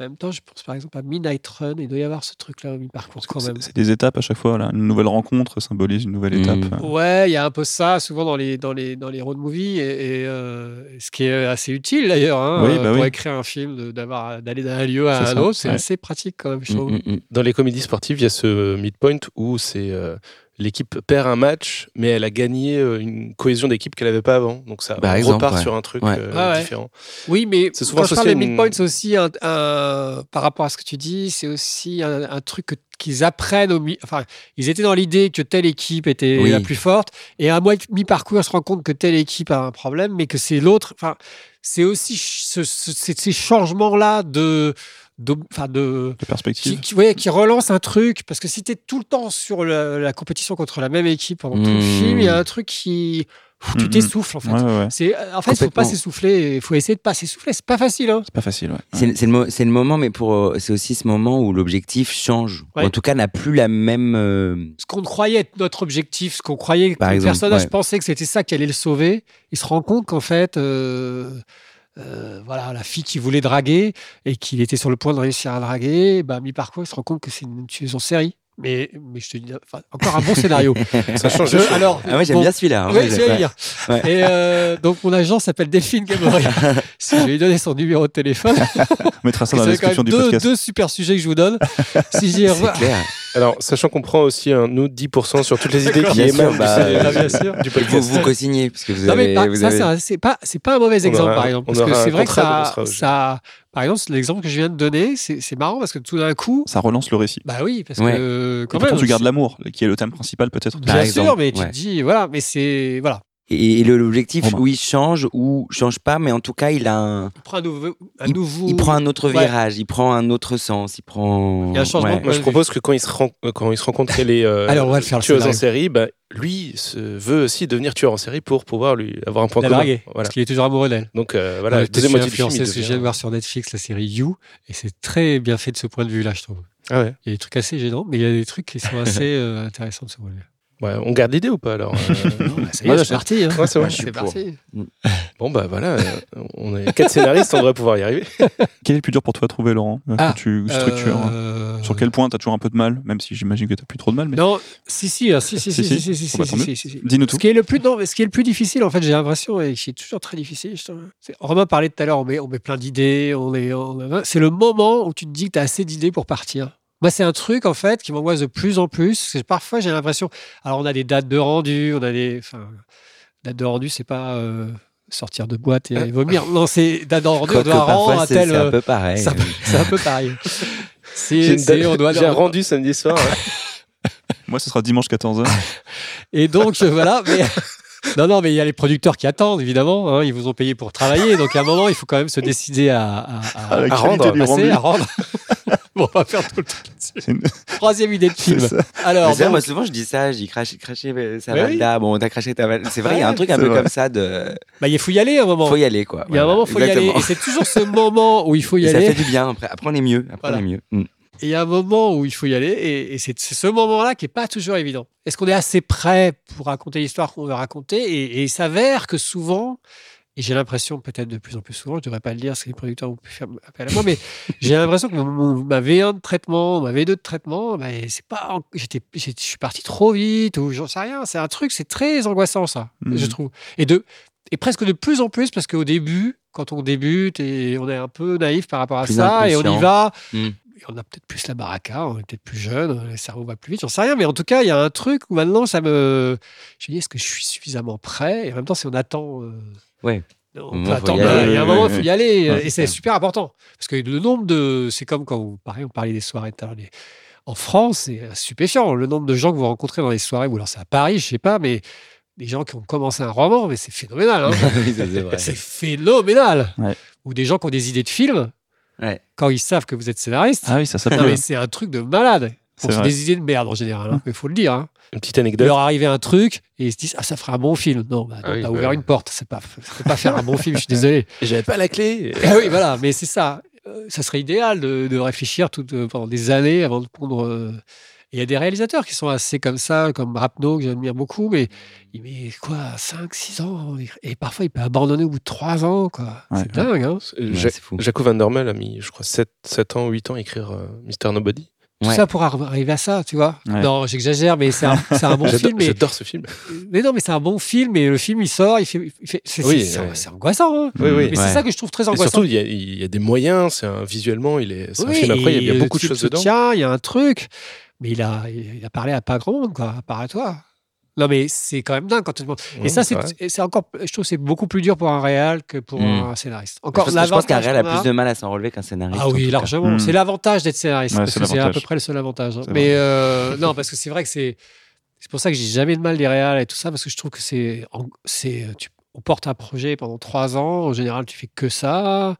En même temps, je pense par exemple à Midnight Run, il doit y avoir ce truc-là au mi-parcours quand même. C'est des étapes à chaque fois. Là. Une nouvelle rencontre symbolise une nouvelle Mm. étape. Ouais, il y a un peu ça souvent dans les, dans les, dans les road movies, et, et, euh, ce qui est assez utile d'ailleurs hein, Oui, euh, bah pour oui. écrire un film, de- d'avoir d'aller d'un lieu à un ça, autre, c'est ouais. assez pratique quand même, je trouve. Mm, mm. Dans les comédies sportives, il y a ce midpoint où c'est euh, l'équipe perd un match, mais elle a gagné euh, une cohésion d'équipe qu'elle n'avait pas avant. Donc ça Par repart exemple, ouais. sur un truc Ouais. euh, Ah ouais. différent. Oui, mais C'est souvent quand je parle associé de à une- midpoint, c'est aussi un, un- par rapport à ce que tu dis, c'est aussi un, un truc que- qu'ils apprennent au mi- enfin ils étaient dans l'idée que telle équipe était Oui. la plus forte et à moi mi-parcours ils se rendent compte que telle équipe a un problème mais que c'est l'autre enfin c'est aussi ce- ce- ces, ces changements là de de, enfin de De perspective. qui, qui, ouais, qui relance un truc parce que si tu es tout le temps sur le- la compétition contre la même équipe pendant tout le Mmh. film il y a un truc qui pff, tu Mhm. t'essouffles en fait Ouais, ouais, ouais. c'est en fait il faut pas s'essouffler il faut essayer de pas s'essouffler c'est pas facile hein. C'est pas facile. Ouais. C'est c'est le, mo- le moment, mais pour euh, c'est aussi ce moment où l'objectif change. En tout cas, n'a plus la même. euh, ce qu'on croyait être notre objectif, ce qu'on croyait que le personnage ouais. pensait que c'était ça qui allait le sauver, il se rend compte qu'en fait, euh, euh, voilà, la fille qui voulait draguer et qu'il était sur le point de réussir à draguer, bah, mi-parcours, il se rend compte que c'est une tueuse en série. Mais, mais je te dis, enfin, encore un bon scénario. Ça change. Je- alors, Ah ouais, j'aime bon, bien celui-là. hein. oui, vais ouais. lire. Ouais. Et euh, donc, mon agent s'appelle Delphine Gamory. si je vais lui donner son numéro de téléphone, On mettra ça dans la avez quand description même du deux, podcast. deux super sujets que je vous donne. si j'y revois. Alors, sachant qu'on prend aussi un nous 10% sur toutes les idées qui émanent du- bah, Ah, sûr. du Et vous, podcast. vous co-signez, parce que vous Non, avez. mais par- vous ça, avez- c'est pas, c'est pas un mauvais On exemple, aura par exemple. Parce que c'est vrai que ça, ça. Par exemple, l'exemple que je viens de donner, c'est c'est marrant parce que tout d'un coup. Ça relance le récit. Bah oui, parce Ouais. que. Et Quand pourtant, même, tu gardes l'amour, qui est le thème principal peut-être. Bien exemple, sûr, mais tu te dis, voilà, mais c'est. Voilà. Et, et le- l'objectif, Romain. oui, change ou change pas, mais en tout cas, il a un, Il prend un nouveau. Un il, nouveau il prend un autre Ouais. virage, il prend un autre sens, il prend. Il y a un changement Ouais. de Moi, je propose que quand il se, rend, euh, quand il se rend compte qu'elle est euh, Allez, on va le faire, tueuse en série, bah, lui se veut aussi devenir tueur en série pour pouvoir lui avoir un point La commun. draguer, Voilà. parce qu'il est toujours amoureux d'elle. Donc euh, voilà, Ouais, deuxième du film. je viens de devient- voir sur Netflix la série You, et c'est très bien fait de ce point de vue-là, je trouve. Ah ouais. Il y a des trucs assez gênants, mais il y a des trucs qui sont assez euh, intéressants de ce point de vue. Ouais, on garde l'idée ou pas alors euh, Ça y Ouais, est, c'est c'est- parti. Hein. Ouais, c'est pour. parti. Bon bah voilà, euh, on est quatre scénaristes, on devrait pouvoir y arriver. Quel est le plus dur pour toi à trouver, Laurent, euh, Ah, quand tu structures hein Euh, Sur quel point tu as toujours un peu de mal, même si j'imagine que tu plus trop de mal. Mais... Non, si, si, hein, si, si, Si, si, si. si, si, si, bah, si, tant mieux. si, si, si. Dis-nous tout. Ce qui est le plus, non, mais ce qui est le plus difficile, en fait, j'ai l'impression, et qui est toujours très difficile, Romain parlait tout à l'heure, on met, on met plein d'idées, on est, on- c'est le moment où tu te dis que tu as assez d'idées pour partir. Moi, c'est un truc, en fait, qui m'angoisse de plus en plus. parce que parfois, j'ai l'impression. Alors, on a des dates de rendu, on a des. Enfin, date de rendu, c'est pas euh, sortir de boîte et vomir. Non, c'est date de rendu, on doit rendre à c'est tel. c'est un euh, peu pareil. c'est un peu- c'est un peu pareil. J'ai C'est, une c'est- date- on doit j'ai un rendu samedi soir. ouais. Moi, ce sera dimanche 14h. Et donc, euh, voilà. Mais... Non, non, mais il y a les producteurs qui attendent, évidemment. hein, ils vous ont payé pour travailler. Donc, à un moment, il faut quand même se décider à, à, à- À la À rendre, passer, à rendre. Bon, on va faire tout le temps une- Troisième idée de film. Ça. Alors, vrai, donc, moi, souvent, je dis ça, je dis cracher, cracher sa valda. Bon, t'as craché ta valda. C'est vrai, il y a un truc un peu vrai. comme ça de. bah, il faut y aller à un moment. Faut y aller, quoi. Il y a un moment, il faut y aller. Et c'est toujours ce moment où il faut y Et ça aller. fait du bien. Après, après on est mieux. Après, Voilà. on est mieux. Mm. Et il y a un moment où il faut y aller, et, et c'est ce moment-là qui est pas toujours évident. Est-ce qu'on est assez prêt pour raconter l'histoire qu'on veut raconter? Et, et il s'avère que souvent, et j'ai l'impression peut-être de plus en plus souvent, je devrais pas le dire, parce que les producteurs ont pu faire appel à moi, mais j'ai l'impression que mon- ma V1 de traitement, ma V2 de traitement, ben, c'est pas, j'étais, je suis parti trop vite ou j'en sais rien. C'est un truc, c'est très angoissant ça, Mhm. je trouve. Et de, et presque de plus en plus parce qu'au début, quand on débute et on est un peu naïf par rapport à Plus ça et on y va. On a peut-être plus la baraka, on est peut-être plus jeune, le cerveau va plus vite, j'en sais rien, mais en tout cas, il y a un truc où maintenant, ça me. Je me dis, est-ce que je suis suffisamment prêt? Et en même temps, si on attend. euh, Ouais. On peut attendre, aller. il y a un moment, il faut y aller, Ouais, et c'est super important. Parce que le nombre de. C'est comme quand vous, pareil, on parlait des soirées tout à l'heure, En France, c'est stupéfiant, le nombre de gens que vous rencontrez dans les soirées, ou alors c'est à Paris, je sais pas, mais des gens qui ont commencé un roman, mais c'est phénoménal. hein. Ça, c'est phénoménal. Ouais. Ou des gens qui ont des idées de films, Ouais. quand ils savent que vous êtes scénariste. Ah oui, ça s'appelle. mais c'est un truc de malade. C'est Bon, C'est des idées de merde en général, hein, il faut le dire. Hein. Une petite Il anecdote. leur arrivait un truc et ils se disent Ah, ça fera un bon film. Non, bah, Ah oui, t'as bah ouvert une porte. C'est pas, peut pas faire un bon film, je suis désolé. J'avais pas la clé. Ah oui, voilà, mais c'est ça. Euh, Ça serait idéal de, de réfléchir tout, euh, pendant des années avant de prendre. euh, Il y a des réalisateurs qui sont assez comme ça, comme Rapno, que j'admire beaucoup, mais il met quoi, 5, 6 ans Et parfois, il peut abandonner au bout de 3 ans, quoi. Ouais, c'est dingue, hein. Ouais, c'est. Jaco Van Dormel a mis, je crois, 7, 7 ans, 8 ans à écrire euh, Mister Nobody. Tout Ouais. ça pour arri- arriver à ça, tu vois. Ouais. Non, j'exagère, mais c'est un, c'est un bon J'adore film. Mais, j'adore ce film. mais non, mais c'est un bon film, et le film, il sort, il fait. il fait- c'est Oui, c'est- ouais. c'est angoissant, hein. Oui, oui. Mais c'est ça que je trouve très Et angoissant. surtout, il y, a, il y a des moyens. C'est un, visuellement, il est, c'est un film après. Il y a, beaucoup de choses dedans. il y a un truc, mais il a, il a parlé à pas grand monde, quoi, à part à toi. Non, mais c'est quand même dingue quand tu te Et Mmh, ça, c'est et encore, je trouve, que c'est beaucoup plus dur pour un réal que pour Mm. un scénariste. Encore, je pense qu'un réel a plus de mal à s'en relever qu'un scénariste. Ah oui, largement. Mm. C'est l'avantage d'être scénariste. Ouais, parce c'est que c'est à peu près le seul avantage. hein. Mais euh, non, parce que c'est vrai que c'est. C'est pour ça que j'ai jamais de mal des réals et tout ça, parce que je trouve que c'est. c'est tu, on porte un projet pendant trois ans. En général, tu fais que ça.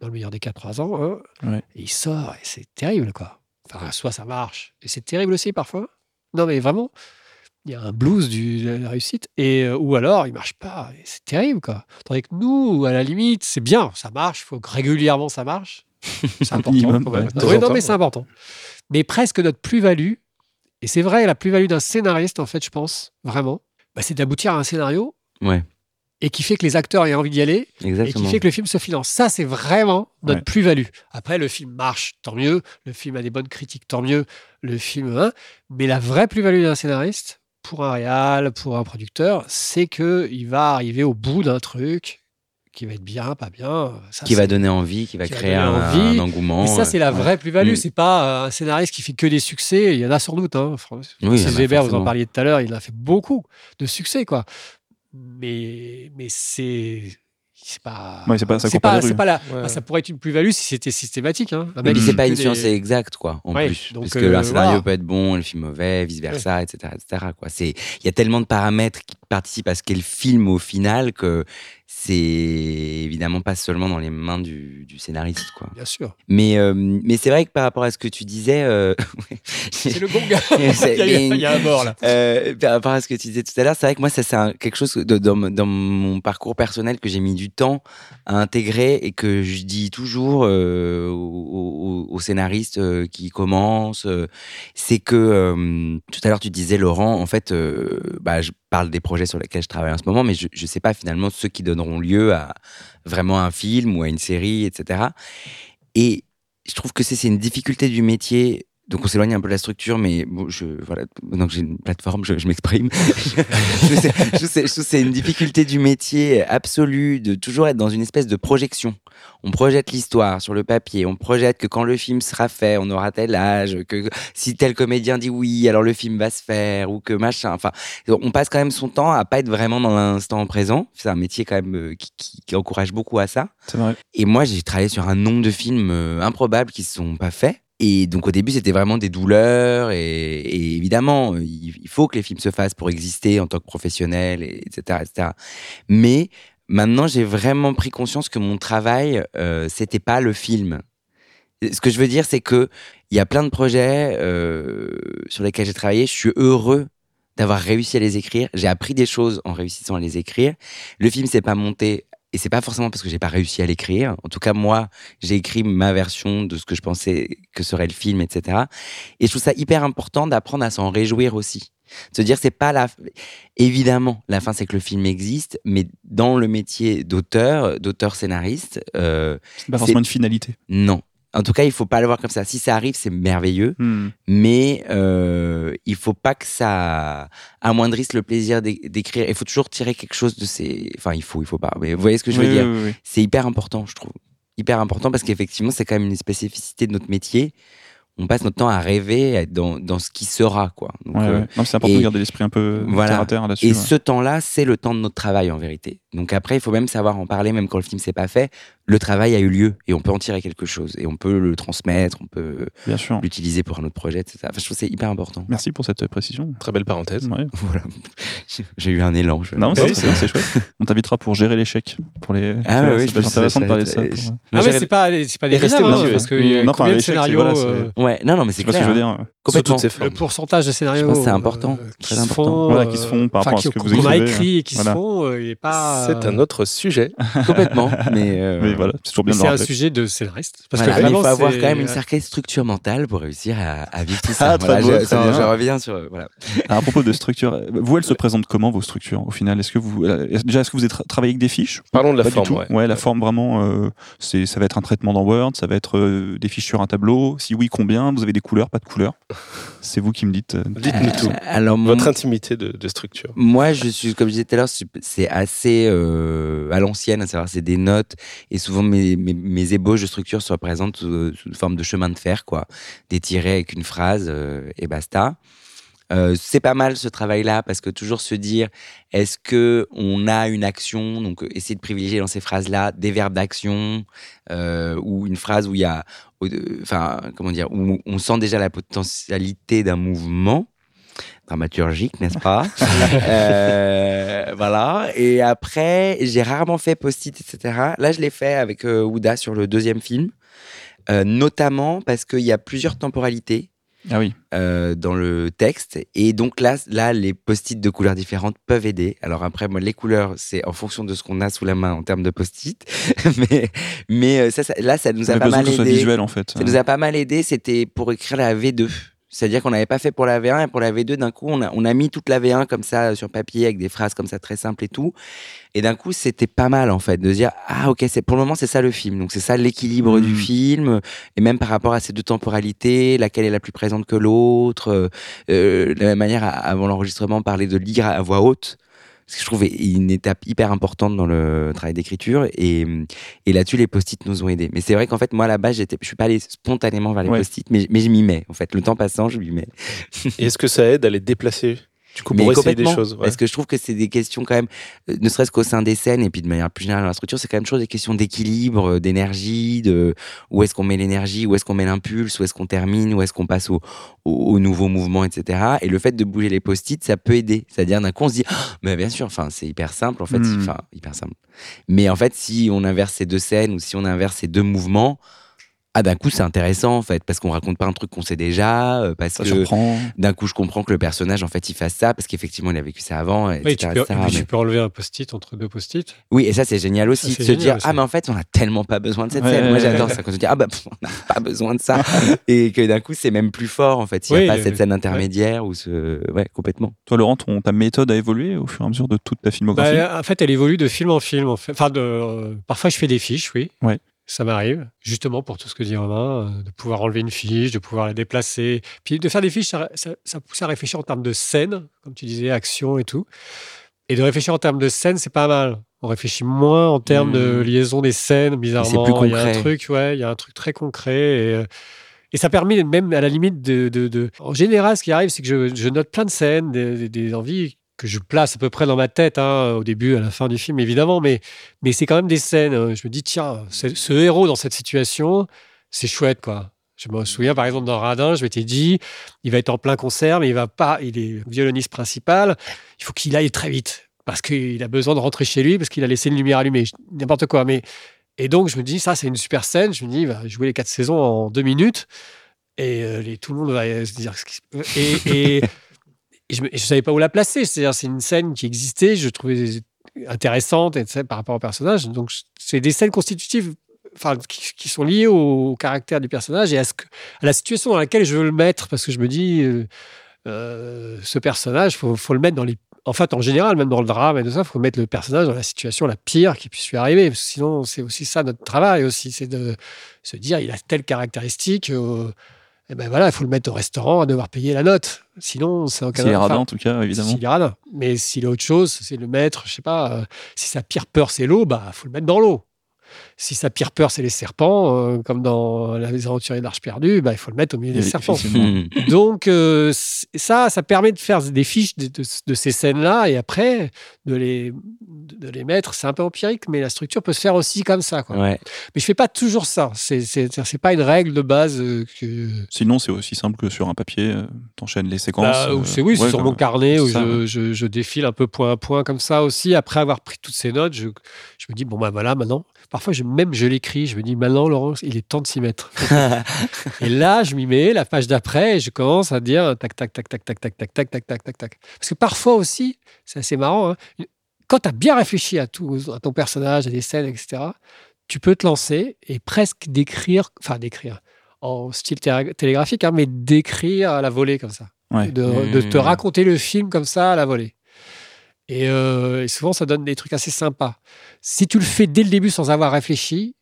Dans le meilleur des cas, trois ans. hein. Ouais. Et il sort et c'est terrible, quoi. Enfin, soit ça marche. Et c'est terrible aussi parfois. Non, mais vraiment. Il y a un blues de la réussite. Et, euh, ou alors, il marche pas. C'est terrible, quoi. Tandis que nous, à la limite, c'est bien. Ça marche. Il faut que régulièrement ça marche. C'est important. minimum, ouais. Non, mais c'est important. Mais presque notre plus-value, et c'est vrai, la plus-value d'un scénariste, en fait, je pense, vraiment, bah, c'est d'aboutir à un scénario Ouais, et qui fait que les acteurs aient envie d'y aller et qui fait que le film se finance. Ça, c'est vraiment notre Ouais. plus-value. Après, le film marche, tant mieux. Le film a des bonnes critiques, tant mieux. Le film, hein. Mais la vraie plus-value d'un scénariste, pour un réal, pour un producteur, c'est que il va arriver au bout d'un truc qui va être bien, pas bien. Ça, Qui va donner envie, qui va qui créer un, envie. un engouement. mais ça, c'est la euh, vraie plus-value. Mm. C'est pas un scénariste qui fait que des succès. Il y en a sans doute. Hein. Oui, Francis Weber, vous en parliez tout à l'heure, il a fait beaucoup de succès, quoi. Mais, mais c'est. C'est pas. Ouais, c'est pas- ça pas pas, la- Ouais. bah, ça pourrait être une plus-value si c'était systématique. Hein. Mais c'est pas une des- science exacte, quoi, en Ouais, plus. donc, Parce que euh, un scénario voilà. peut être bon, le film mauvais, vice-versa, etc., etc., quoi. C'est, il y a tellement de paramètres qui participent à ce qu'est le film au final que c'est évidemment pas seulement dans les mains du, du scénariste, quoi. Bien sûr. Mais, euh, mais c'est vrai que par rapport à ce que tu disais, euh, C'est le gong. C'est- il, y a, un mort là. Euh, par rapport à ce que tu disais tout à l'heure, c'est vrai que moi, ça, c'est quelque chose de- dans, dans mon parcours personnel que j'ai mis du temps à intégrer et que je dis toujours aux, scénaristes qui commencent. c'est que tout à l'heure, tu disais, Laurent, en fait, bah, je parle des projets sur lesquels je travaille en ce moment, mais je ne sais pas finalement ceux qui donneront lieu à vraiment un film ou à une série, etc. Et je trouve que c'est une difficulté du métier. Donc on s'éloigne un peu de la structure, mais bon, je, voilà, que j'ai une plateforme, je, je m'exprime. je, sais- je sais- je trouve que c'est une difficulté du métier absolue de toujours être dans une espèce de projection. On projette l'histoire sur le papier, on projette que quand le film sera fait, on aura tel âge, que si tel comédien dit oui, alors le film va se faire, ou que machin. Enfin, on passe quand même son temps à pas être vraiment dans l'instant présent. C'est un métier quand même euh, qui, qui- qui encourage beaucoup à ça. C'est vrai. Et moi, j'ai travaillé sur un nombre de films euh, improbables qui ne se sont pas faits. Et donc, au début, c'était vraiment des douleurs. Et, évidemment, il, faut que les films se fassent pour exister en tant que professionnel, et, etc., etc. Mais maintenant, j'ai vraiment pris conscience que mon travail, euh, c'était pas le film. Ce que je veux dire, c'est que il y a plein de projets euh, sur lesquels j'ai travaillé. Je suis heureux d'avoir réussi à les écrire. J'ai appris des choses en réussissant à les écrire. Le film s'est pas monté et c'est pas forcément parce que j'ai pas réussi à l'écrire. En tout cas, moi, j'ai écrit ma version de ce que je pensais que serait le film, etc. Et je trouve ça hyper important d'apprendre à s'en réjouir aussi. De se dire, c'est pas la. Évidemment, la fin, c'est que le film existe, mais dans le métier d'auteur, d'auteur scénariste, euh, C'est pas forcément une finalité. non. En tout cas, il faut pas le voir comme ça. Si ça arrive, c'est merveilleux Hmm. mais euh, il faut pas que ça amoindrisse le plaisir d'é- d'écrire. Il faut toujours tirer quelque chose de ces. Enfin, il faut, il faut pas. Mais vous voyez ce que je veux Oui, dire? oui, oui, oui. C'est hyper important, je trouve. Hyper important parce qu'effectivement, c'est quand même une spécificité de notre métier. On passe notre temps à rêver, à être dans, dans ce qui sera, quoi. Ouais, euh, c'est important et- de garder l'esprit un peu Voilà. terre là-dessus. et ouais. ce temps-là, c'est le temps de notre travail en vérité. Donc après, il faut même savoir en parler, même quand le film s'est pas fait. Le travail a eu lieu et on peut en tirer quelque chose et on peut le transmettre, on peut l'utiliser pour un autre projet, etc. Enfin, je trouve que c'est hyper important. Merci pour cette précision. Très belle parenthèse. Ouais. Voilà. J'ai eu un élan. je- Non, Oui, c'est c'est c'est- c'est chouette. On t'invitera pour gérer l'échec. Pour les... Ah ouais, être pense intéressant que de parler de ça pour- Ah J'avais- ouais, c'est pas, c'est pas des hein, motivé. parce a Non, combien de c'est- scénarios voilà, c'est- euh, Ouais, non, non, mais c'est vois ce que clair. je veux hein. dire Complètement. le pourcentage de scénarios Je pense que c'est important, euh, qui très se important. Voilà, qui se font par rapport à ce que vous qu'on a écrivez, écrit et qui se font, euh, il est pas. C'est un autre sujet. Complètement. Euh, Mais voilà, c'est toujours bien de c'est le un sujet de scénariste. Parce voilà, que mais il vraiment, faut avoir quand même une sacrée structure mentale pour réussir à, à vivre tout ça. Ah, très Voilà, beau, je, ça, reviens sur. Voilà. À propos de structure, vous, elles se présentent comment vos structures au final? Est-ce que vous euh, déjà est-ce que vous êtes travaillé avec des fiches? Parlons de la Pas forme. ouais. la forme vraiment, euh, c'est ça va être un traitement dans Word, ça va être euh, des fiches sur un tableau. Si oui, combien? Vous avez des couleurs, pas de couleurs? C'est vous qui me dites. euh, Dites-nous tout. Alors, mon- Votre intimité de, de structure. Moi, je suis, comme je disais tout à l'heure, c'est assez euh, à l'ancienne, à savoir, c'est des notes. Et souvent, mes, ébauches de structure se représentent sous, forme de chemin de fer, quoi. Des tirets avec une phrase euh, et basta. Euh, c'est pas mal ce travail-là parce que toujours se dire est-ce que on a une action? Donc euh, essayer de privilégier dans ces phrases-là des verbes d'action ou une phrase où il y a enfin comment dire où on sent déjà la potentialité d'un mouvement dramaturgique, n'est-ce pas Euh, Voilà. Et après, j'ai rarement fait post-it, etc. Là, je l'ai fait avec euh, Ouda sur le deuxième film, euh, notamment parce qu'il y a plusieurs temporalités Ah oui. dans le texte. Et donc là, là les post-it de couleurs différentes peuvent aider. Alors après, moi, les couleurs, c'est en fonction de ce qu'on a sous la main en termes de post-it. mais mais ça, ça- là, ça nous a pas mal aidé. visuel en fait. Ça nous a pas mal aidé, c'était pour écrire la V2. C'est-à-dire qu'on n'avait pas fait pour la V1 et pour la V2, d'un coup, on a, on a mis toute la V1 comme ça sur papier avec des phrases comme ça très simples et tout. Et d'un coup, c'était pas mal en fait de se dire ah ok, c'est pour le moment c'est ça le film. Donc c'est ça l'équilibre du film et même par rapport à ces deux temporalités, laquelle est la plus présente que l'autre. Euh, euh, de la même manière, avant l'enregistrement, parler de lire à voix haute. Ce que je trouve une étape hyper importante dans le travail d'écriture et, et là-dessus les post-it nous ont aidés. Mais c'est vrai qu'en fait moi à la base j'étais, je suis pas allé spontanément vers les Ouais. post-it, mais, mais je m'y mets. En fait, le temps passant, je m'y mets. Et est-ce que ça aide à les déplacer? Du coup, pour essayer des choses. ouais. Parce que je trouve que c'est des questions quand même, euh, ne serait-ce qu'au sein des scènes et puis de manière plus générale dans la structure, c'est quand même toujours des questions d'équilibre, euh, d'énergie, de où est-ce qu'on met l'énergie, où est-ce qu'on met l'impulse, où est-ce qu'on termine, où est-ce qu'on passe au, au, au nouveau mouvement, etc. Et le fait de bouger les post-it, ça peut aider. C'est-à-dire d'un coup on se dit, Ah, mais bien sûr, enfin c'est hyper simple en fait, Hmm. hyper simple. Mais en fait, si on inverse ces deux scènes ou si on inverse ces deux mouvements, ah d'un coup c'est intéressant en fait parce qu'on raconte pas un truc qu'on sait déjà, euh, parce Ça que d'un coup je comprends que le personnage en fait il fasse ça parce qu'effectivement il a vécu ça avant, etc. Oui, tu peux, et mais- tu peux enlever un post-it entre deux post-it. oui, et ça c'est génial aussi Ça, de se dire aussi. ah mais en fait on a tellement pas besoin de cette Ouais, scène. ouais, Moi ouais. j'adore ça quand on se dit ah bah pff, on n'a pas besoin de ça et que d'un coup c'est même plus fort en fait s'il n'y a pas euh, cette scène intermédiaire ou ce ouais complètement. Toi, Laurent, ton- ta méthode a évolué au fur et à mesure de toute ta filmographie? Bah, en fait, elle évolue de film en film. En fait. Enfin, de, euh, parfois, je fais des fiches, oui. Ça m'arrive, justement pour tout ce que dit Romain, euh, de pouvoir enlever une fiche, de pouvoir la déplacer. Puis de faire des fiches, ça, ça- ça pousse à réfléchir en termes de scène, comme tu disais, action et tout. Et de réfléchir en termes de scène, c'est pas mal. On réfléchit moins en termes de Mmh. liaison des scènes, bizarrement. plus Il y a un concret. truc, ouais, il y a un truc très concret. Et, euh, et ça permet même à la limite de, de- de- En général, ce qui arrive, c'est que je, je note plein de scènes, des, des- des envies que je place à peu près dans ma tête, hein, au début, à la fin du film, évidemment. Mais, mais c'est quand même des scènes. euh, Je me dis, tiens, ce, héros dans cette situation, c'est chouette, quoi. Je me souviens, par exemple, dans Radin, je m'étais dit, il va être en plein concert, mais il va pas, il est violoniste principal, il faut qu'il aille très vite, parce qu'il a besoin de rentrer chez lui, parce qu'il a laissé une lumière allumée, n'importe quoi. Mais, et donc, je me dis, ça, c'est une super scène. Je me dis, il va jouer les quatre saisons en deux minutes, et euh, tout le monde va se dire Et, et, je ne savais pas où la placer. C'est-à-dire, c'est une scène qui existait, je trouvais intéressante et, par rapport au personnage. Donc, c'est des scènes constitutives enfin, qui, sont liées au, caractère du personnage et à, la situation dans laquelle je veux le mettre. Parce que je me dis, euh, euh, ce personnage, il faut, le mettre dans les. En fait, en général, même dans le drame et tout ça, il faut mettre le personnage dans la situation la pire qui puisse lui arriver. Sinon, c'est aussi ça notre travail aussi, c'est de se dire, il a telle caractéristique. euh, et ben voilà, il faut le mettre au restaurant à devoir payer la note. Sinon, c'est aucun S'il est radin, en tout cas, évidemment. s'il est radin. Mais s'il a autre chose, c'est le mettre, je sais pas, euh, si sa pire peur c'est l'eau, bah faut le mettre dans l'eau. Si sa pire peur c'est les serpents, euh, comme dans Les Aventuriers de l'Arche perdue, bah, il faut le mettre au milieu des serpents. Donc euh, ça, ça permet de faire des fiches de, de- de ces scènes-là et après de les, de les mettre. C'est un peu empirique, mais la structure peut se faire aussi comme ça. Quoi. Ouais. Mais je fais pas toujours ça. C'est c'est c'est pas une règle de base euh, que. Sinon, c'est aussi simple que sur un papier, t'enchaînes les séquences. Bah, euh, c'est oui, c'est sur mon carnet où c'est ça, je, ouais. je- je défile un peu point à point comme ça aussi. Après avoir pris toutes ces notes, je, je me dis bon bah voilà maintenant. Parfois je, même je l'écris, je me dis maintenant Laurent, il est temps de s'y mettre. et là je m'y mets la page d'après et je commence à dire tac tac tac tac tac tac tac tac tac tac tac tac. Parce que parfois aussi, c'est assez marrant. hein, quand tu as bien réfléchi à tout, à ton personnage, à des scènes, etc. Tu peux te lancer et presque décrire, enfin décrire en style té- télégraphique, hein, mais décrire à la volée comme ça Ouais. de, de te Mmh. raconter le film comme ça à la volée. Et, euh, et souvent, ça donne des trucs assez sympas. Si tu le fais dès le début sans avoir réfléchi,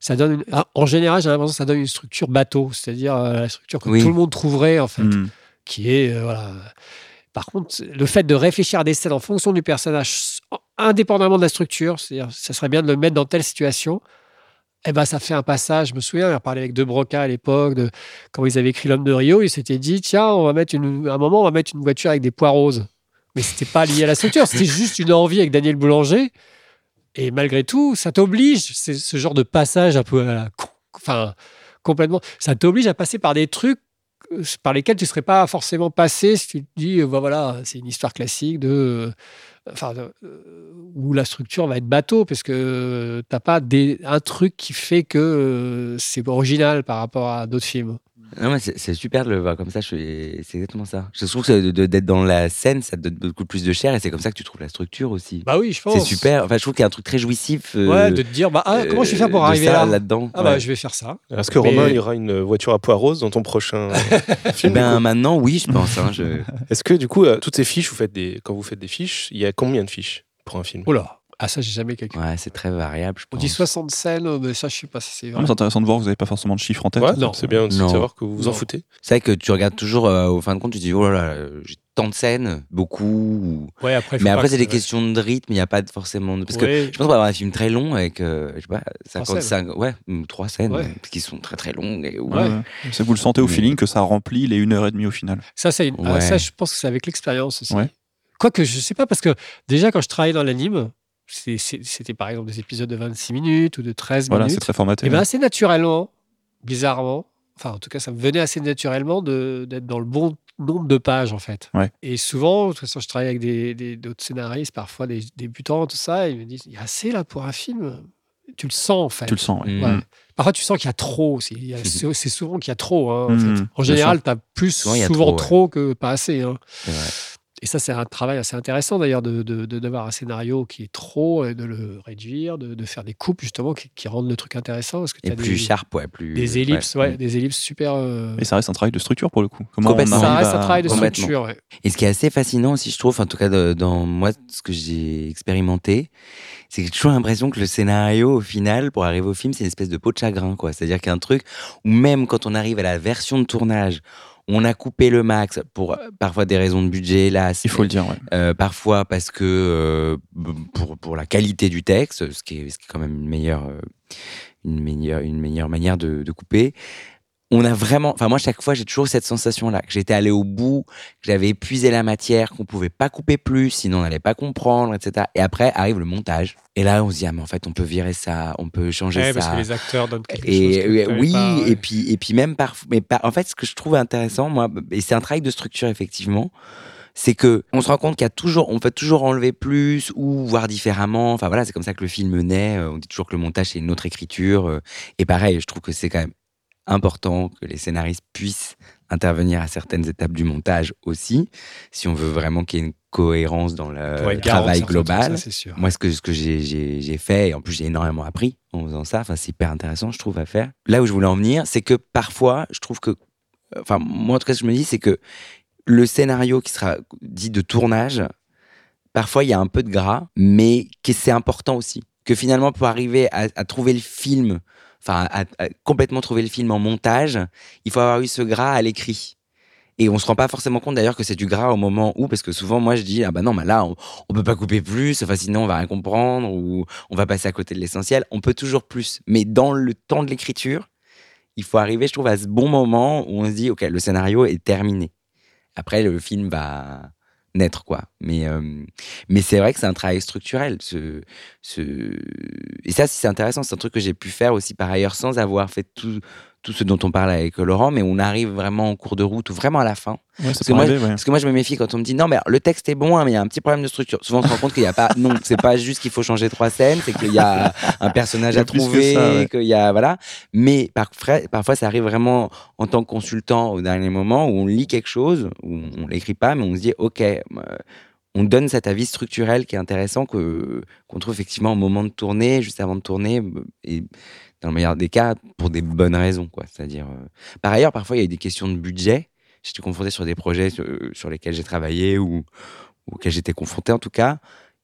ça donne une- ah, en général, j'ai l'impression que ça donne une structure bateau, c'est-à-dire euh, la structure que Oui. tout le monde trouverait en fait, Hmm. qui est euh, voilà. Par contre, le fait de réfléchir à des scènes en fonction du personnage, indépendamment de la structure, c'est-à-dire, ça serait bien de le mettre dans telle situation. Eh ben, ça fait un passage. Je me souviens, on a parlé avec De Broca à l'époque de quand ils avaient écrit L'homme de Rio. Ils s'étaient dit, tiens, on va mettre une, à un moment, on va mettre une voiture avec des pois roses. Mais c'était pas lié à la structure. C'était juste une envie avec Daniel Boulanger. Et malgré tout, ça t'oblige. C'est ce genre de passage un peu à la con- enfin, complètement. Ça t'oblige à passer par des trucs euh, par lesquels tu serais pas forcément passé si tu te dis, euh, bah voilà, c'est une histoire classique de. Enfin, euh, où la structure va être bateau, parce que euh, t'as pas des, un truc qui fait que euh, c'est original par rapport à d'autres films. Non, mais c'est super de le voir comme ça. C'est exactement ça. Je trouve que de- de- d'être dans la scène, ça te donne beaucoup plus de chair et c'est comme ça que tu trouves la structure aussi. Bah oui, je pense. c'est super. Enfin, je trouve qu'il y a un truc très jouissif. euh, Ouais, de te dire, bah, ah, comment je vais faire pour arriver ça, là là-dedans. Ah bah, je vais faire ça. Est-ce que Mais- Romain, il y aura une voiture à poids rose dans ton prochain film Ben maintenant, oui, je pense. hein, je... Est-ce que du coup, euh, toutes ces fiches, vous faites des... quand vous faites des fiches, il y a combien de fiches pour un film? Oh là. Ah, ça, j'ai jamais calculé. Ouais, c'est très variable, je On dit 60 scènes, mais ça, je sais pas si c'est vrai. C'est intéressant de voir que vous n'avez pas forcément de chiffres en tête. Ouais, Non. c'est bien aussi de savoir que vous vous en foutez. C'est vrai que tu regardes toujours, euh, au fin de compte, tu te dis, oh là là, euh, j'ai tant de scènes, beaucoup. ou- Ouais, après, Mais pas après, que- c'est des questions de rythme, il n'y a pas forcément de. Parce que je pense qu'on va avoir un film très long avec, euh, je sais pas, Trois 55, ouais, ou trois scènes, Ouais. parce qu'ils sont très très longues. Et, que vous le sentez au feeling que ça remplit les une heure et demie au final. Ça, c'est une- ah, Ouais. ça, je pense que c'est avec l'expérience aussi. Quoique, je sais pas, parce que déjà, quand je travaillais dans l'anime, c'était par exemple des épisodes de 26 minutes ou de 13 Voilà, c'est minutes. très formaté. Et bien, assez naturellement, bizarrement, enfin, en tout cas, ça me venait assez naturellement d'être dans le bon nombre de pages, en fait. Ouais. Et souvent, de toute façon, je travaille avec des- des- d'autres scénaristes, parfois des débutants, tout ça, et ils me disent il y a assez là pour un film? Tu le sens, en fait. Tu le sens, ouais. Mm. Parfois, tu sens qu'il y a trop C'est souvent qu'il y a trop. hein, en, Mm, fait. en bien général, tu as plus Souvent, trop, que pas assez. hein. Et ça, c'est un travail assez intéressant d'ailleurs de, de- de- d'avoir un scénario qui est trop et de le réduire, de, de faire des coupes justement qui, qui rendent le truc intéressant. Parce que Et t'as plus des, sharp, ouais, plus. des ellipses, ouais, des ellipses super. euh, Et ça reste un travail de structure pour le coup. Comment on ça reste à- un travail de structure. ouais. Et ce qui est assez fascinant aussi, je trouve, en tout cas de- dans moi, ce que j'ai expérimenté, c'est que j'ai toujours l'impression que le scénario, au final, pour arriver au film, c'est une espèce de peau de chagrin, quoi. C'est-à-dire qu'il y a un truc où même quand on arrive à la version de tournage, on a coupé le max pour euh, parfois des raisons de budget, là, Il faut le dire, ouais. euh, parfois parce que euh, pour, pour la qualité du texte, ce qui est, ce qui est quand même une meilleure, une meilleure, une meilleure manière de, de couper. On a vraiment, enfin moi chaque fois j'ai toujours cette sensation là que j'étais allé au bout, que j'avais épuisé la matière, qu'on pouvait pas couper plus, sinon on n'allait pas comprendre, etc. Et après arrive le montage. Et là on se dit ah mais en fait on peut virer ça, on peut changer Ouais, ça. parce que les acteurs donnent quelque chose. Et que oui, pas, ouais. et puis et puis même parfois, mais par- en fait, ce que je trouve intéressant, moi, et c'est un travail de structure effectivement, c'est que on se rend compte qu'il y a toujours, on peut toujours enlever plus ou voir différemment. Enfin voilà, c'est comme ça que le film naît. Euh, On dit toujours que le montage c'est une autre écriture. euh, Et pareil, je trouve que c'est quand même important que les scénaristes puissent intervenir à certaines étapes du montage aussi, si on veut vraiment qu'il y ait une cohérence dans le travail global. ça, sûr. Moi, ce que, ce que j'ai- fait, et en plus j'ai énormément appris en faisant ça, enfin, c'est hyper intéressant, je trouve, à faire. Là où je voulais en venir, c'est que parfois, je trouve que, enfin, moi en tout cas, ce que je me dis, c'est que le scénario qui sera dit de tournage, parfois il y a un peu de gras, mais que c'est important aussi. Que finalement, pour arriver à, à trouver le film, enfin, à, à complètement trouver le film en montage, il faut avoir eu ce gras à l'écrit. Et on se rend pas forcément compte d'ailleurs que c'est du gras au moment où, parce que souvent moi je dis ah bah non, bah là on, on peut pas couper plus, enfin sinon on va rien comprendre ou on va passer à côté de l'essentiel. On peut toujours plus, mais dans le temps de l'écriture, il faut arriver, je trouve, à ce bon moment où on se dit ok le scénario est terminé. Après le film va naître quoi. Mais euh, mais c'est vrai que c'est un travail structurel. Ce, ce... Et ça, c'est intéressant, c'est un truc que j'ai pu faire aussi par ailleurs sans avoir fait tout, tout ce dont on parle avec Laurent, mais on arrive vraiment en cours de route ou vraiment à la fin. Ouais, Parce que, moi, arriver, ouais. parce que moi, je me méfie quand on me dit non, mais le texte est bon, hein, mais il y a un petit problème de structure. Souvent, on se rend compte qu'il n'y a pas. Non, c'est pas juste qu'il faut changer trois scènes, c'est qu'il y a un personnage à trouver, ouais. qu'il y a. Voilà. Mais parfois, parfois, ça arrive vraiment en tant que consultant au dernier moment où on lit quelque chose, où on l'écrit pas, mais on se dit ok. euh, on donne cet avis structurel qui est intéressant que qu'on trouve effectivement au moment de tourner, juste avant de tourner, et dans le meilleur des cas pour des bonnes raisons, quoi. C'est-à-dire, euh, par ailleurs, parfois il y a eu des questions de budget. J'étais confronté sur des projets sur, sur lesquels j'ai travaillé ou, ou auxquels j'étais confronté en tout cas,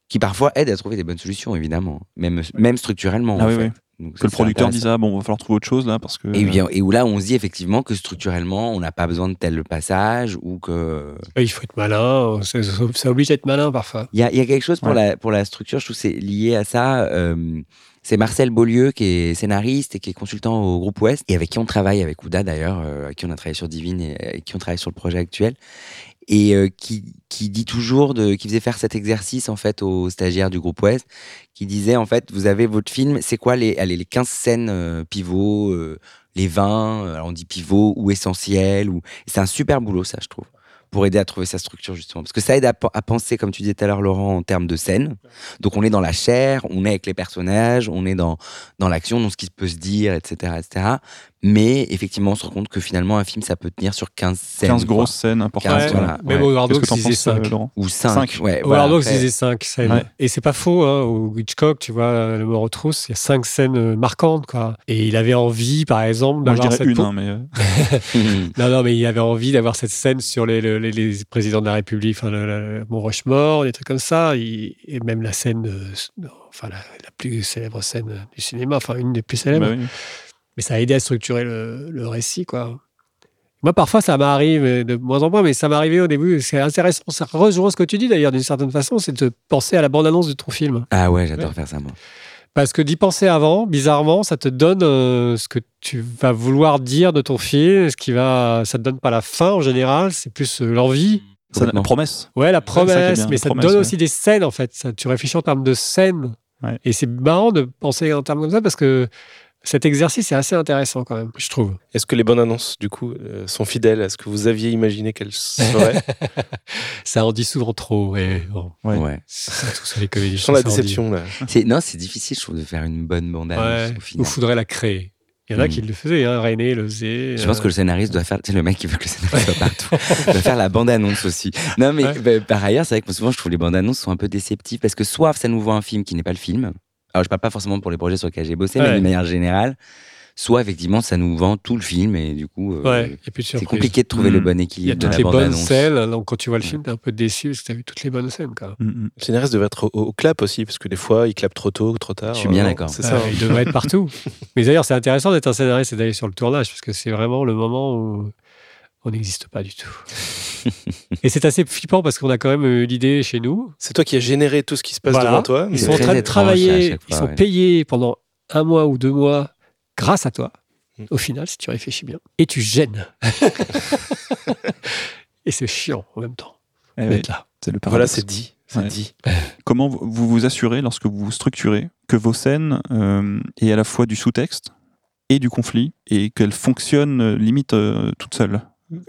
qui parfois aident à trouver des bonnes solutions, évidemment, même même structurellement. Ah en oui, fait. oui. Donc, Que le producteur dise ah bon, va falloir trouver autre chose là parce que. Et, bien, et où là, on se dit effectivement que structurellement, on n'a pas besoin de tel passage ou que. Il faut être malin, ça, ça- oblige à être malin parfois. Il y a, il y a quelque chose pour, Ouais. la, pour la structure, je trouve que c'est lié à ça. euh, c'est Marcel Beaulieu qui est scénariste et qui est consultant au groupe Ouest et avec qui on travaille, avec Ouda d'ailleurs, euh, avec qui on a travaillé sur Divine et avec qui on travaille sur le projet actuel. Et euh, qui, qui dit toujours, de, qui faisait faire cet exercice en fait aux stagiaires du groupe Ouest, qui disait en fait, vous avez votre film, c'est quoi les, allez, les 15 scènes euh, pivots, euh, les 20, euh, on dit pivots ou essentiels. Ou... C'est un super boulot ça, je trouve pour aider à trouver sa structure justement. Parce que ça aide à, pe- à penser, comme tu disais tout à l'heure Laurent, en termes de scène. Donc on est dans la chair, on est avec les personnages, on est dans, dans l'action, dans ce qui peut se dire, etc., etc. Mais effectivement, on se rend compte que finalement, un film, ça peut tenir sur 15 scènes. 15 quoi. grosses scènes importantes. Ouais, voilà. Même ouais. Howard Hawks disait penses, euh, 5. Laurent Ou 5. Cinq. Ouais, voilà, Howard Hawks après- disait 5 scènes. Ouais. Et c'est pas faux, hein, au Hitchcock, tu vois, Le mort aux trousses, il y a 5 scènes euh, marquantes, quoi. Et il avait envie, par exemple, d'avoir cette une, hein, mais. euh, Non, non, mais il avait envie d'avoir cette scène sur les, le- les, les présidents de la République, enfin, le, le Mont Rushmore, des trucs comme ça, Il- et même la scène, euh, enfin, la, la plus célèbre scène du cinéma, enfin, une des plus célèbres. bah oui. Mais ça a aidé à structurer le, le récit, quoi. Moi, parfois, ça m'arrive, euh, de moins en moins, mais ça m'arrivait au début. C'est intéressant. Ça rejoint ce que tu dis, d'ailleurs, d'une certaine façon, c'est de penser à la bande-annonce de ton film. Ah ouais, j'adore faire ça, moi. Parce que d'y penser avant, bizarrement, ça te donne euh, ce que tu vas vouloir dire de ton film, ce qui va, ça te donne pas la fin en général, c'est plus euh, l'envie. Ça, la promesse. Ouais, la promesse, mais la ça promesse, te donne ouais. aussi des scènes en fait. Ça, tu réfléchis en termes de scènes. Ouais. Et c'est marrant de penser en termes comme ça parce que cet exercice est assez intéressant quand même, je trouve. Est-ce que les bonnes annonces, du coup, euh, sont fidèles à ce que vous aviez imaginé qu'elles seraient Ça en dit souvent trop. Et bon, Ouais. Ouais. sur les comédies. Je sens la déception, là. C'est- Non, c'est difficile, je trouve, de faire une bonne bande-annonce Ouais. au Il final. faudrait la créer. Il y en a Mm. qui le faisaient, hein. René le faisait. Je pense euh, que le scénariste doit faire. C'est le mec qui veut que le scénariste soit partout. doit faire la bande-annonce aussi. Non, mais Ouais. bah, par ailleurs, c'est vrai que souvent, je trouve les bandes-annonces sont un peu déceptives parce que soit ça nous vend un film qui n'est pas le film. Alors, je parle pas forcément pour les projets sur lesquels j'ai bossé, mais d'une manière générale. Soit effectivement, ça nous vend tout le film et du coup, euh, Ouais, c'est compliqué de trouver Mm. le bon Il y a équilibre de toutes les bonnes scènes. Donc quand tu vois le film, t'es un peu déçu parce que t'as vu toutes les bonnes scènes. Quoi. Mm, mm. Le scénariste devait être au, au clap aussi, parce que des fois, il clappe trop tôt ou trop tard. Je suis bien Euh, d'accord. C'est ça. Ouais, il devrait être partout. Mais d'ailleurs, c'est intéressant d'être un scénariste et d'aller sur le tournage parce que c'est vraiment le moment où on n'existe pas du tout. et c'est assez flippant parce qu'on a quand même eu l'idée chez nous. C'est toi qui as généré tout ce qui se passe Voilà. devant toi. Ils sont en train de travailler, ils fois, sont ouais. payés pendant un mois ou deux mois grâce à toi. Mm. Au final, si tu réfléchis bien. Et tu gênes. et c'est chiant en même temps Eh oui, là. c'est le Voilà, paradoxe. c'est dit. C'est Ouais. dit. Comment vous vous vous assurez, lorsque vous vous structurez, que vos scènes euh, aient à la fois du sous-texte et du conflit et qu'elles fonctionnent euh, limite euh, toutes seules?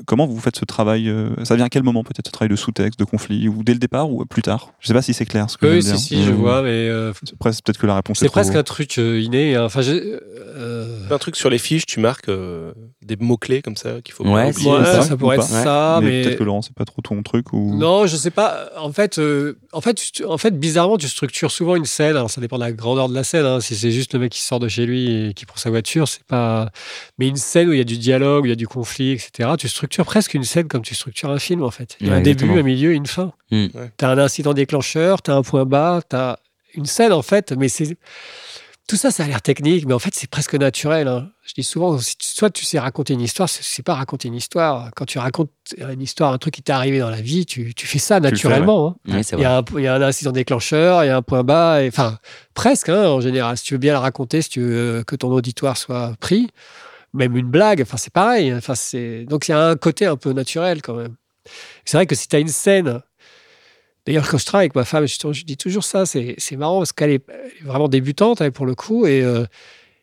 Comment vous faites ce travail euh, Ça vient à quel moment peut-être ce travail de sous-texte, de conflit Ou dès le départ ou plus tard? Je sais pas si c'est clair ce que je Oui, si, dire. si, je Mmh. vois, mais euh, C'est presque peut-être que la réponse est, c'est trop- presque un truc euh, inné. hein. Enfin, euh, Un truc sur les fiches, tu marques euh, des mots-clés comme ça qu'il faut Ouais, pas si, oublier. ouais, ça, ça, ou pourrait être ça, mais, mais, peut-être que Laurent c'est pas trop ton truc ou non, je sais pas. En fait, euh, en fait, tu- en fait, bizarrement, tu structures souvent une scène. Alors, ça dépend de la grandeur de la scène. hein. Si c'est juste le mec qui sort de chez lui et qui prend sa voiture, c'est pas. Mais une scène où il y a du dialogue, où il y a du conflit, etc. Tu structures presque une scène comme tu structures un film, en fait. Il y a Ouais, un début, un milieu, une fin. Mm. Ouais. T'as un incident déclencheur, t'as un point bas, t'as une scène, en fait. Mais c'est tout ça, ça a l'air technique, mais en fait, c'est presque naturel. hein. Je dis souvent, si tu- soit tu sais raconter une histoire, c'est- pas raconter une histoire. Quand tu racontes une histoire, un truc qui t'est arrivé dans la vie, tu, tu fais ça fais, naturellement. hein. Il y, a un, il y a un incident déclencheur, il y a un point bas, et- enfin, presque, hein, en général. Si tu veux bien le raconter, si tu veux que ton auditoire soit pris, même une blague, enfin, c'est pareil. Enfin, c'est... Donc, il y a un côté un peu naturel quand même. C'est vrai que si tu as une scène. D'ailleurs, quand je travaille avec ma femme, je, dis toujours ça, c'est, marrant parce qu'elle est, vraiment débutante, elle, pour le coup, et, euh,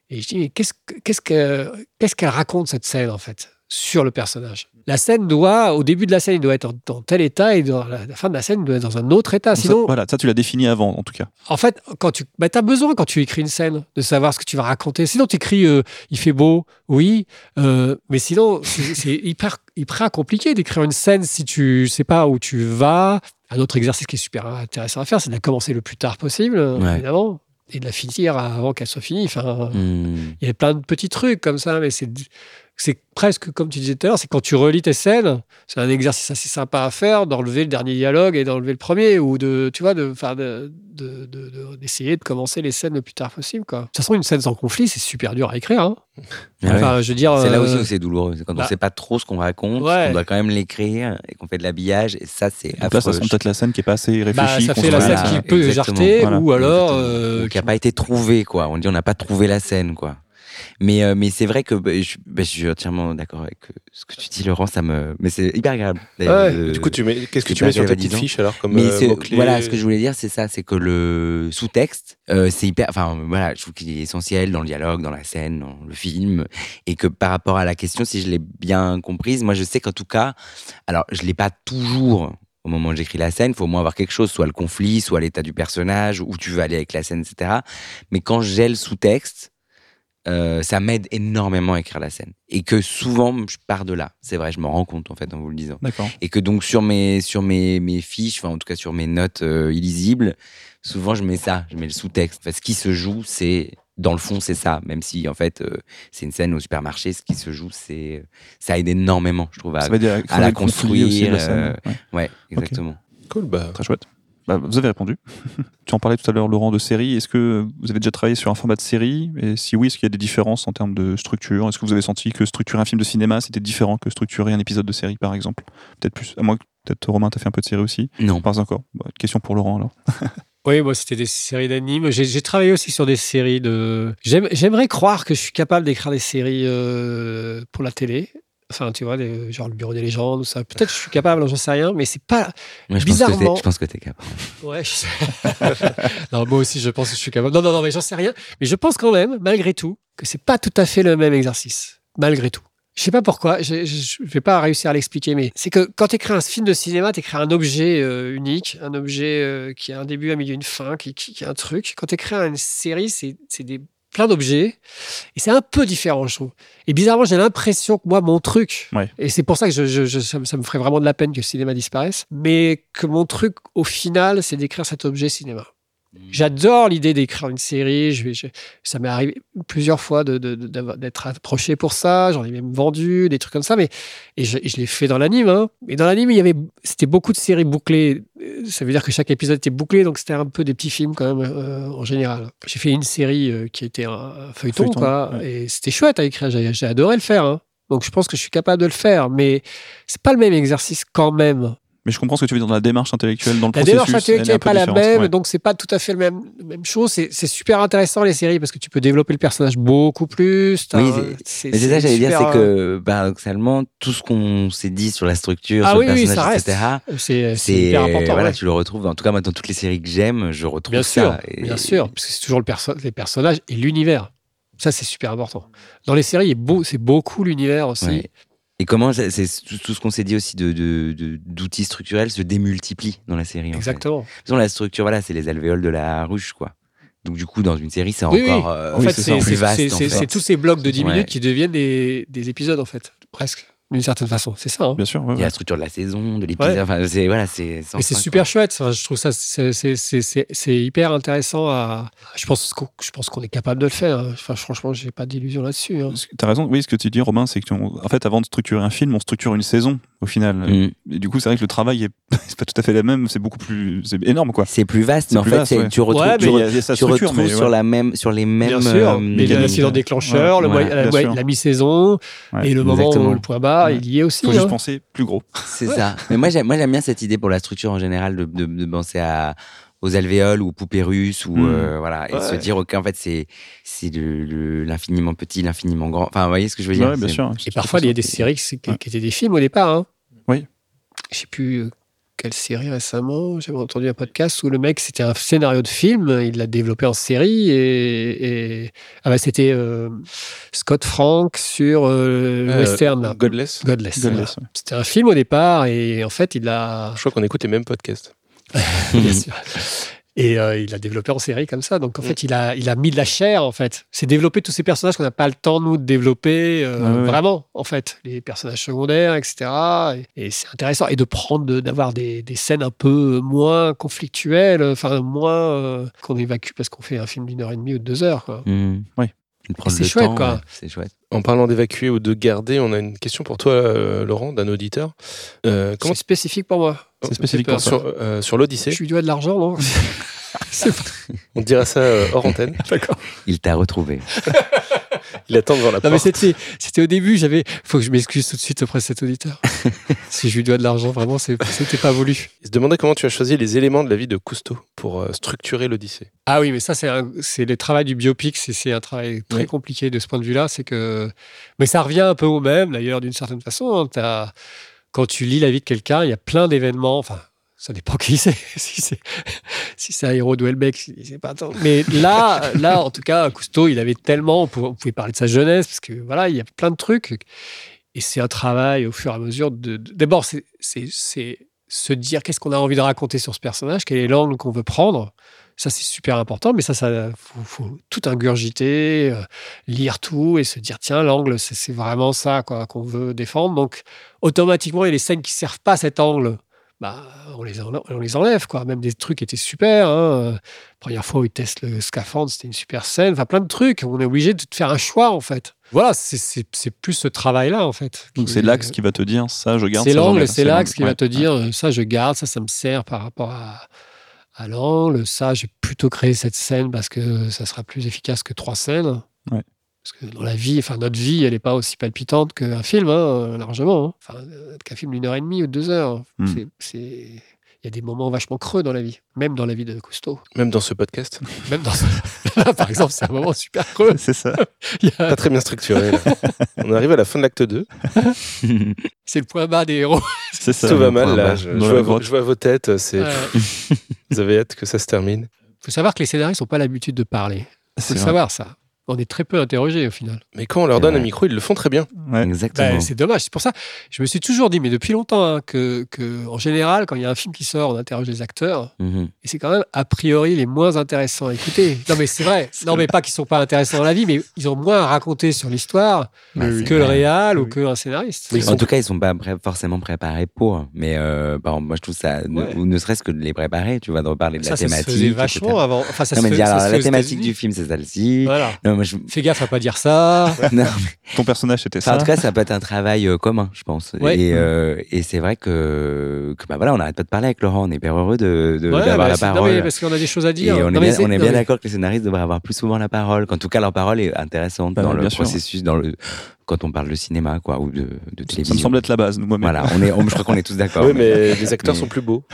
et je dis, mais qu'est-ce, que- qu'est-ce, que, qu'est-ce qu'elle raconte, cette scène, en fait, sur le personnage La scène doit, au début de la scène, il doit être dans tel état, et dans la, fin de la scène, il doit être dans un autre état. Ça, Sinon, voilà, ça tu l'as défini avant en tout cas. en fait, quand tu bah, as besoin, quand tu écris une scène, de savoir ce que tu vas raconter. Sinon, tu écris euh, il fait beau, oui, euh, mais sinon, c'est hyper, hyper compliqué d'écrire une scène si tu sais pas où tu vas. Un autre exercice qui est super intéressant à faire, c'est de la commencer le plus tard possible, Ouais. évidemment, et de la finir avant qu'elle soit finie. Enfin, Mm. il y a plein de petits trucs comme ça, mais c'est c'est presque comme tu disais tout à l'heure, c'est quand tu relis tes scènes, c'est un exercice assez sympa à faire d'enlever le dernier dialogue et d'enlever le premier ou de tu vois de faire de de- de- de- d'essayer de, commencer les scènes le plus tard possible quoi. De toute façon, une scène sans conflit, c'est super dur à écrire. hein. Ah. Enfin, je veux dire, C'est là euh, aussi où c'est douloureux. C'est quand on bah, sait pas trop ce qu'on raconte, ouais. on doit quand même l'écrire et qu'on fait de l'habillage. Et ça, c'est Donc là, ça sent peut-être la scène qui est pas assez bah, réfléchie. ça fait la scène qui peut jarter Voilà. ou alors euh, qui n'a pas été trouvé, quoi. On dit on n'a pas trouvé la scène, quoi. Mais, euh, mais c'est vrai que bah, je, bah, je suis entièrement d'accord avec euh, ce que tu dis, Laurent. Ça me, mais c'est hyper agréable. Ouais. Du coup, tu mets, qu'est-ce que tu mets sur ta petite fiche alors comme mais euh, voilà, ce que je voulais dire, c'est ça, c'est que le sous-texte, euh, c'est hyper, enfin voilà, je trouve qu'il est essentiel dans le dialogue, dans la scène, dans le film, et que par rapport à la question, si je l'ai bien comprise, moi je sais qu'en tout cas, alors je l'ai pas toujours au moment où j'écris la scène, il faut au moins avoir quelque chose, soit le conflit, soit l'état du personnage, où tu veux aller avec la scène, etc. Mais quand j'ai le sous-texte, euh, ça m'aide énormément à écrire la scène. Et que souvent, je pars de là. C'est vrai, je me rends compte en fait en vous le disant. D'accord. Et que donc sur mes, sur mes, mes fiches, enfin en tout cas sur mes notes euh, illisibles, souvent je mets ça, je mets le sous-texte. Enfin, ce qui se joue, c'est dans le fond, c'est ça. Même si en fait, euh, c'est une scène au supermarché, ce qui se joue, c'est ça aide énormément, je trouve, à, Ça va dire à la conflit aussi la construire. scène. euh, Ouais. Ouais, exactement. Cool, bah. Très chouette. Bah, vous avez répondu. tu en parlais tout à l'heure, Laurent, de série. Est-ce que vous avez déjà travaillé sur un format de série? Et si oui, est-ce qu'il y a des différences en termes de structure? Est-ce que vous avez senti que structurer un film de cinéma, c'était différent que structurer un épisode de série, par exemple? Peut-être plus. À moins que peut-être Romain, t'as fait un peu de série aussi. Non. Pas encore. Bah, question pour Laurent, alors. Oui, moi, c'était des séries d'animes. J'ai j'ai travaillé aussi sur des séries de. J'aime- J'aimerais croire que je suis capable d'écrire des séries euh, pour la télé. Enfin, tu vois, genre le Bureau des légendes, ou ça. Peut-être que je suis capable, j'en sais rien, mais c'est pas. Moi, je pense que Bizarrement. t'es- je pense que t'es capable. Ouais, je sais. non, moi aussi, je pense que je suis capable. Non, non, non, mais j'en sais rien. Mais je pense quand même, malgré tout, que c'est pas tout à fait le même exercice. Malgré tout. Je sais pas pourquoi, je, je, je vais pas réussir à l'expliquer, mais c'est que quand tu écris un film de cinéma, tu écris un objet euh, unique, un objet euh, qui a un début, un milieu, une fin, qui, qui, qui a un truc. Quand tu écris une série, c'est des plein d'objets et c'est un peu différent, je trouve. Et bizarrement, j'ai l'impression que moi, mon truc, Ouais. et c'est pour ça que je, je- je- ça, me- ça me ferait vraiment de la peine que le cinéma disparaisse, mais que mon truc, au final, c'est d'écrire cet objet cinéma. J'adore l'idée d'écrire une série. Je vais, je- ça m'est arrivé plusieurs fois de- de- d'être approché pour ça. J'en ai même vendu des trucs comme ça. Mais et je, l'ai fait dans l'anime. Hein. Et dans l'anime, il y avait, c'était beaucoup de séries bouclées. Euh, Ça veut dire que chaque épisode était bouclé, donc c'était un peu des petits films quand même euh, en général. J'ai fait une série euh, qui était un, un feuilleton, Feuilleton, quoi, ouais. et c'était chouette à écrire. J'ai, j'ai adoré le faire. hein. Donc je pense que je suis capable de le faire, mais c'est pas le même exercice quand même. Mais je comprends ce que tu veux dire dans la démarche intellectuelle, dans le La processus. démarche elle est intellectuelle n'est pas la même, ouais. donc c'est pas tout à fait le même, la même chose. C'est super intéressant les séries parce que tu peux développer le personnage beaucoup plus. Oui, c'est Mais c'est ça, que j'allais dire, super, c'est que paradoxalement, tout ce qu'on s'est dit sur la structure, Ah sur oui, le oui, personnage, ça reste. etc., euh, C'est hyper important. voilà, ouais. tu le retrouves. En tout cas, moi, dans toutes les séries que j'aime, je retrouve Bien ça. sûr, Et- bien sûr, parce que c'est toujours le perso les personnages et l'univers. Ça, c'est super important. Dans les séries, c'est beaucoup l'univers aussi. Ouais. Et comment c'est c'est tout, ce qu'on s'est dit aussi de d'outils structurels se démultiplie dans la série. en fait. Exactement. Toute façon, la structure, voilà, c'est les alvéoles de la ruche, quoi. Donc du coup, dans une série, c'est Oui, oui. encore euh, En Oui, fait, c'est plus vaste. c'est- en c'est- fait. c'est tous ces blocs de 10 Ouais. minutes qui deviennent des, des épisodes, en fait, presque, d'une certaine façon. C'est ça. hein. Bien sûr, ouais, Il y a la structure de la saison, de l'épisode. Ouais. Enfin, c'est voilà, c'est. c'est super chouette. Enfin, je trouve ça, c'est- c'est- c'est c'est- c'est hyper intéressant. À... Je pense qu'on je pense qu'on est capable de le faire. hein. Enfin, franchement, j'ai pas d'illusion là-dessus. hein. Tu as raison, oui, ce que tu dis, Romain, c'est que, tu- en fait, avant de structurer un film, on structure une saison, au final. Mm. Et du coup, c'est vrai que le travail est c'est pas tout à fait la même, c'est beaucoup plus. C'est énorme, quoi. C'est plus vaste, mais en fait, vaste, c'est- ouais. tu retrouves, Ouais, tu re- a- retrouves mais sur ouais. la même, sur les mêmes. Bien sûr, euh, mais il y a l'accident déclencheur, la, mi-saison et le moment, le point bas, Il y est aussi. faut juste hein. penser plus gros. C'est ça. Mais moi, j'aime, moi, j'aime bien cette idée pour la structure en général de, de, de penser à, aux alvéoles ou aux poupées russes ou Mm. euh, voilà et Ouais. se dire ok en fait c'est c'est le- le- l'infiniment petit l'infiniment grand enfin vous voyez ce que je veux dire? Ouais, bien C'est- sûr. Et parfois, il y a des séries qui, qui- Ouais. qui étaient des films au départ. Hein. Oui. Je sais plus euh, quelle série récemment? J'avais entendu un podcast où le mec, c'était un scénario de film. Il l'a développé en série. Et, et- ah bah, c'était euh, Scott Frank sur euh, le Euh, western. Godless. Godless. Godless, voilà. ouais. C'était un film au départ. Et en fait, il l'a. Je crois qu'on écoute les mêmes podcasts. Bien sûr. Et euh, il a développé en série comme ça. Donc en fait, il a, il a mis de la chair en fait. C'est développer tous ces personnages qu'on n'a pas le temps nous de développer euh, ouais, ouais. vraiment en fait, les personnages secondaires, etc. Et, et c'est intéressant et de prendre, de- d'avoir des, des scènes un peu moins conflictuelles, enfin moins euh, qu'on évacue parce qu'on fait un film d'une heure et demie ou de deux heures. Quoi. Mm. Oui. C'est chouette, temps, quoi. ouais, c'est chouette En parlant d'évacuer ou de garder, on a une question pour toi, euh, Laurent, d'un auditeur. Euh, comment C'est spécifique pour moi. C'est spécifique pour ça. sur, euh, sur l'Odyssée, Je lui dois de l'argent, non on te dira ça euh, hors antenne. D'accord. il t'a retrouvé Il attend devant la Non mais porte. c'était, c'était au début, j'avais, faut que je m'excuse tout de suite auprès de cet auditeur. si je lui dois de l'argent, vraiment, c'est- c'était pas voulu. Il se demandait comment tu as choisi les éléments de la vie de Cousteau pour euh, structurer l'Odyssée. Ah oui, mais ça, c'est, un- c'est le travail du biopic, c'est, c'est un travail très Oui. compliqué de ce point de vue-là. C'est que, mais ça revient un peu au même, d'ailleurs, d'une certaine façon. hein. T'as- quand tu lis la vie de quelqu'un, il y a plein d'événements. Enfin, ça dépend qui c'est. si c'est, si un héros de Welbeck, c'est pas tant. Mais là, là, en tout cas, Cousteau, il avait tellement. On pouvait, parler de sa jeunesse parce que voilà, il y a plein de trucs. Et c'est un travail au fur et à mesure de. D'abord, c'est, se dire qu'est-ce qu'on a envie de raconter sur ce personnage, quel est l'angle qu'on veut prendre. Ça, c'est super important, mais ça, ça faut, tout ingurgiter, euh, lire tout et se dire tiens, l'angle, c'est vraiment ça qu'on veut défendre. Donc, automatiquement, il y a les scènes qui servent pas cet angle. Bah, on les, enlève, on les enlève, quoi. Même des trucs étaient super. Hein. Euh, Première fois où ils testent le scaphandre, c'était une super scène. Enfin, plein de trucs. On est obligé de faire un choix, en fait. Voilà, c'est- plus ce travail-là, en fait. Donc c'est l'axe qui va te dire ça, je garde. c'est l'angle, c'est l'axe qui va te dire ça je garde, ça ça me sert par rapport à, à l'angle, ça j'ai plutôt créé cette scène parce que ça sera plus efficace que trois scènes. Ouais. Parce que dans la vie, enfin notre vie, elle n'est pas aussi palpitante qu'un film, hein, largement. hein. Enfin, euh, qu'un film d'une heure et demie ou deux heures. Hmm. C'est- C'est il y a des moments vachement creux dans la vie, même dans la vie de Cousteau. Même dans ce podcast. Même dans Là, par exemple, c'est un moment super creux. C'est ça. Il a- Pas très bien structuré. là. On arrive à la fin de l'acte 2. C'est le point bas des héros. C'est ça. Tout va mal là. Je, vois, vos- grotte. je vois vos têtes. C'est... Euh, Vous avez hâte que ça se termine. faut savoir que les scénaristes n'ont pas l'habitude de parler. C'est faut savoir ça. On est très peu interrogés au final. Mais quand on leur donne un micro, ils le font très bien. Ouais. Exactement. Ben, c'est dommage. C'est pour ça, je me suis toujours dit, mais depuis longtemps, hein, que, que, en général, quand il y a un film qui sort, on interroge les acteurs, Mhm. et c'est quand même a priori les moins intéressants à écouter. Non, mais c'est vrai. Non, mais pas qu'ils sont pas intéressants dans la vie, mais ils ont moins à raconter sur l'histoire Bah, que le réal ou Oui. qu'un scénariste. En sont- tout cas, ils sont pas pré- forcément préparés pour. Mais euh, exemple, moi, je trouve ça, ne- Ouais. ou ne serait-ce que de les préparer, tu vois, de reparler de ça, la ça se thématique. faisait etc. vachement avant. Enfin, ça non, se mais fait, dire, ça alors, se la thématique du film, c'est celle-ci. Voilà. Non, moi, je- Fais gaffe à pas dire ça. non, Ton personnage c'était Enfin, ça. en tout cas, ça peut être un travail euh, commun, je pense. Ouais. Et, euh, et c'est vrai que, que bah voilà, on n'arrête pas de parler avec Laurent. On est hyper heureux de, de- Ouais, d'avoir bah, la non, parole. mais parce qu'on a des choses à et dire. on est Non, bien, c'est- on est non, bien mais- d'accord que les scénaristes devraient avoir plus souvent la parole. Qu'en tout cas, leur parole est intéressante Bah, dans bien le sûr. processus, dans le, quand on parle de cinéma, quoi, ou de, de Ça télévision. me semble être la base, moi-même. Voilà, on est, on- je crois qu'on est tous d'accord. Oui, mais les acteurs mais- sont plus beaux.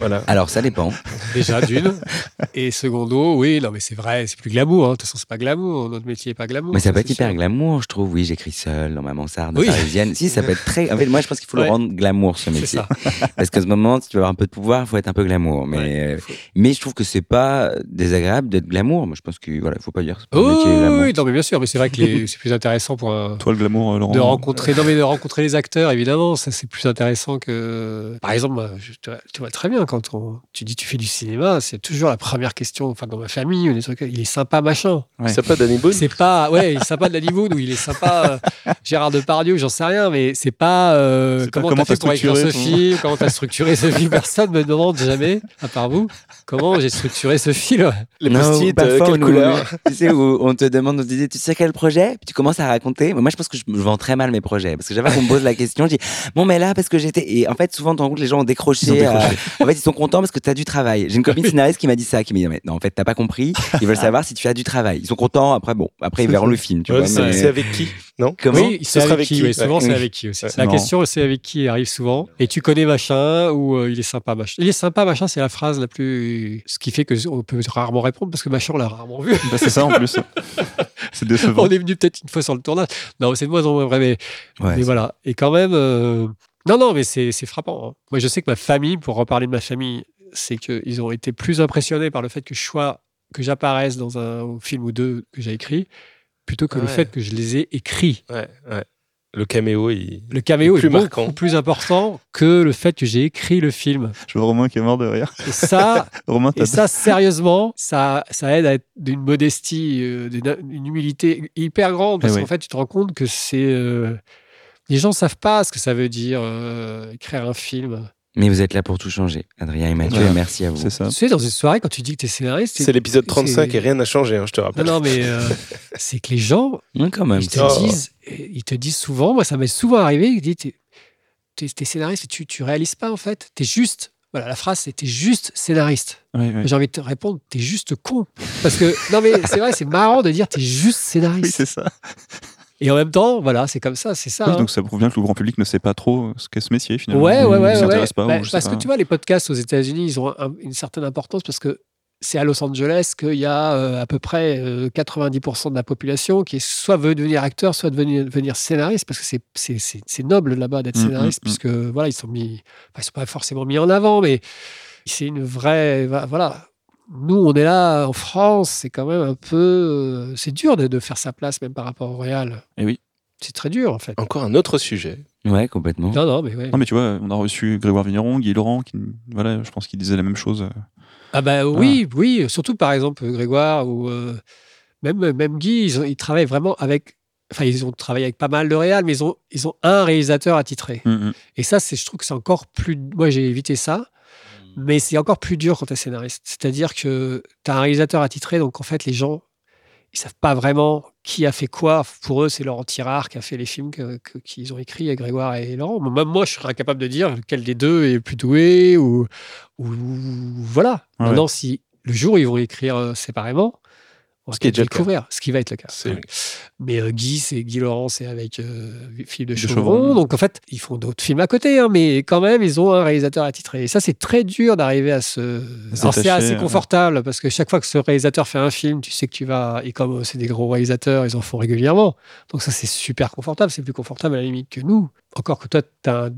Voilà. Alors, ça dépend. Déjà, d'une. Et secondo, oui, non, mais c'est vrai, c'est plus glamour. hein. De toute façon, c'est pas glamour. Notre métier est pas glamour. Mais ça peut être hyper sûr. glamour, je trouve. Oui, j'écris seul dans ma mansarde Oui. parisienne. Si, ça peut être très. En fait, moi, je pense qu'il faut le rendre glamour, ce métier. ça. Parce qu'à ce moment, si tu veux avoir un peu de pouvoir, il faut être un peu glamour. Mais, Ouais, euh, faut- mais je trouve que c'est pas désagréable d'être glamour. Moi, je pense qu'il voilà, faut pas dire. pas un Oui, métier glamour. oui, non, mais bien sûr, mais c'est vrai que les- c'est plus intéressant pour un, Toi, glamour, euh, Laurent. de rencontrer, non mais de rencontrer les acteurs, évidemment, ça c'est plus intéressant que. Par exemple, je tu vois très bien quand on, tu dis tu fais du cinéma, c'est toujours la première question. Enfin, dans ma famille, ou des trucs, il est sympa machin. Ouais. Pas Danny Boone C'est pas, ouais, il est sympa la Boone ou il est sympa euh, Gérard Depardieu, j'en sais rien, mais c'est pas euh, comment comment t'as fait pour écrire ce film, comment t'as structuré ce film. Personne me demande jamais, à part vous, comment j'ai structuré ce film. Les post-it, euh, parfois, quelle couleur Tu sais, où on te demande, on te dit, tu sais quel projet? Puis tu commences à raconter. Moi, je pense que je, je vends très mal mes projets. Parce que j'avais qu'on me pose la question, je dis, bon, mais là, parce que j'étais. Et en fait, souvent, tu te rends compte, les gens ont décroché. Ils ont décroché. euh, en fait, ils sont contents parce que tu as du travail. J'ai une copine scénariste qui m'a dit ça, qui m'a dit, mais non, en fait, t'as pas compris. Ils veulent savoir si tu as du travail. Ils sont contents. Après, bon, après, ils verront le film, tu Ouais, vois. c'est mais- c'est avec qui? Non? Comment? Oui, Ce c'est sera avec avec qui, souvent Ouais. c'est avec qui aussi. Ouais. La question, c'est avec qui arrive souvent. Et tu connais machin ou euh, il est sympa machin? Il est sympa machin, c'est la phrase la plus. Ce qui fait que on peut rarement répondre parce que machin, on l'a rarement vu. Bah, c'est ça en plus. c'est décevant. on est venu peut-être une fois sur le tournage. Non, c'est de moins en moins vrai, mais, Ouais, mais c'est- voilà. Et quand même. euh, Non, non, mais c'est frappant. hein. Moi, je sais que ma famille, pour reparler de ma famille, c'est qu'ils ont été plus impressionnés par le fait que je sois, que j'apparaisse dans un film ou deux que j'ai écrit, plutôt que le Ouais. fait que je les ai écrits. Ouais, ouais. Le caméo, il. Le caméo Plus est beaucoup marquant. plus important que le fait que j'ai écrit le film. Je vois Romain qui est mort de rire. Et ça, Romain, et ça sérieusement, ça, ça aide à être d'une modestie, euh, d'une humilité hyper grande. Parce Eh qu'en oui. fait, tu te rends compte que c'est. euh, les gens savent pas ce que ça veut dire euh, écrire un film. Mais vous êtes là pour tout changer, Adrien et Mathieu, merci à vous. c'est ça. Tu sais, dans une soirée, quand tu dis que tu es scénariste, C'est l'épisode 35 c'est- et rien n'a changé, hein, je te Non, rappelle. non, mais euh, c'est que les gens, Ouais, quand même. ils te, Oh. disent, ils te disent souvent, moi ça m'est souvent arrivé, ils disent, t'es, scénariste et tu, tu réalises pas en fait, t'es juste, voilà la phrase c'est t'es juste scénariste. J'ai envie de te répondre, t'es juste con. Parce que, non mais c'est vrai, c'est marrant de dire t'es juste Oui, scénariste. c'est ça. et en même temps, voilà, c'est comme ça, c'est ça. Oui, hein. donc ça prouve bien que le grand public ne sait pas trop ce qu'est ce métier finalement. Ouais, ouais, ouais. ouais. pas. Bah, parce que tu vois, les podcasts aux États-Unis, ils ont un- une certaine importance parce que c'est à Los Angeles qu'il y a euh, à peu près euh, 90% de la population qui est soit veut devenir acteur, soit devenir, devenir scénariste, parce que c'est- c'est c'est- c'est noble là-bas d'être Mm, scénariste, mm, mm. puisque voilà, ils sont mis, enfin, ils sont pas forcément mis en avant, mais c'est une vraie, voilà. Nous, on est là en France, c'est quand même un peu, euh, c'est dur de, de faire sa place même par rapport au Real. Eh oui. C'est très dur en fait. Encore un autre sujet. Ouais, complètement. Non, non, mais ouais. Non, mais tu vois, on a reçu Grégoire Vigneron, Guy Laurent, qui, voilà, je pense qu'il disait la même chose. Euh, Ah bah oui, oui, surtout par exemple Grégoire ou euh, même, même Guy, ils, ont- ils travaillent vraiment avec. Enfin, ils ont travaillé avec pas mal de réals, mais ils ont, ils ont un réalisateur attitré. Mm, mm. Et ça, c'est, je trouve que c'est encore plus. Moi, j'ai évité ça, mais c'est encore plus dur quand tu es scénariste. C'est-à-dire que tu as un réalisateur attitré, donc en fait, les gens, ils savent pas vraiment qui a fait quoi. Pour eux, c'est Laurent Tirard qui a fait les films qu'ils ont écrits, Grégoire et Laurent. Même moi, je serais incapable de dire lequel des deux est plus doué ou, ou, ou- voilà. Ouais, Maintenant, si le jour où ils vont écrire euh, séparément, Ce qui est déjà découvrir ce qui va être le cas. C'est- Mais euh, Guy, c'est Guy Laurent, c'est avec euh, Philippe de De Chauvron. Chauvron. Donc en fait, ils font d'autres films à côté, hein, mais quand même, ils ont un réalisateur attitré. Et ça, c'est très dur d'arriver à se. C'est assez ouais. confortable parce que chaque fois que ce réalisateur fait un film, tu sais que tu vas. Et comme euh, c'est des gros réalisateurs, ils en font régulièrement. Donc ça, c'est super confortable. C'est plus confortable à la limite que nous. Encore que toi, tu as,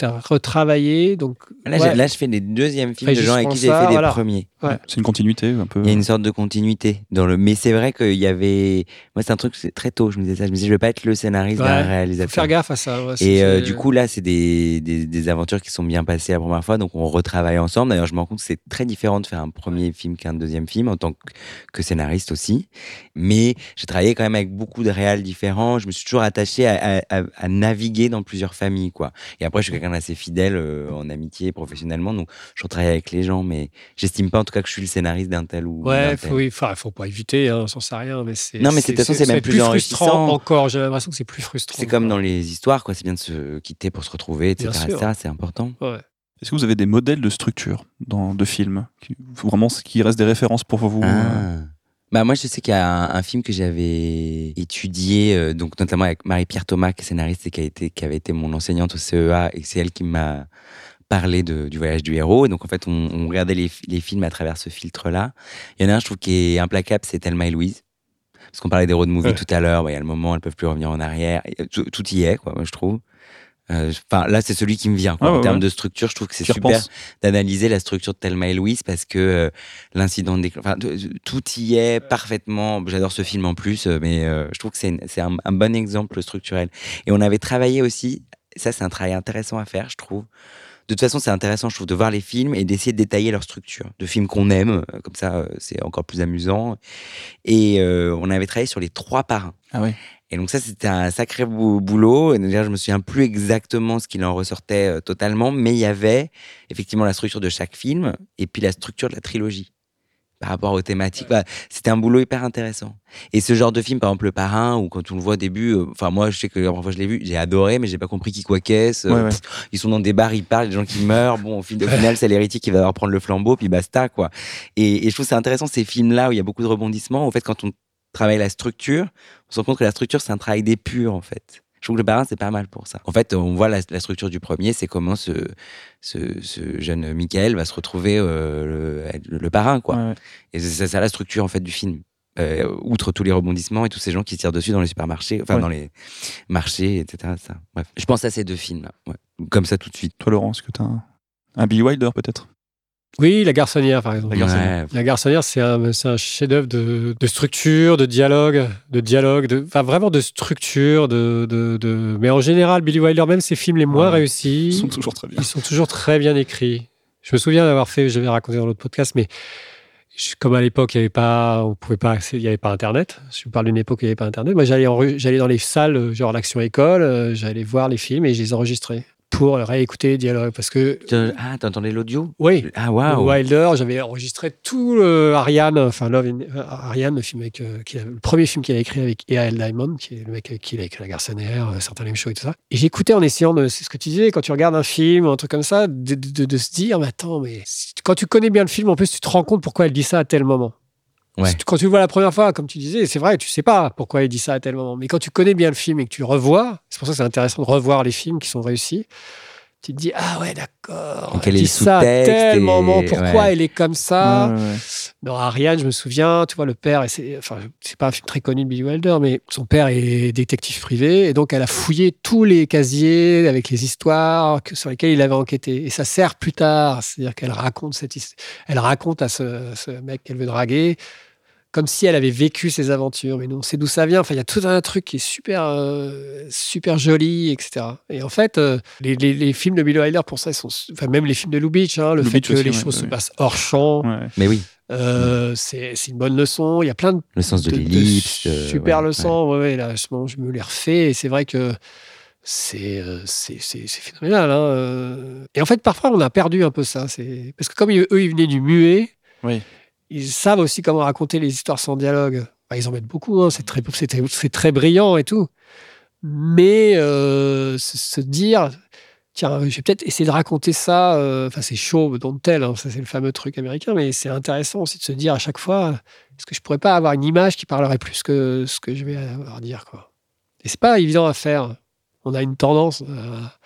retravaillé. Donc Là, ouais. j'ai- là, je fais des deuxièmes films de gens avec qui j'ai fait des voilà. premiers. C'est une continuité un peu. Il y a une sorte de continuité dans le. Mais c'est vrai qu'il y avait. Moi, c'est un truc c'est très tôt. Je me disais ça. Je me disais, je vais pas être le scénariste Ouais, d'un faut réalisateur. faire gaffe à ça. ouais, Et euh, du coup, là, c'est des, des, des aventures qui sont bien passées la première fois, donc on retravaille ensemble. D'ailleurs, je me rends compte que c'est très différent de faire un premier film qu'un deuxième film en tant que, que scénariste aussi. Mais j'ai travaillé quand même avec beaucoup de réals différents. Je me suis toujours attaché à, à- à- à naviguer dans plusieurs familles, quoi. Et après, je suis quelqu'un d'assez fidèle euh, en amitié, professionnellement, donc je retravaille avec les gens, mais j'estime pas en tout cas que je suis le scénariste d'un tel ou d'un Ouais, tel. faut, oui, enfin, faut pas éviter, hein, j'en sais rien, mais c'est. Non, mais c'est- de toute façon, c'est même plus frustrant encore. J'ai l'impression que c'est plus frustrant. C'est comme dans les histoires, quoi. C'est bien de se quitter pour se retrouver, etc. Bien sûr. Ça, c'est important. Ouais. Est-ce que vous avez des modèles de structure dans, de films qui, Vraiment, ce qui reste des références pour vous euh, Ah. Bah moi je sais qu'il y a un, un film que j'avais étudié euh, donc notamment avec Marie-Pierre Thomas qui est scénariste et qui a été qui avait été mon enseignante au CEA et c'est elle qui m'a parlé de, du voyage du héros. Et donc en fait on, on regardait les, les films à travers ce filtre là il y en a un je trouve qui est implacable c'est Thelma et Louise. Parce qu'on parlait des road movies Ouais. tout à l'heure bah, il y a le moment elles peuvent plus revenir en arrière. Et tout, tout y est quoi moi je trouve. Euh, enfin là c'est celui qui me vient quoi. Ah ouais, en termes ouais. de structure je trouve que c'est super d'analyser la structure de Thelma et Louise parce que euh, l'incident de décl- enfin, tout y est parfaitement. J'adore ce film en plus, euh, mais euh, je trouve que c'est un, un bon exemple structurel. Et on avait travaillé aussi, ça c'est un travail intéressant à faire, je trouve. De toute façon, c'est intéressant, je trouve, de voir les films et d'essayer de détailler leur structure. De films qu'on aime, euh, comme ça, euh, c'est encore plus amusant. Et euh, on avait travaillé sur les trois parrains. Ah ouais. Et donc ça, c'était un sacré bou- boulot. Et je me souviens plus exactement ce qu'il en ressortait euh, totalement, mais il y avait effectivement la structure de chaque film et puis la structure de la trilogie par rapport aux thématiques. Bah, c'était un boulot hyper intéressant. Et ce genre de film, par exemple Le Parrain, ou quand on le voit au début, euh, enfin moi, je sais que la première fois que je l'ai vu, j'ai adoré, mais j'ai pas compris qui quoi qu'est-ce. Euh, Ouais, ouais. pff, Ils sont dans des bars, ils parlent, des gens qui meurent. Bon, au fin- au final, c'est l'héritier qui va leur prendre le flambeau, puis basta, quoi. Et, et je trouve c'est intéressant ces films-là où il y a beaucoup de rebondissements. Au fait, quand on travaille la structure, on se rend compte que la structure, c'est un travail d'épure, en fait. Je trouve que le parrain, c'est pas mal pour ça. En fait, on voit la, la structure du premier, c'est comment ce, ce, ce jeune Michael va se retrouver euh, le, le parrain, quoi. Ouais. Et c'est ça la structure, en fait, du film. Euh, outre tous les rebondissements et tous ces gens qui se tirent dessus dans les supermarchés, enfin Ouais. dans les marchés, etc. Ça. Bref, je pense à ces deux ouais. comme ça tout de suite. Toi, Laurent, est-ce que tu as un, un Billy Wilder peut-être? Oui, La Garçonnière, par exemple. La Garçonnière. Ouais. La Garçonnière, c'est un, chef-d'œuvre de, de structure, de dialogue, de dialogue, de, enfin vraiment de structure, de, de, de- mais en général, Billy Wilder, même ses films les moins Ouais. réussis, Ils sont toujours très bien. ils sont toujours très bien écrits. Je me souviens d'avoir fait, je vais raconter dans l'autre podcast, mais je- comme à l'époque, il n'y avait pas, on pouvait pas, il y avait pas Internet. Je vous parle d'une époque où il n'y avait pas Internet. Moi, j'allais, dans les salles, genre l'action école, euh, j'allais voir les films et je les enregistrais pour réécouter les dialogues, parce que, Ah, t'entendais l'audio? Oui, Ah, waouh Wilder, j'avais enregistré tout le Ariane, enfin Love in- euh, Ariane, le film avec, euh, a- le premier film qu'il a écrit avec E.A.L. Diamond, qui est le mec avec qui il a écrit La Garçonnière, euh, certains Lame Show et tout ça. Et j'écoutais en essayant de, c'est ce que tu disais, quand tu regardes un film un truc comme ça, de, de- de- de se dire, mais attends, mais quand tu connais bien le film, en plus, tu te rends compte pourquoi elle dit ça à tel moment. Ouais. Quand tu le vois la première fois, comme tu disais, c'est vrai, tu sais pas pourquoi il dit ça à tel moment. Mais quand tu connais bien le film et que tu le revois, c'est pour ça que c'est intéressant de revoir les films qui sont réussis. Tu te dis, ah ouais, d'accord. Quel elle est ça à tel et- moment, pourquoi ouais. elle est comme ça? Ouais. Dans Ariane, je me souviens, tu vois, le père, et c'est, enfin, c'est pas un film très connu de Billy Wilder, mais son père est détective privé, et donc elle a fouillé tous les casiers avec les histoires que, sur lesquelles il avait enquêté. Et ça sert plus tard, c'est-à-dire qu'elle raconte cette elle raconte à ce, ce mec qu'elle veut draguer comme si elle avait vécu ses aventures. Mais non, c'est d'où ça vient. Enfin, il y a tout un truc qui est super, euh, super joli, etc. Et en fait, euh, les, les- les films de Billy Wilder, pour ça, ils sont, enfin, même les films de Lubitsch, hein, le Lubitsch fait que aussi, les ouais, choses ouais, se ouais. passent hors champ, Ouais. Mais oui, euh, c'est une bonne leçon. Il y a plein de le sens de, l'ellipse. super ouais, leçons. Ouais, ouais, là, justement, je me les refais et c'est vrai que c'est c'est c'est- c'est phénoménal. hein. Et en fait, parfois, on a perdu un peu ça. C'est parce que comme ils- eux, ils venaient du muet, Oui. Ils savent aussi comment raconter les histoires sans dialogue. Ils en mettent beaucoup. hein, c'est très brillant et tout. Mais euh, se, dire tiens, je vais peut-être essayer de raconter ça. euh, Enfin, c'est chaud, don't tell, hein, ça c'est le fameux truc américain, mais c'est intéressant aussi de se dire à chaque fois, est-ce que je pourrais pas avoir une image qui parlerait plus que ce que je vais avoir à dire, quoi. Et c'est pas évident à faire. On a une tendance à,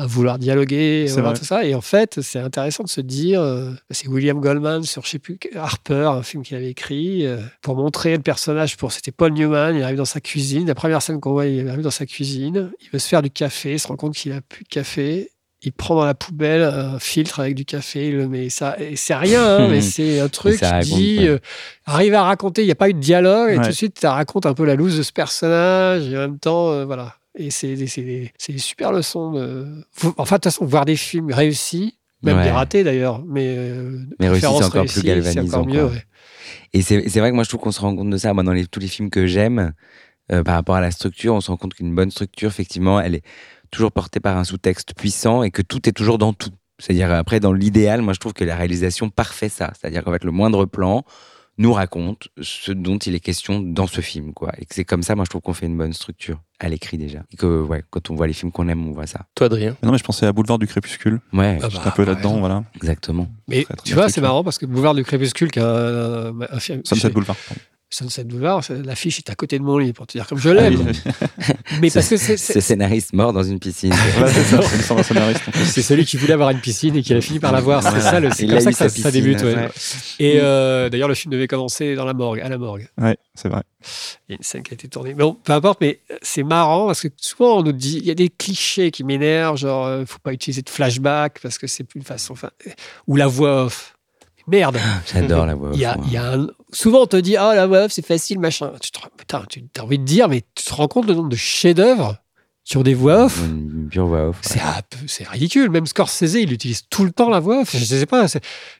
à vouloir dialoguer, voilà, tout ça. Et en fait, c'est intéressant de se dire, euh, c'est William Goldman sur, je sais plus, Harper, un film qu'il avait écrit, euh, pour montrer le personnage. Pour c'était Paul Newman. Il arrive dans sa cuisine. La première scène qu'on voit, il arrive dans sa cuisine. Il veut se faire du café. Il se rend compte qu'il a plus de café. Il prend dans la poubelle un filtre avec du café, il le met. Ça, et c'est rien, hein, mais c'est un truc qui raconte, dit, ouais. euh, arrive à raconter. Il n'y a pas eu de dialogue, et tout de suite, ça raconte un peu la loose de ce personnage, et en même temps, euh, voilà. Et c'est des, super leçons. De... Enfin, de toute façon, voir des films réussis, même Ouais. des ratés d'ailleurs, mais, euh, Mais réussis, c'est encore plus réussis, galvanisant, encore mieux. ouais. Et c'est c'est vrai que moi, je trouve qu'on se rend compte de ça. Moi, dans les, tous les films que j'aime, euh, par rapport à la structure, on se rend compte qu'une bonne structure, effectivement, elle est toujours portée par un sous-texte puissant et que tout est toujours dans tout. C'est-à-dire, après, dans l'idéal, moi, je trouve que la réalisation parfait ça. C'est-à-dire qu'en fait, le moindre plan nous raconte ce dont il est question dans ce film, quoi. Et que c'est comme ça, moi, je trouve qu'on fait une bonne structure à l'écrit déjà. Et que, ouais, quand on voit les films qu'on aime, on voit ça. Toi, Adrien Non, mais je pensais à Boulevard du Crépuscule. Ouais, Ah J'étais bah, un peu là-dedans, voilà. exactement. Mais Très, très tu vois, c'est marrant parce que Boulevard du Crépuscule, qui est un, un- un film. Sunset Boulevard. pardon. Sunset Boulevard, l'affiche est à côté de mon lit pour te dire comme je Ah l'aime. oui. Mais parce que c'est- Ce scénariste mort dans une piscine. C'est celui qui voulait avoir une piscine et qui a fini par l'avoir. C'est Voilà. ça, le- comme ça que ça, débute. piscine, ouais. ouais. Et euh, d'ailleurs, le film devait commencer dans la morgue, à la morgue. Ouais, c'est vrai. Il y a une scène qui a été tournée. Bon, peu importe, mais c'est marrant parce que souvent on nous dit, il y a des clichés qui m'énervent, genre, euh, faut pas utiliser de flashback parce que c'est plus une façon, enfin, ou la voix off. Merde. J'adore la voix. Il y a, il y a un- Souvent on te dit, oh la off, c'est facile, machin. Tu te... Putain, tu envie de dire, mais tu te rends compte le nombre de chefs-d'œuvre ont des voix off Une pure voix off. ouais. c'est ridicule. Même Scorsese, il utilise tout le temps la voix off. Je sais pas,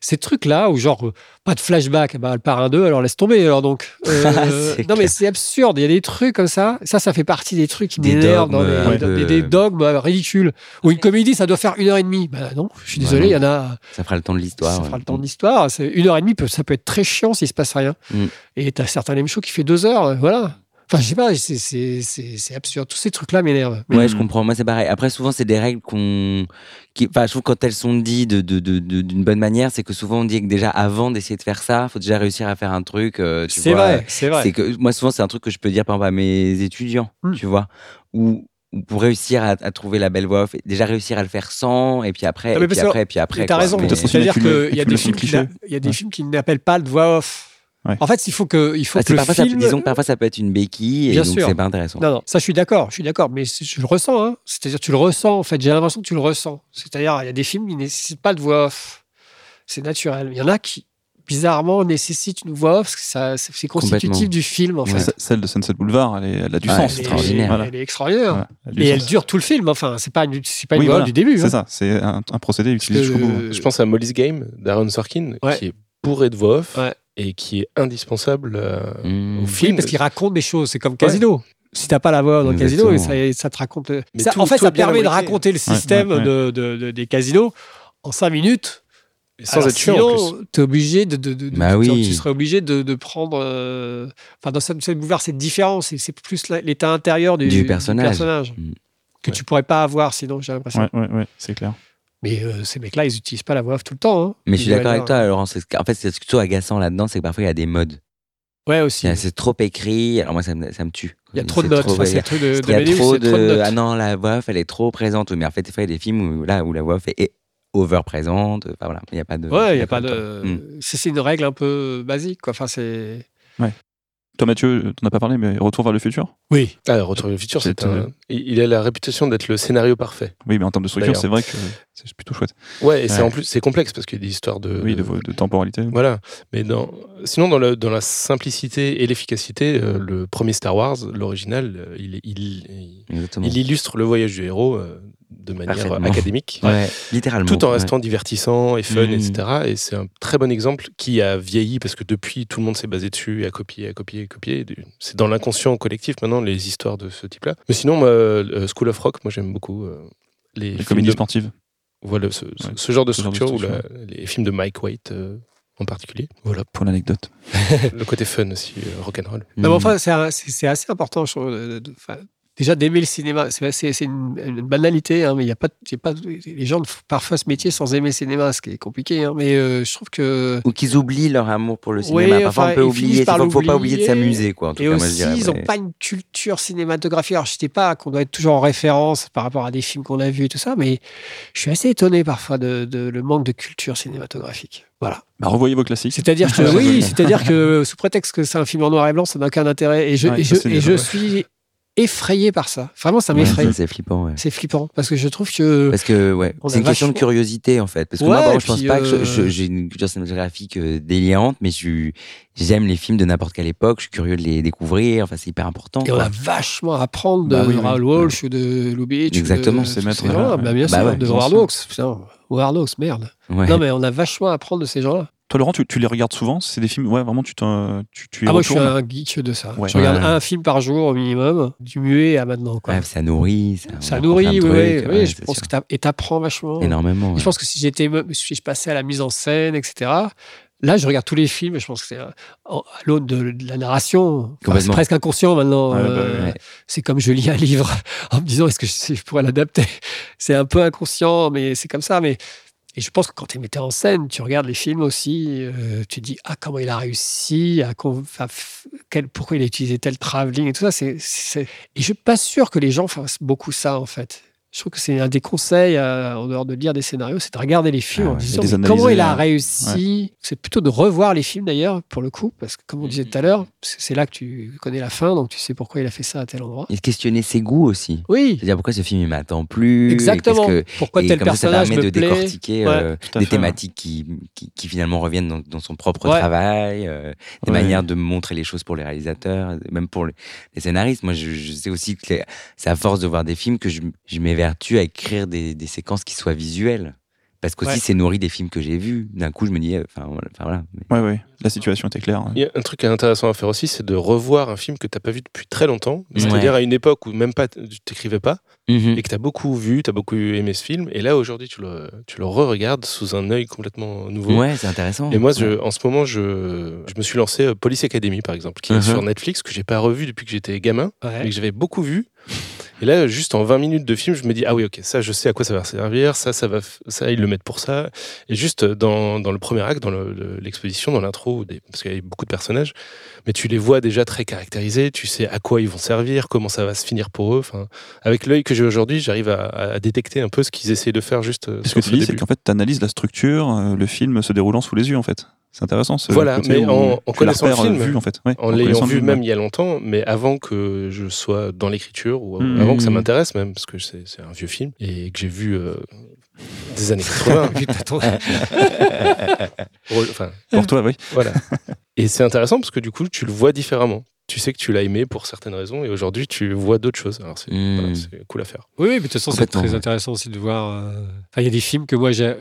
ces trucs-là où genre euh, pas de flashback, bah, le parrain 2, alors laisse tomber. Alors donc, euh, C'est non mais c'est absurde. Il y a des trucs comme ça. Ça, ça fait partie des trucs qui Des m'énervent dans les, dans peu- des, des dogmes euh, ridicules. Ou une comédie, ça doit faire une heure et demie. Bah non, je suis désolé, il y en a. Ça fera le temps de l'histoire. Ça fera le temps de l'histoire. Une heure et demie, ça peut être très chiant s'il se passe rien. Mm. Et t'as certains lame shows qui fait deux heures. Voilà. Enfin, je sais pas, c'est- absurde. Tous ces trucs-là m'énervent. Ouais, Mm. je comprends. Moi, c'est pareil. Après, souvent, c'est des règles qu'on. Qui... Enfin, je trouve que quand elles sont dites d'une de, de, bonne manière, c'est que souvent on dit que déjà avant d'essayer de faire ça, faut déjà réussir à faire un truc. euh, C'est vrai, c'est vrai. Que moi, souvent, c'est un truc que je peux dire par exemple à mes étudiants, Mm. tu vois, ou ou pour réussir à, à trouver la belle voix off, déjà réussir à le faire sans, et puis après, Non, mais et puis parce que- après, et puis après. Mais t'as raison. C'est-à-dire qu'il y a des il films qui n'appellent pas de voix off. Ouais. En fait, il faut que, il faut Ah, que le parfois, ça peut- film. disons que parfois ça peut être une béquille, et Bien donc c'est pas intéressant. Non, non, ça je suis d'accord, je suis d'accord, mais je le ressens. Hein. C'est-à-dire, tu le ressens. En fait, j'ai l'impression que tu le ressens. C'est-à-dire, il y a des films qui ne nécessitent pas de voix off. C'est naturel. Il y en a qui, bizarrement, nécessitent une voix off parce que ça, c'est constitutif du film. En fait. Ouais. Celle de Sunset Boulevard, elle, est- elle a du Ouais, sens. c'est Elle est- extraordinaire. Voilà. Elle est extraordinaire. Elle Et elle sens. dure tout le film. Enfin, c'est pas une, pas une Oui, voix voilà. off du début. C'est hein. ça, c'est un, un procédé utilisé jusqu'au bout. Je pense à Molly's Game d'Aaron Sorkin, Ouais. qui est bourré de voix off Ouais. Et qui est indispensable euh, Mmh. au Oui, film. parce qu'il raconte des choses. C'est comme Casino. Si t'as pas la voix dans le casino, ça, ça te raconte. le- Mais ça- tout- en fait, ça permet de raconter le système ouais, ouais. De, de- de- des casinos en cinq minutes. Et sans Alors, être chiant en sinon, plus. T'es obligé de, de, de- de- Bah tu- oui. tu serais obligé de, de prendre. euh, Enfin, dans cette, cette boulevard, c'est différent. C'est plus l'état intérieur du, Du personnage. Mm. que Ouais. tu pourrais pas avoir sinon. J'ai l'impression. Ouais, ouais, ouais, c'est clair. Mais euh, ces mecs-là, ils utilisent pas la voix off tout le temps. hein. Mais je suis d'accord avec toi, Laurent. En fait, c'est ce qui est plutôt agaçant là-dedans, c'est que parfois il y a des modes. Ouais, aussi. C'est trop écrit. Alors moi, ça me, ça me tue. Il y a trop de notes. Enfin, ouais, de, de Il y a trop de... trop de notes. Ah non, la voix off, elle est trop présente. Mais en fait, des fois, il y a des films où, là, où la voix off est over présente. Enfin voilà, il n'y a pas de. Ouais, il y a pas de. C'est une règle un peu basique, quoi. Enfin, c'est. Toi, Mathieu, t'en as pas parlé, mais Retour vers le futur? Oui. Ah, Retour vers le futur, c'est un... Il il a la réputation d'être le scénario parfait. Oui, mais en termes de structure, c'est vrai que c'est plutôt chouette. Ouais, et c'est en plus c'est complexe parce qu'il y a des histoires de. Oui, de, de temporalité. Voilà. Mais dans... sinon, dans, le, dans la simplicité et l'efficacité, euh, le premier Star Wars, l'original, euh, il, il, il illustre le voyage du héros euh, de manière académique. Ouais, littéralement. Tout en ouais. restant divertissant et fun, Mhm. etc. Et c'est un très bon exemple qui a vieilli parce que depuis, tout le monde s'est basé dessus et a copié, a copié, a copié. C'est dans l'inconscient collectif maintenant les histoires de ce type-là. Mais sinon, moi, euh, School of Rock, moi j'aime beaucoup euh, les, Les films comédies de- sportives. Voilà, ce, ce- Ouais, ce genre de ce genre de structure, ou la- les films de Mike White euh, en particulier. Voilà, Pour l'anecdote. le côté fun aussi, euh, rock'n'roll. Mm. Non, mais enfin, c'est assez important, je trouve. de- de- enfin, déjà d'aimer le cinéma, c'est une, une banalité, hein, mais il y a pas, il y a pas, les gens font parfois ce métier sans aimer le cinéma, ce qui est compliqué. hein, mais euh, je trouve que Ou qu'ils oublient leur amour pour le Oui, cinéma. Parfois, enfin, on peut oublier. par faut, faut pas oublier de s'amuser, quoi. En tout et cas, moi, je aussi, dirais, ils n'ont ouais. pas une culture cinématographique. Alors, je dis pas qu'on doit être toujours en référence par rapport à des films qu'on a vus et tout ça, mais je suis assez étonné parfois de, de le manque de culture cinématographique. Voilà. Bah, revoyez vos classiques. C'est-à-dire que oui, c'est-à-dire que sous prétexte que c'est un film en noir et blanc, ça n'a aucun intérêt. Et je, Ouais, et ça, je, c'est et bien, je ouais. suis effrayé par ça. Vraiment, ça m'effraie. C'est flippant, ouais. c'est flippant parce que je trouve que Parce que, ouais, c'est a une question de curiosité, en fait. Parce que Ouais, moi, bon, je pense pas que euh, j'ai une culture cinématographique euh, délirante, mais j'aime les films de n'importe quelle époque. Je suis curieux de les découvrir. Enfin, c'est hyper important. et on a vachement à apprendre de Bah oui, oui. Raoul Walsh ou de Lubitsch. Exactement, de- c'est maître ces. Bah, bien Bah sûr, ouais, de. Hawks. Putain, Hawks, merde. Ouais. Non, mais on a vachement à apprendre de ces gens-là. Toi, Laurent, tu, tu les regardes souvent? C'est des films, ouais, vraiment, tu, t'en- tu, tu Ah, moi, je suis un geek de ça. Ouais. Je regarde Ouais. un film par jour au minimum, du muet à maintenant. Quoi. Ouais, ça nourrit. Ça, on ça nourrit, oui, je pense sûr. que et t'apprends vachement. Énormément. Je pense que si j'étais, si je passais à la mise en scène, etc. Là, je regarde tous les films. et Je pense que c'est à l'aune de, de la narration. Enfin, c'est Complètement. presque inconscient maintenant. Ouais, bah, euh, ouais. C'est comme je lis un livre en me disant est-ce que je, je pourrais l'adapter? C'est un peu inconscient, mais c'est comme ça. Mais et je pense que quand tu es metteur en scène, tu regardes les films aussi. euh, tu dis ah comment il a réussi, à pourquoi il a utilisé tel travelling et tout ça. Et je suis pas sûr que les gens fassent beaucoup ça en fait. Je trouve que c'est un des conseils, euh, en dehors de lire des scénarios, c'est de regarder les films Ah en disant mais comment il a euh, réussi? C'est plutôt de revoir les films d'ailleurs, pour le coup, parce que comme on disait tout à l'heure, c'est là que tu connais la fin, donc tu sais pourquoi il a fait ça à tel endroit. Et de questionner ses goûts aussi. Oui, C'est-à-dire pourquoi ce film il m'attend plus? exactement. que- pourquoi tel comme ça, ça personnage permet me de plaît? décortiquer Ouais. euh, des fait, thématiques qui, qui, qui finalement reviennent dans, dans son propre travail, euh, des manières de montrer les choses pour les réalisateurs, même pour les, scénaristes. Moi, je, je sais aussi que c'est à force de voir des films que je, je m'évertue à écrire des, des séquences qui soient visuelles. Parce qu'aussi, Ouais. c'est nourri des films que j'ai vus. D'un coup, je me dis, euh, enfin voilà. enfin, voilà. Mais- Ouais, ouais. La situation était claire. hein. Il y a un truc intéressant à faire aussi, c'est de revoir un film que tu n'as pas vu depuis très longtemps. C'est-à-dire Ouais. à une époque où même pas tu t'écrivais pas Mhm. et que tu as beaucoup vu, tu as beaucoup aimé ce film. Et là, aujourd'hui, tu le, tu le re-regardes sous un œil complètement nouveau. Ouais, c'est intéressant. Et moi, je, en ce moment, je, je me suis lancé euh, Police Academy, par exemple, qui est Mhm. sur Netflix, que j'ai pas revu depuis que j'étais gamin, Ouais. mais que j'avais beaucoup vu. Et là, juste en 20 minutes de film, je me dis, ah oui, ok, ça, je sais à quoi ça va servir, ça, ça va, ça, ils le mettent pour ça. Et juste dans, dans le premier acte, dans le- le- l'exposition, dans l'intro, parce qu'il y a beaucoup de personnages, mais tu les vois déjà très caractérisés, tu sais à quoi ils vont servir, comment ça va se finir pour eux. Enfin, avec l'œil que j'ai aujourd'hui, j'arrive à, à détecter un peu ce qu'ils essaient de faire juste euh, Ce que tu dis, c'est qu'en fait, tu analyses la structure, euh, le film se déroulant sous les yeux, en fait. C'est intéressant. Ce Voilà, côté mais en- connaissant le film, en fait. Ouais, en connaissant l'ayant vu film, même ouais. il y a longtemps, mais avant que je sois dans l'écriture ou Mhm. avant que ça m'intéresse même, parce que c'est c'est un vieux film et que j'ai vu euh, des années 80. Putain, ton- Re- enfin, Pour toi, oui. voilà. Et c'est intéressant parce que du coup, tu le vois différemment. Tu sais que tu l'as aimé pour certaines raisons et aujourd'hui, tu vois d'autres choses. Alors, c'est voilà, c'est cool à faire. Oui, oui, mais de toute façon, c'est très ouais. intéressant aussi de voir. euh, Enfin, il y a des films que moi, j'ai.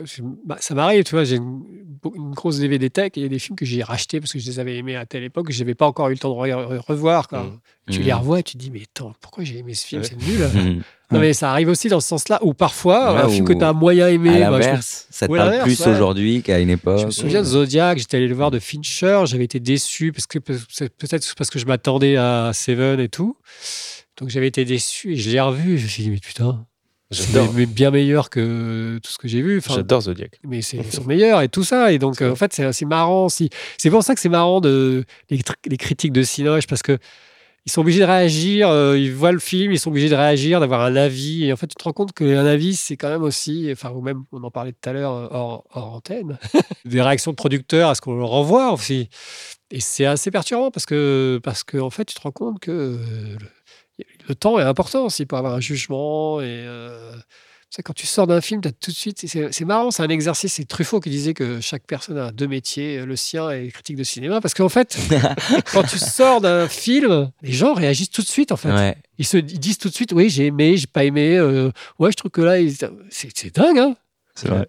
bah, ça m'arrive, tu vois, j'ai une, une grosse DVD tech et il y a des films que j'ai rachetés parce que je les avais aimés à telle époque que je n'avais pas encore eu le temps de re- revoir. Quoi. Mhm. Tu les revois et tu te dis, mais attends, pourquoi j'ai aimé ce film Ouais. C'est nul. Non, mais ça arrive aussi dans ce sens-là, ou parfois, Ouais, un film que tu as moyen aimé. À bah, je me- l'inverse, ça te parle plus ouais. aujourd'hui qu'à une époque. Je me souviens de Zodiac, j'étais allé le voir de Fincher, j'avais été déçu parce que c'est peut-être parce que je m'attendais à Seven et tout. Donc j'avais été déçu et je l'ai revu. Je me suis dit, mais putain, c'est bien meilleur que tout ce que j'ai vu. Enfin, J'adore Zodiac. mais c'est ils sont meilleurs et tout ça. Et donc, euh, en fait, c'est c'est marrant. Si... C'est pour ça que c'est marrant de, les critiques de Cinoche parce que ils sont obligés de réagir. euh, ils voient le film, ils sont obligés de réagir, d'avoir un avis. Et en fait, tu te rends compte qu'un avis, c'est quand même aussi, enfin, ou même, on en parlait tout à l'heure euh, hors, antenne, des réactions de producteurs à ce qu'on leur envoie aussi. Et c'est assez perturbant parce que, parce que, en fait, tu te rends compte que le, le temps est important aussi pour avoir un jugement. Et euh, quand tu sors d'un film, tu as tout de suite. C'est c'est marrant, c'est un exercice. C'est Truffaut qui disait que chaque personne a deux métiers, le sien et critique de cinéma. Parce qu'en fait, quand tu sors d'un film, les gens réagissent tout de suite, en fait. Ouais. Ils, se, ils disent tout de suite, oui, j'ai aimé, j'ai pas aimé. euh, ouais, je trouve que là, ils- c'est c'est dingue, hein. C'est vrai.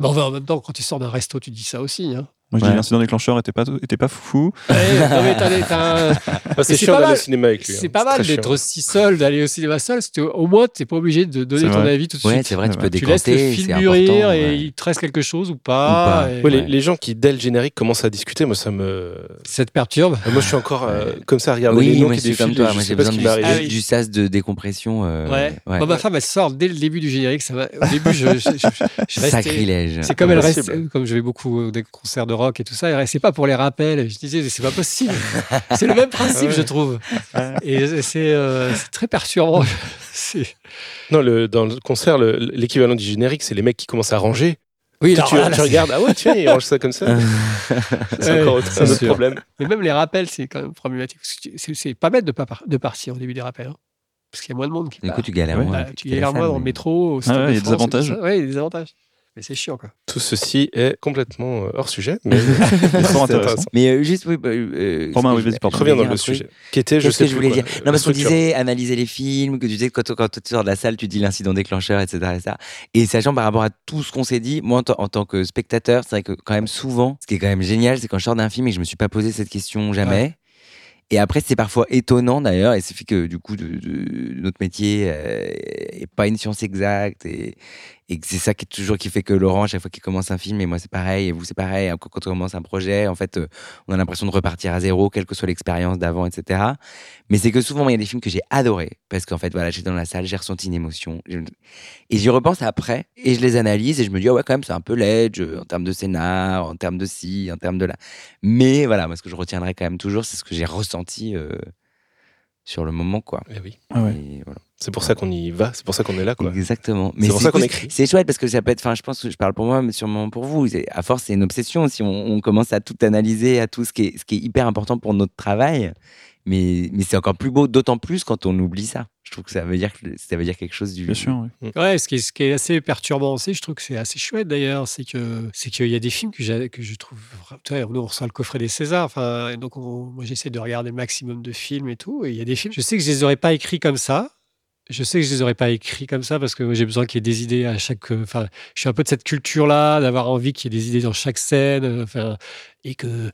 Mais enfin, en même temps, quand tu sors d'un resto, tu dis ça aussi. Hein. Moi, je Ouais. dis l'incident déclencheur était pas, était pas foufou. Un- Ah, c'est chiant pas d'aller au cinéma avec lui. C'est hein. pas mal d'être aussi seul, d'aller au cinéma seul, parce que au moins, t'es pas obligé de donner ton vrai. avis tout de Ouais, suite. c'est vrai, tu peux tu laisses le décanter. film mûrir et ouais. il te reste quelque chose ou Ou pas. pas. et Ouais, les, Ouais. les gens qui, dès le générique, commencent à discuter, moi, ça me. Ça te perturbe. Moi, je suis encore euh, comme ça à regarder Oui, les noms moi, qui je suis comme défilent. toi. Moi, j'ai besoin du. Ah du sas de décompression. euh, ouais. ma femme, elle sort dès le début du générique. Ça va... Au début, je, Sacrilège. C'est comme elle reste, comme je vais beaucoup des concerts de rock et tout ça, elle restait pas pour les rappels. Je disais, c'est pas possible. c'est le même principe, Ouais. je trouve. Et c'est euh, c'est très perturbant. C'est- Non, le, dans le concert, le- l'équivalent du générique, c'est les mecs qui commencent à ranger. Oui, alors, tu, là, tu c'est- regardes, ah ouais, tiens, ils rangent ça comme ça. c'est Ouais, encore autre, c'est un autre sûr. problème. Mais même les rappels, c'est quand même problématique. C'est c'est pas bête de, pas par- de partir au début des rappels. hein. Parce qu'il y a moins de monde qui Du part. coup, tu galères Ouais. moins. Bah, tu galères moins le mais- métro. au Ah ouais, de il y a des et avantages. ça. Ouais, il y a des avantages. Mais c'est chiant, quoi. Tout ceci est complètement euh, hors sujet. Mais intéressant. Euh, juste, oui. bah, euh, Romain, ce que oui, vas-y, pardon. reviens dans le sujet. Qui était, je Qu'est-ce sais que je voulais quoi, dire euh, Non, parce qu'on disait analyser les films, que tu disais que quand, quand tu sors de la salle, tu dis l'incident déclencheur, etc. etc. Et sachant par rapport à tout ce qu'on s'est dit, moi en, tant- en tant que spectateur, c'est vrai que quand même souvent, ce qui est quand même génial, c'est quand je sors d'un film et que je me suis pas posé cette question jamais. Et après, c'est parfois étonnant d'ailleurs, et c'est fait que du coup, de, de- notre métier euh, est pas une science exacte, et, et c'est ça qui est toujours qui fait que Laurent, à chaque fois qu'il commence un film, et moi c'est pareil, et vous c'est pareil, quand quand on commence un projet, en fait, euh, on a l'impression de repartir à zéro, quelle que soit l'expérience d'avant, etc. Mais c'est que souvent, il y a des films que j'ai adorés, parce qu'en fait, voilà, j'étais dans la salle, j'ai ressenti une émotion, et j'y repense après, et je les analyse, et je me dis, ah ouais, quand même, c'est un peu ledge, euh, en termes de scénar, en termes de ci, en termes de là. Mais voilà, moi, ce que je retiendrai quand même toujours, c'est ce que j'ai ressenti euh, sur le moment, quoi. Eh oui. Ah ouais. Et voilà. C'est pour ça qu'on y va, c'est pour ça qu'on est là. Quoi. Exactement. C'est pour ça qu'on écrit. C'est chouette parce que ça peut être, enfin, je pense que je parle pour moi, mais sûrement pour vous. À force, c'est une obsession. Si on, on commence à tout analyser, à tout ce qui est, ce qui est hyper important pour notre travail, mais, mais c'est encore plus beau, d'autant plus quand on oublie ça. Je trouve que ça veut dire, que ça veut dire quelque chose du. Bien sûr, oui. Ouais, ce qui, est, ce qui est assez perturbant aussi, je trouve que c'est assez chouette d'ailleurs, c'est que c'est qu'il y a des films que, je trouve. vois, nous, on reçoit le coffret des Césars, enfin, et donc on- moi j'essaie de regarder le maximum de films et tout. Et il y a des films, je sais que je les aurais pas écrits comme ça. Je sais que je les aurais pas écrits comme ça parce que j'ai besoin qu'il y ait des idées à chaque. euh, Enfin, je suis un peu de cette culture-là, d'avoir envie qu'il y ait des idées dans chaque scène, euh, enfin, et que.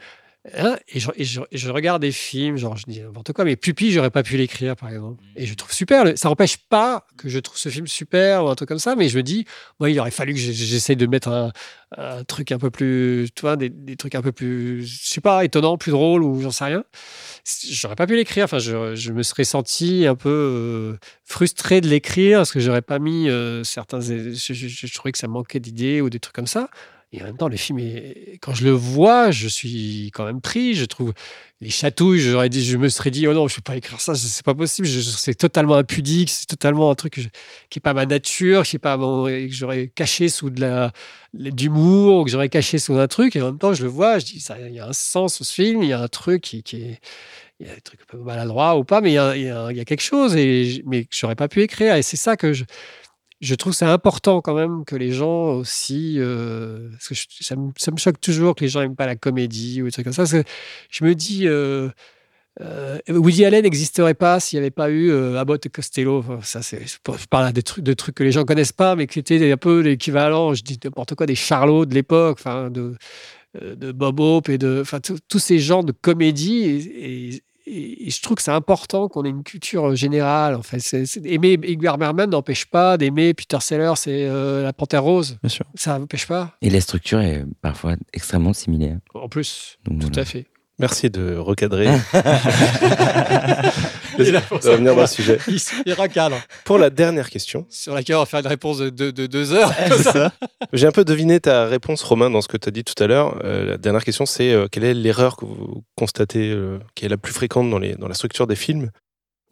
Hein, et, je, et je- et je regarde des films, genre je dis n'importe quoi, mais Pupi, j'aurais pas pu l'écrire par exemple. Et je trouve super. le- Ça n'empêche pas que je trouve ce film super ou un truc comme ça, mais je me dis, moi, il aurait fallu que j'essaye de mettre un, un truc un peu plus, tu vois, des, des trucs un peu plus, je sais pas, étonnants, plus drôles ou j'en sais rien. J'aurais pas pu l'écrire. Enfin, je, je me serais senti un peu euh, frustré de l'écrire parce que j'aurais pas mis euh, certains. Je trouvais que ça manquait d'idées ou des trucs comme ça. Et en même temps, le film, est, quand je le vois, je suis quand même pris. Je trouve les chatouilles, j'aurais dit, je me serais dit, oh non, je peux pas écrire ça, c'est pas possible. C'est totalement impudique, c'est totalement un truc qui est pas ma nature, qui est pas mon- que j'aurais caché sous de la d'humour, ou que j'aurais caché sous un truc. Et en même temps, je le vois, je dis, il y a un sens au film, il y a un truc qui, est il y un peu maladroits ou pas, mais il y a, quelque chose, et, mais que j'aurais pas pu écrire. Et c'est ça que je, je trouve c'est important quand même que les gens aussi. euh, parce que ça, me, choque toujours que les gens n'aiment pas la comédie ou des trucs comme ça. Parce que je me dis. euh, euh, Woody Allen n'existerait pas s'il n'y avait pas eu Abbott et Costello. Ça, c'est, je parle des trucs, de trucs que les gens connaissent pas, mais qui étaient un peu l'équivalent, je dis n'importe quoi, des Charlots de l'époque, enfin, de, de Bob Hope et de, tous ces genres de comédie. Et, et- et- et je trouve que c'est important qu'on ait une culture générale. En fait, C'est- c'est- aimer Ingmar Bergman n'empêche pas d'aimer Peter Sellers et euh, La Panthère Rose. Bien sûr. Ça n'empêche pas. Et la structure est parfois extrêmement similaire. En plus, Donc, tout voilà. à fait. Merci de recadrer. Il de revenir ça. dans le sujet. Il, il recadre. Pour la dernière question, Sur laquelle on va faire une réponse de, de- de deux heures. J'ai un peu deviné ta réponse, Romain, dans ce que tu as dit tout à l'heure. Euh, la dernière question, c'est euh, quelle est l'erreur que vous constatez euh, qui est la plus fréquente dans, les, dans la structure des films?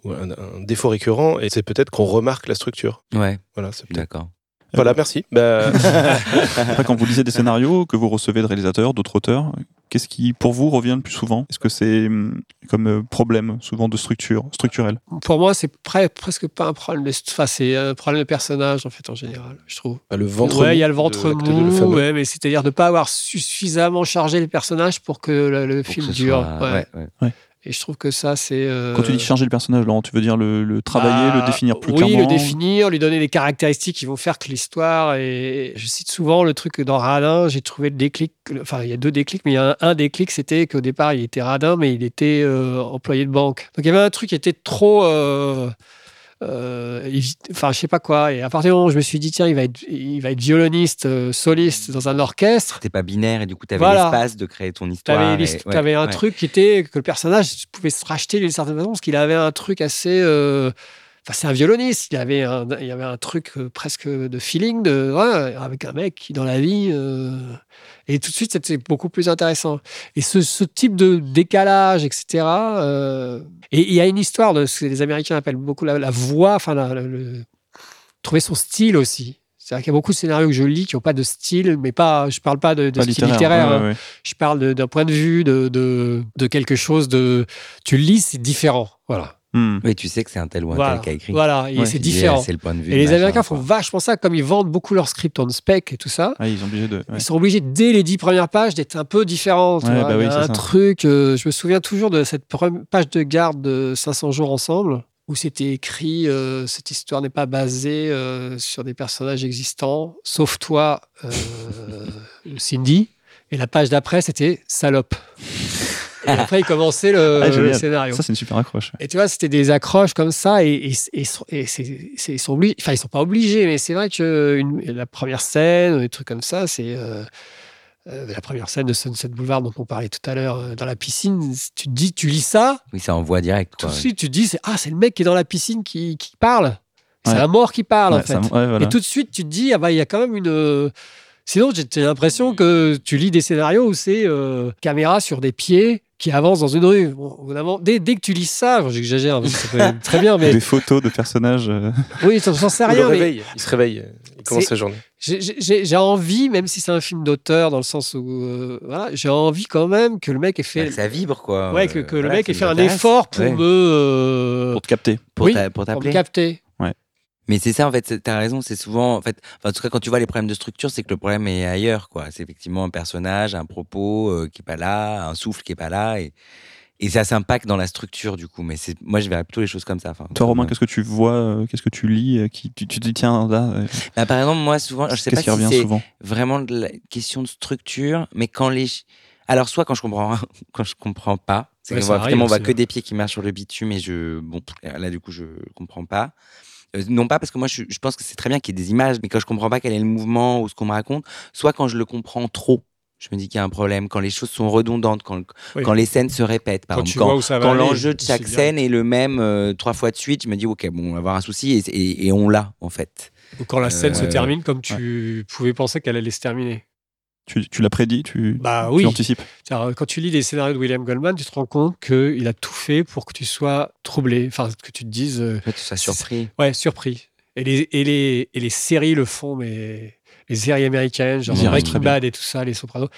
Ou un, un défaut récurrent, et c'est peut-être qu'on remarque la structure. Ouais, Voilà, c'est peut-être- d'accord. Voilà, merci. Bah, Après, quand vous lisez des scénarios que vous recevez de réalisateurs, d'autres auteurs, qu'est-ce qui, pour vous, revient le plus souvent? Est-ce que c'est hum, comme euh, problème, souvent de structure, structurel? Pour moi, c'est pre- presque pas un problème de. Enfin, c'est un problème de personnage, en fait, en général, je trouve. le ventre ouais, il y a le ventre de le mou, ouais, mais c'est-à-dire de ne pas avoir suffisamment chargé les personnages pour que le, le Pour film que dure. soit- ouais. ouais, ouais. Et je trouve que ça, c'est. euh, Quand tu dis changer le personnage, Laurent, tu veux dire le, le travailler, bah, le définir plus oui, clairement le définir, lui donner des caractéristiques qui vont faire que l'histoire. Et je cite souvent le truc que dans Radin, j'ai trouvé le déclic. Enfin, il y a deux déclics, mais il y a un, un déclic, c'était qu'au départ, il était Radin, mais il était euh, employé de banque. Donc il y avait un truc qui était trop. euh, euh, enfin, je sais pas quoi. Et à partir du moment où je me suis dit, tiens, il va être, il va être violoniste, euh, soliste dans un orchestre. C'était pas binaire et du coup, tu avais Voilà. l'espace de créer ton histoire. T'avais, et- l'hist- ouais, t'avais un ouais. truc qui était que le personnage pouvait se racheter d'une certaine façon parce qu'il avait un truc assez. euh, Enfin, c'est un violoniste. Il avait un, il y avait un truc euh, presque de feeling de, ouais, avec un mec qui dans la vie. euh, et tout de suite, c'était beaucoup plus intéressant. Et ce, ce type de décalage, etc. euh, et il y a une histoire de ce que les Américains appellent beaucoup la, la voix, enfin, la- la- le- trouver son style aussi. C'est-à-dire qu'il y a beaucoup de scénarios que je lis qui n'ont pas de style, mais pas, je parle pas de, de Pas style littéraire. littéraire. ouais, hein. ouais, ouais. Je parle d'un point de vue de, de, de quelque chose de. Tu le lis, c'est différent. Voilà. Hmm. Oui, tu sais que c'est un tel ou un Voilà. tel qui a écrit. Voilà. Ouais. c'est différent. C'est le point de vue. Et les Américains font vachement ça, comme ils vendent beaucoup leurs scripts en spec et tout ça. Ah, ils sont obligés de. ouais. Ils sont obligés, dès les dix premières pages, d'être un peu différents. Ouais, bah oui, un ça. truc, euh, je me souviens toujours de cette première page de garde de 500 jours ensemble, où c'était écrit euh, Cette histoire n'est pas basée euh, sur des personnages existants, sauf toi, euh, Cindy. Et la page d'après, c'était Salope. Et après, il commençait le, Ah, le scénario. Ça, c'est une super accroche. Et tu vois, c'était des accroches comme ça, et, et, et, et c'est- c'est- ils sont obligés, enfin, ils sont pas obligés, mais c'est vrai que une- la première scène, des trucs comme ça, c'est euh, euh, la première scène de Sunset Boulevard dont on parlait tout à l'heure euh, dans la piscine. Tu te dis, tu lis ça, Oui, ça envoie direct. tout Quoi. de suite, tu te dis, ah, c'est le mec qui est dans la piscine qui, qui parle. C'est Ouais. la mort qui parle, en fait. ça- ouais, voilà. Et tout de suite, tu te dis, ah bah, il y a quand même une. Sinon, j'ai j'ai l'impression que tu lis des scénarios où c'est euh, caméra sur des pieds qui avancent dans une rue. Bon, au bout d'un moment, dès, dès que tu lis ça, j'exagère, très bien, mais Des photos de personnages. euh, oui, ça j'en sais il le rien. mais il se réveille, il commence sa journée. j'ai- j'ai j'ai envie, même si c'est un film d'auteur, dans le sens où euh, voilà, j'ai envie quand même que le mec ait fait. Bah, ça vibre, quoi. Ouais, que, que le mec ait fait un effort pour Ouais. me. euh, Pour te capter. Pour oui, t'a- pour pour me t'appeler. capter. Mais c'est ça, en fait, c'est- t'as raison, c'est souvent, en fait, enfin, en tout cas, quand tu vois les problèmes de structure, c'est que le problème est ailleurs, quoi. C'est effectivement un personnage, un propos euh, qui est pas là, un souffle qui est pas là, et, et ça s'impacte dans la structure, du coup. Mais c'est, moi, je verrais plutôt les choses comme ça. Enfin, Toi, Romain, qu'est-ce que tu vois euh, Qu'est-ce que tu lis euh, qui, tu, tu te dis, tiens, là, euh, Bah, par exemple, moi, souvent, je sais pas si revient c'est souvent? vraiment de la question de structure, mais quand les, alors soit quand je comprends, quand je comprends pas, c'est Ouais, vraiment arrive on voit que des pieds qui marchent sur le bitume et je, bon, là du coup je comprends pas. Euh, non pas parce que moi je, je pense que c'est très bien qu'il y ait des images, mais quand je comprends pas quel est le mouvement ou ce qu'on me raconte, soit quand je le comprends trop, je me dis qu'il y a un problème, quand les choses sont redondantes, quand, Oui. quand les scènes se répètent, par Quand exemple, quand, l'enjeu de chaque bien. scène est le même euh, trois fois de suite, je me dis ok bon on va avoir un souci et, et- et on l'a en fait. Ou quand la scène se Euh, termine comme tu pouvais penser qu'elle allait se terminer. Tu, tu l'as prédit Tu, Bah tu oui. l'anticipes C'est-à-dire, Quand tu lis des scénarios de William Goldman, tu te rends compte qu'il a tout fait pour que tu sois troublé, enfin que tu te dises, euh, En fait, tu sois surpris. ouais, surpris. Et les, et les, et les séries le font, mais les séries américaines, genre Breaking. Bad et tout ça, les Sopranos,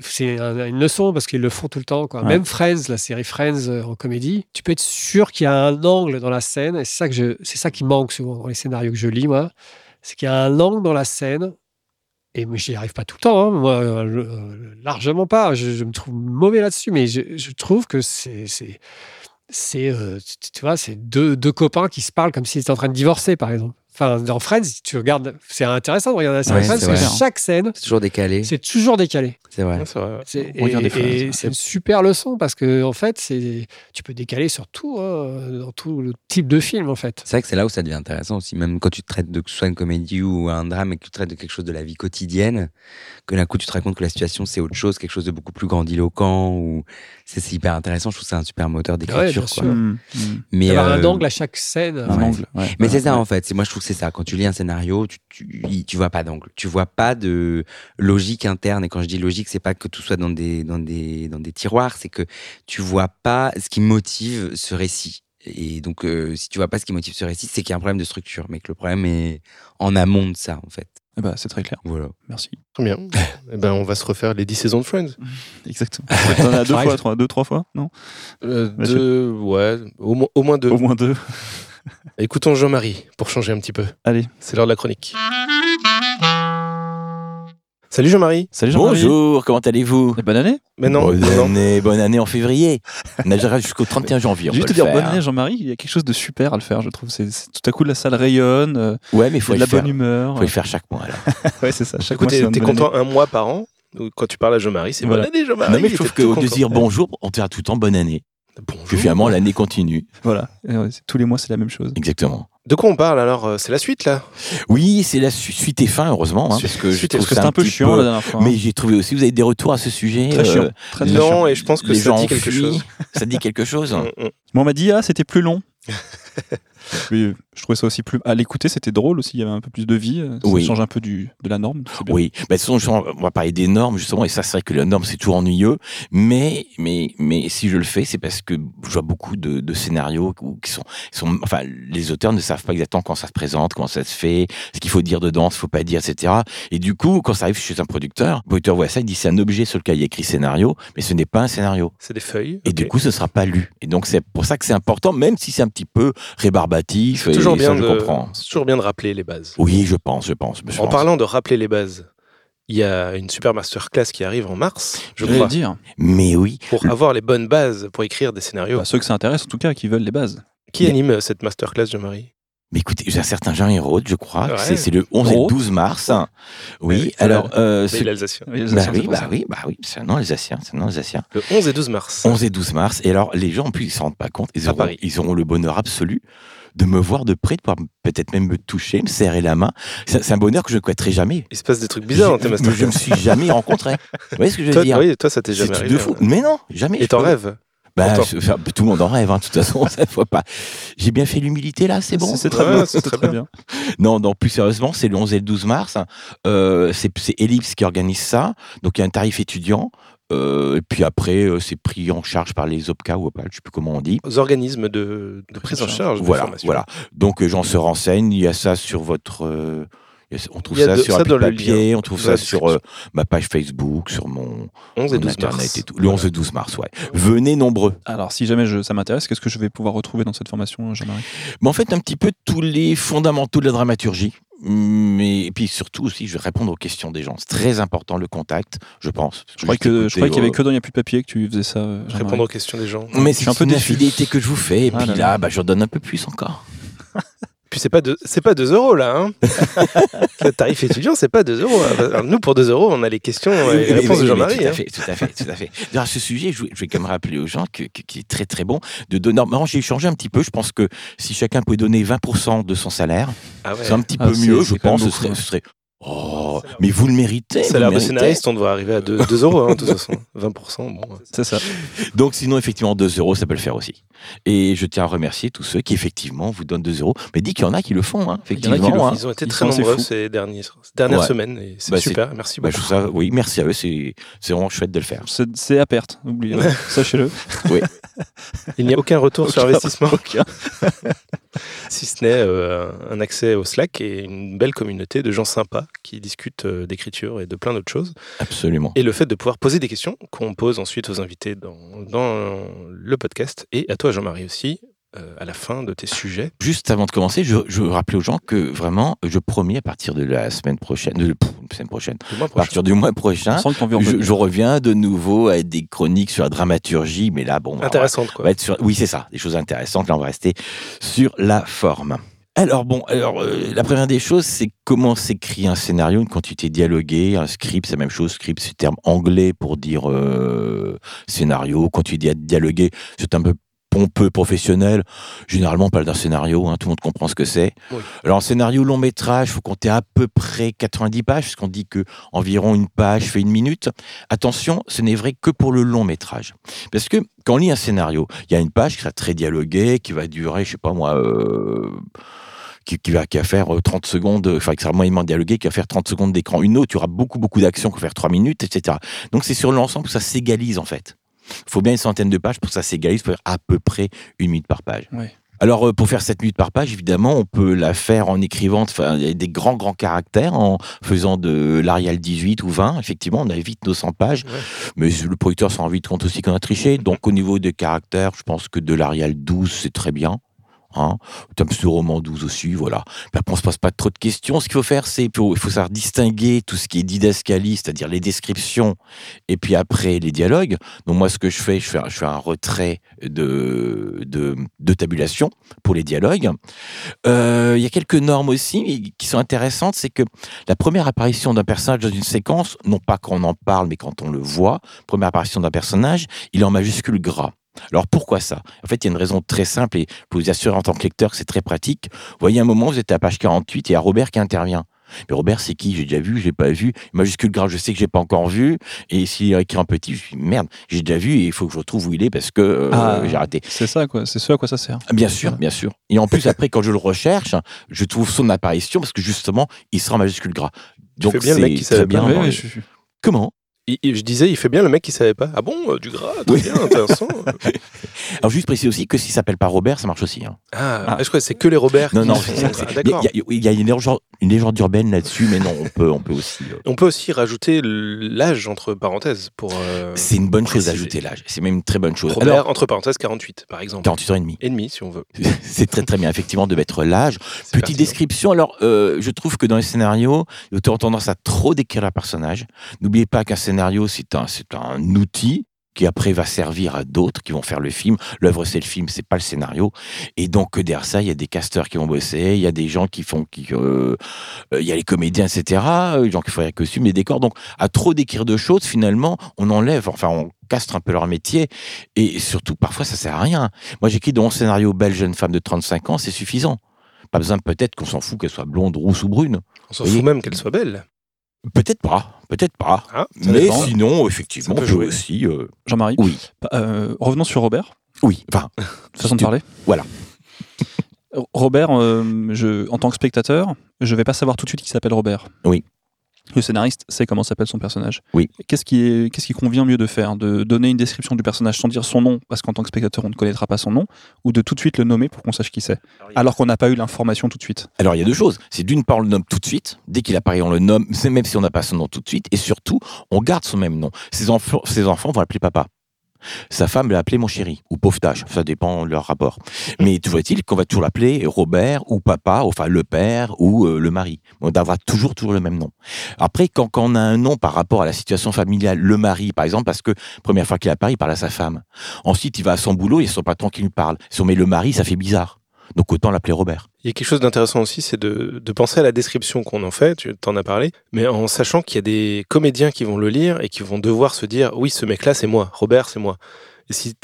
c'est un- une leçon parce qu'ils le font tout le temps. Quoi. Ouais. Même Friends, la série Friends euh, en comédie, tu peux être sûr qu'il y a un angle dans la scène, et c'est ça, que je, c'est ça qui manque souvent dans les scénarios que je lis, moi, c'est qu'il y a un angle dans la scène, et j'y arrive pas tout le temps, hein, moi, euh, euh, largement pas, je, me trouve mauvais là-dessus, mais je, trouve que c'est... c'est euh, tu vois c'est deux, deux copains qui se parlent comme s'ils étaient en train de divorcer par exemple Enfin, dans Friends, si tu regardes, c'est intéressant de regarder la série Ouais, Friends c'est parce que chaque scène, C'est toujours décalé. c'est toujours décalé. C'est vrai. C'est et et une super leçon parce que en fait, c'est tu peux décaler sur tout, hein, dans tout le type de film en fait. C'est vrai que c'est là où ça devient intéressant aussi, même quand tu traites de que ce soit une comédie ou un drame et que tu traites de quelque chose de la vie quotidienne, que d'un coup tu te racontes que la situation c'est autre chose, quelque chose de beaucoup plus grandiloquent ou c'est hyper intéressant. Je trouve que c'est un super moteur d'écriture. Ouais, bien quoi. sûr. Mm, mm. Mais D'avoir un euh, angle à chaque scène. Un Ouais. angle. ouais. Mais Ouais, c'est ça en fait. C'est moi je trouve que c'est ça. Quand tu lis un scénario, tu, tu, tu vois pas d'angle, tu vois pas de logique interne. Et quand je dis logique, c'est pas que tout soit dans des dans des dans des tiroirs, c'est que tu vois pas ce qui motive ce récit. Et donc euh, si tu vois pas ce qui motive ce récit, c'est qu'il y a un problème de structure, mais que le problème est en amont de ça en fait. Eh ben, c'est très clair. Voilà. Merci. Très bien. Eh ben, on va se refaire les 10 saisons de Friends. Exactement. T'en as deux Ouais. fois, trois, deux, trois fois, non Euh, deux, ouais, au, mo- au moins deux. Au moins deux. Écoutons Jean-Marie pour changer un petit peu. Allez. C'est l'heure de la chronique. Salut Jean-Marie. Salut Jean-Marie. Bonjour, comment allez-vous bonne année. Mais non, bonne, non. année, bonne année en février. On a déjà jusqu'au 31 janvier. On Juste peut te dire faire. bonne année Jean-Marie, il y a quelque chose de super à le faire, je trouve. C'est tout à coup la salle rayonne, euh, Ouais, mais y faut de la faire. bonne humeur. faut le faire chaque mois. Alors. Ouais, c'est ça. Chaque Écoute, mois, t'es année. content un mois par an? Quand tu parles à Jean-Marie, c'est Voilà. bonne année Jean-Marie. non, mais je trouve qu'au content. dire bonjour, on te dira tout le temps bonne année. Bonjour. Que finalement, l'année continue. Voilà. Et ouais, c'est- tous les mois, c'est la même chose. Exactement. De quoi on parle alors euh, C'est la suite là? Oui, c'est la su- suite et fin, heureusement. hein, parce que je trouve c'était un peu chiant la dernière fois. hein. Mais j'ai trouvé aussi, vous avez des retours à ce sujet. Très euh, chiant. Très, très Non, chiant. et je pense que les ça dit quelque chose. Ça dit quelque chose. Bon, on m'a dit, ah, c'était plus long. Oui, je trouvais ça aussi plus. À l'écouter, c'était drôle aussi. Il y avait un peu plus de vie. euh, Ça Oui. change un peu du, de la norme. Oui, bah, de toute façon, on va parler des normes justement, et ça c'est vrai que les normes c'est toujours ennuyeux, mais mais mais si je le fais, c'est parce que je vois beaucoup de, de scénarios où- qui sont, sont, enfin, les auteurs ne savent pas exactement quand ça se présente, comment ça se fait, ce qu'il faut dire dedans, ce qu'il faut pas dire, etc. Et du coup, quand ça arrive chez un producteur, le producteur voit ça, il dit c'est un objet sur lequel il y a écrit scénario, mais ce n'est pas un scénario. C'est des feuilles. Et du coup, ce sera pas lu. Et donc c'est pour ça que c'est important, même si c'est un petit peu rébarbatif. C'est et toujours, ça, bien je de... comprends. c'est toujours bien de rappeler les bases. Oui, je pense, je pense. je En pense. parlant de rappeler les bases, il y a une super masterclass qui arrive en mars, je J'allais crois, le dire. Mais oui, pour avoir les bonnes bases pour écrire des scénarios. Bah, ceux que ça intéresse, en tout cas, qui veulent les bases. Qui anime euh, cette masterclass, Jean-Marie? Mais écoutez, j'ai un certain Jean Hérode, je crois. Ouais. C'est, c'est le 11 et Hérode 12 mars. Oui, oui, alors, euh, c'est- il est alsacien. Oui, les bah oui, bah oui, bah oui, c'est un nom alsacien, c'est un nom alsacien. Le 11 et 12 mars. 11 et 12 mars. Et alors, les gens, en plus, ils s'en rendent pas compte. Ils À auront, Paris. ils auront le bonheur absolu de me voir de près, de pouvoir peut-être même me toucher, me serrer la main. C'est, un bonheur que je ne connaîtrai jamais. Il se passe des trucs bizarres dans tes je, je masterclass. me suis jamais rencontré. Vous voyez ce que je veux Toi, dire oui, toi, ça t'est C'est jamais arrivé. de fou. hein. Mais non, jamais. Et t'en peux- rêves Bah, Pourtant. je- enfin, tout le monde en rêve, hein, de toute façon, ça faut pas. J'ai bien fait l'humilité là, c'est bon. C'est très bien. c'est C'est très très bien. Non, non, plus sérieusement, c'est le 11 et le 12 mars. Euh, c'est c'est Ellipse qui organise ça. Donc, il y a un tarif étudiant. Euh, et puis après, euh, c'est pris en charge par les OPCA ou OPAL, je sais plus comment on dit. Aux organismes de, de prise en charge. de Voilà, formation. voilà. Donc, euh, j'en se renseigne. Il y a ça sur votre. Euh, on trouve ça de- sur ça papier, on trouve ça sur euh, ma page Facebook, sur mon, 11 et mon 12 internet mars. et tout. Le 11 et 12 mars, ouais. Venez nombreux. Alors, si jamais je, ça m'intéresse, qu'est-ce que je vais pouvoir retrouver dans cette formation, Jean-Marie? Mais en fait, un petit peu tous les fondamentaux de la dramaturgie. Mais et puis surtout aussi, je vais répondre aux questions des gens. C'est très important le contact, je pense. Je croyais que je croyais qu'il y avait que dans Il n'y a plus de papier que tu faisais ça. euh, Jean-Marie. Répondre aux questions des gens. Mais c'est un peu une déçu. infidélité que je vous fais. Et Ah puis là là, là. bah, je donne un peu plus encore. Puis c'est pas, de- c'est pas 2 euros là. Hein le tarif étudiant, c'est pas 2 euros. Alors, nous, pour 2 euros, on a les questions et les réponses de Jean-Marie. Tout à hein. fait, tout à fait, tout à fait. À ce sujet, je, vais- je vais quand même rappeler aux gens que, qui est très très bon de donner. Normalement, j'ai échangé un petit peu. Je pense que si chacun pouvait donner 20% de son salaire, Ah ouais. c'est un petit Ah, peu mieux, je pense. Serait, ce serait- Oh, mais vous le méritez. C'est vous l'air le de scénariste, on devrait arriver à 2, euros, hein, de toute façon. 20%, bon. C'est ça. Donc sinon, effectivement, 2 euros, ça peut le faire aussi. Et je tiens à remercier tous ceux qui, effectivement, vous donnent 2 euros. Mais dis qu'il y en a qui le font, hein, Il y en a qui effectivement. le hein. Ils ont été Ils très nombreux ces, derniers, dernières Ouais. semaines et c'est Bah, c'est- super. Merci Bah, beaucoup. je trouve ça, oui, merci à eux, c'est vraiment chouette de le faire. C'est à perte, oubliez Sachez-le. Il n'y a aucun retour sur investissement, aucun. si ce n'est euh, un accès au Slack et une belle communauté de gens sympas qui discutent euh, d'écriture et de plein d'autres choses. Absolument. Et le fait de pouvoir poser des questions qu'on pose ensuite aux invités dans, dans le podcast et à toi, Jean-Marie aussi, euh, à la fin de tes sujets. Juste avant de commencer, je, je veux rappeler aux gens que vraiment, je promets à partir de la semaine prochaine, de pff, semaine prochaine, à partir du mois On prochain, je, reviens de nouveau avec des chroniques sur la dramaturgie, mais là, bon, Intéressante, on quoi. va être sur, oui, c'est ça, des choses intéressantes. Là, on va rester sur la forme. Alors bon, alors euh, la première des choses, c'est comment s'écrit un scénario, une quantité dialoguée, un script, c'est la même chose. Script, c'est le terme anglais pour dire euh, scénario. Quantité dialoguée, c'est un peu pompeux, professionnel. Généralement, on parle d'un scénario, hein, tout le monde comprend ce que c'est. Oui. Alors, en scénario long métrage, il faut compter à peu près 90 pages, puisqu'on dit que environ une page fait une minute. Attention, ce n'est vrai que pour le long métrage. Parce que quand on lit un scénario, il y a une page qui sera très dialoguée, qui va durer, je sais pas moi, euh, qui, qui va, qui va faire euh, 30 secondes, enfin, qui sera moyennement dialogué, qui va faire 30 secondes d'écran. Une autre, il y aura beaucoup, beaucoup d'actions qui vont faire 3 minutes, etc. Donc, c'est sur l'ensemble que ça s'égalise, en fait. Il faut bien une centaine de pages pour que ça s'égalise, pour faire à peu près une minute par page. Alors, euh, pour faire 7 minutes par page, évidemment, on peut la faire en écrivant des grands, grands caractères, en faisant de l'Arial 18 ou 20. Effectivement, on a vite nos 100 pages. Ouais. Mais le producteur s'en rend vite compte aussi qu'on a triché. Donc, au niveau des caractères, je pense que de l'Arial 12, c'est très bien. Hein. Times New Roman 12 aussi, voilà. Puis après, on se pose pas trop de questions. Ce qu'il faut faire, c'est il faut, savoir distinguer tout ce qui est didascalie, c'est-à-dire les descriptions, et puis après les dialogues. Donc moi, ce que je fais, je fais, un- retrait de tabulation pour les dialogues. Euh, Il y a quelques normes aussi qui sont intéressantes. C'est que la première apparition d'un personnage dans une séquence, non pas quand on en parle, mais quand on le voit, première apparition d'un personnage, il est en majuscule gras. Alors pourquoi ça? En fait, il y a une raison très simple et pour vous assurer en tant que lecteur que c'est très pratique. Vous voyez un moment, vous êtes à page 48 et il y a Robert qui intervient. Mais Robert, c'est qui? J'ai déjà vu, j'ai pas vu. Majuscule grave, je sais que j'ai pas encore vu. Et s'il écrit en petit, je suis merde, j'ai déjà vu et il faut que je retrouve où il est parce que euh, Ah. j'ai raté. C'est ça, quoi. C'est ce à quoi ça sert. Bien sûr, bien sûr. Et en plus, après, quand je le recherche, je trouve son apparition parce que justement, il sera en majuscule gras. Donc fais bien le c'est mec qui savait bien. Ouais, ouais, je- je- Comment? Il- il- je disais, il fait bien le mec qui savait pas. Ah bon, euh, du gras, très Oui. bien, intéressant. Alors juste préciser aussi que s'il s'appelle pas Robert, ça marche aussi. hein. Ah, Ah. je crois que c'est que les Robert. Non, qui non, Ah, D'accord. il y a, il y a une, légende, une légende urbaine là-dessus, mais non, on peut, on peut aussi. euh, On peut aussi rajouter l'âge entre parenthèses pour. euh, C'est une bonne chose d'ajouter l'âge. C'est même une très bonne chose. Robert, Alors, entre parenthèses, 48, par exemple. 48 ans et demi. Et demi, si on veut. C'est très très bien, effectivement, de mettre l'âge. Petite pertinent. description. Alors, je trouve que dans les scénarios, l'auteur a tendance à trop décrire un personnage. N'oubliez pas qu'un scénario, c'est un, c'est un outil qui après va servir à d'autres qui vont faire le film. L'œuvre, c'est le film, c'est pas le scénario. Et donc, derrière ça, il y a des casteurs qui vont bosser, il y a des gens qui font, qui, euh, euh, il y a les comédiens, etc., euh, les gens qui font les costumes, les décors. Donc, à trop décrire de choses, finalement, on enlève, enfin, on castre un peu leur métier. Et surtout, parfois, ça sert à rien. Moi, j'écris dans mon scénario Belle jeune femme de 35 ans, c'est suffisant. Pas besoin peut-être qu'on s'en fout qu'elle soit blonde, rousse ou brune. On s'en fout même qu'elle soit belle. Peut-être pas, peut-être pas. Ah, Mais dépend. sinon, effectivement, on peut jouer. aussi. euh, Jean-Marie, oui, euh, revenons sur Robert. oui. Enfin, Façon de Tu- parler. voilà. Robert, euh, je, en tant que spectateur, je vais pas savoir tout de suite qu'il s'appelle Robert. Oui. Le scénariste sait comment s'appelle son personnage. Oui. Qu'est-ce qui, est, qu'est-ce qui convient mieux de faire? De donner une description du personnage sans dire son nom, parce qu'en tant que spectateur, on ne connaîtra pas son nom, ou de tout de suite le nommer pour qu'on sache qui c'est, alors qu'on n'a pas eu l'information tout de suite alors il y a deux choses. C'est d'une part, on le nomme tout de suite. Dès qu'il apparaît, on le nomme, c'est même si on n'a pas son nom tout de suite. Et surtout, on garde son même nom. Ses enfants, ses enfants vont l'appeler papa. Sa femme l'a appelé mon chéri ou pauvre tâche, ça dépend de leur rapport. Mais toujours est-il qu'on va toujours l'appeler Robert ou papa, enfin le père ou euh, le mari. On avoir toujours toujours le même nom. Après, quand, quand on a un nom par rapport à la situation familiale, le mari par exemple, parce que première fois qu'il apparaît, il parle à sa femme. Ensuite, il va à son boulot et son patron qui lui parle. Si on met le mari, ça fait bizarre. Donc autant l'appeler Robert. Il y a quelque chose d'intéressant aussi, c'est de, penser à la description qu'on en fait, tu t'en as parlé, mais en sachant qu'il y a des comédiens qui vont le lire et qui vont devoir se dire oui, ce mec-là, c'est moi, Robert, c'est moi. Si,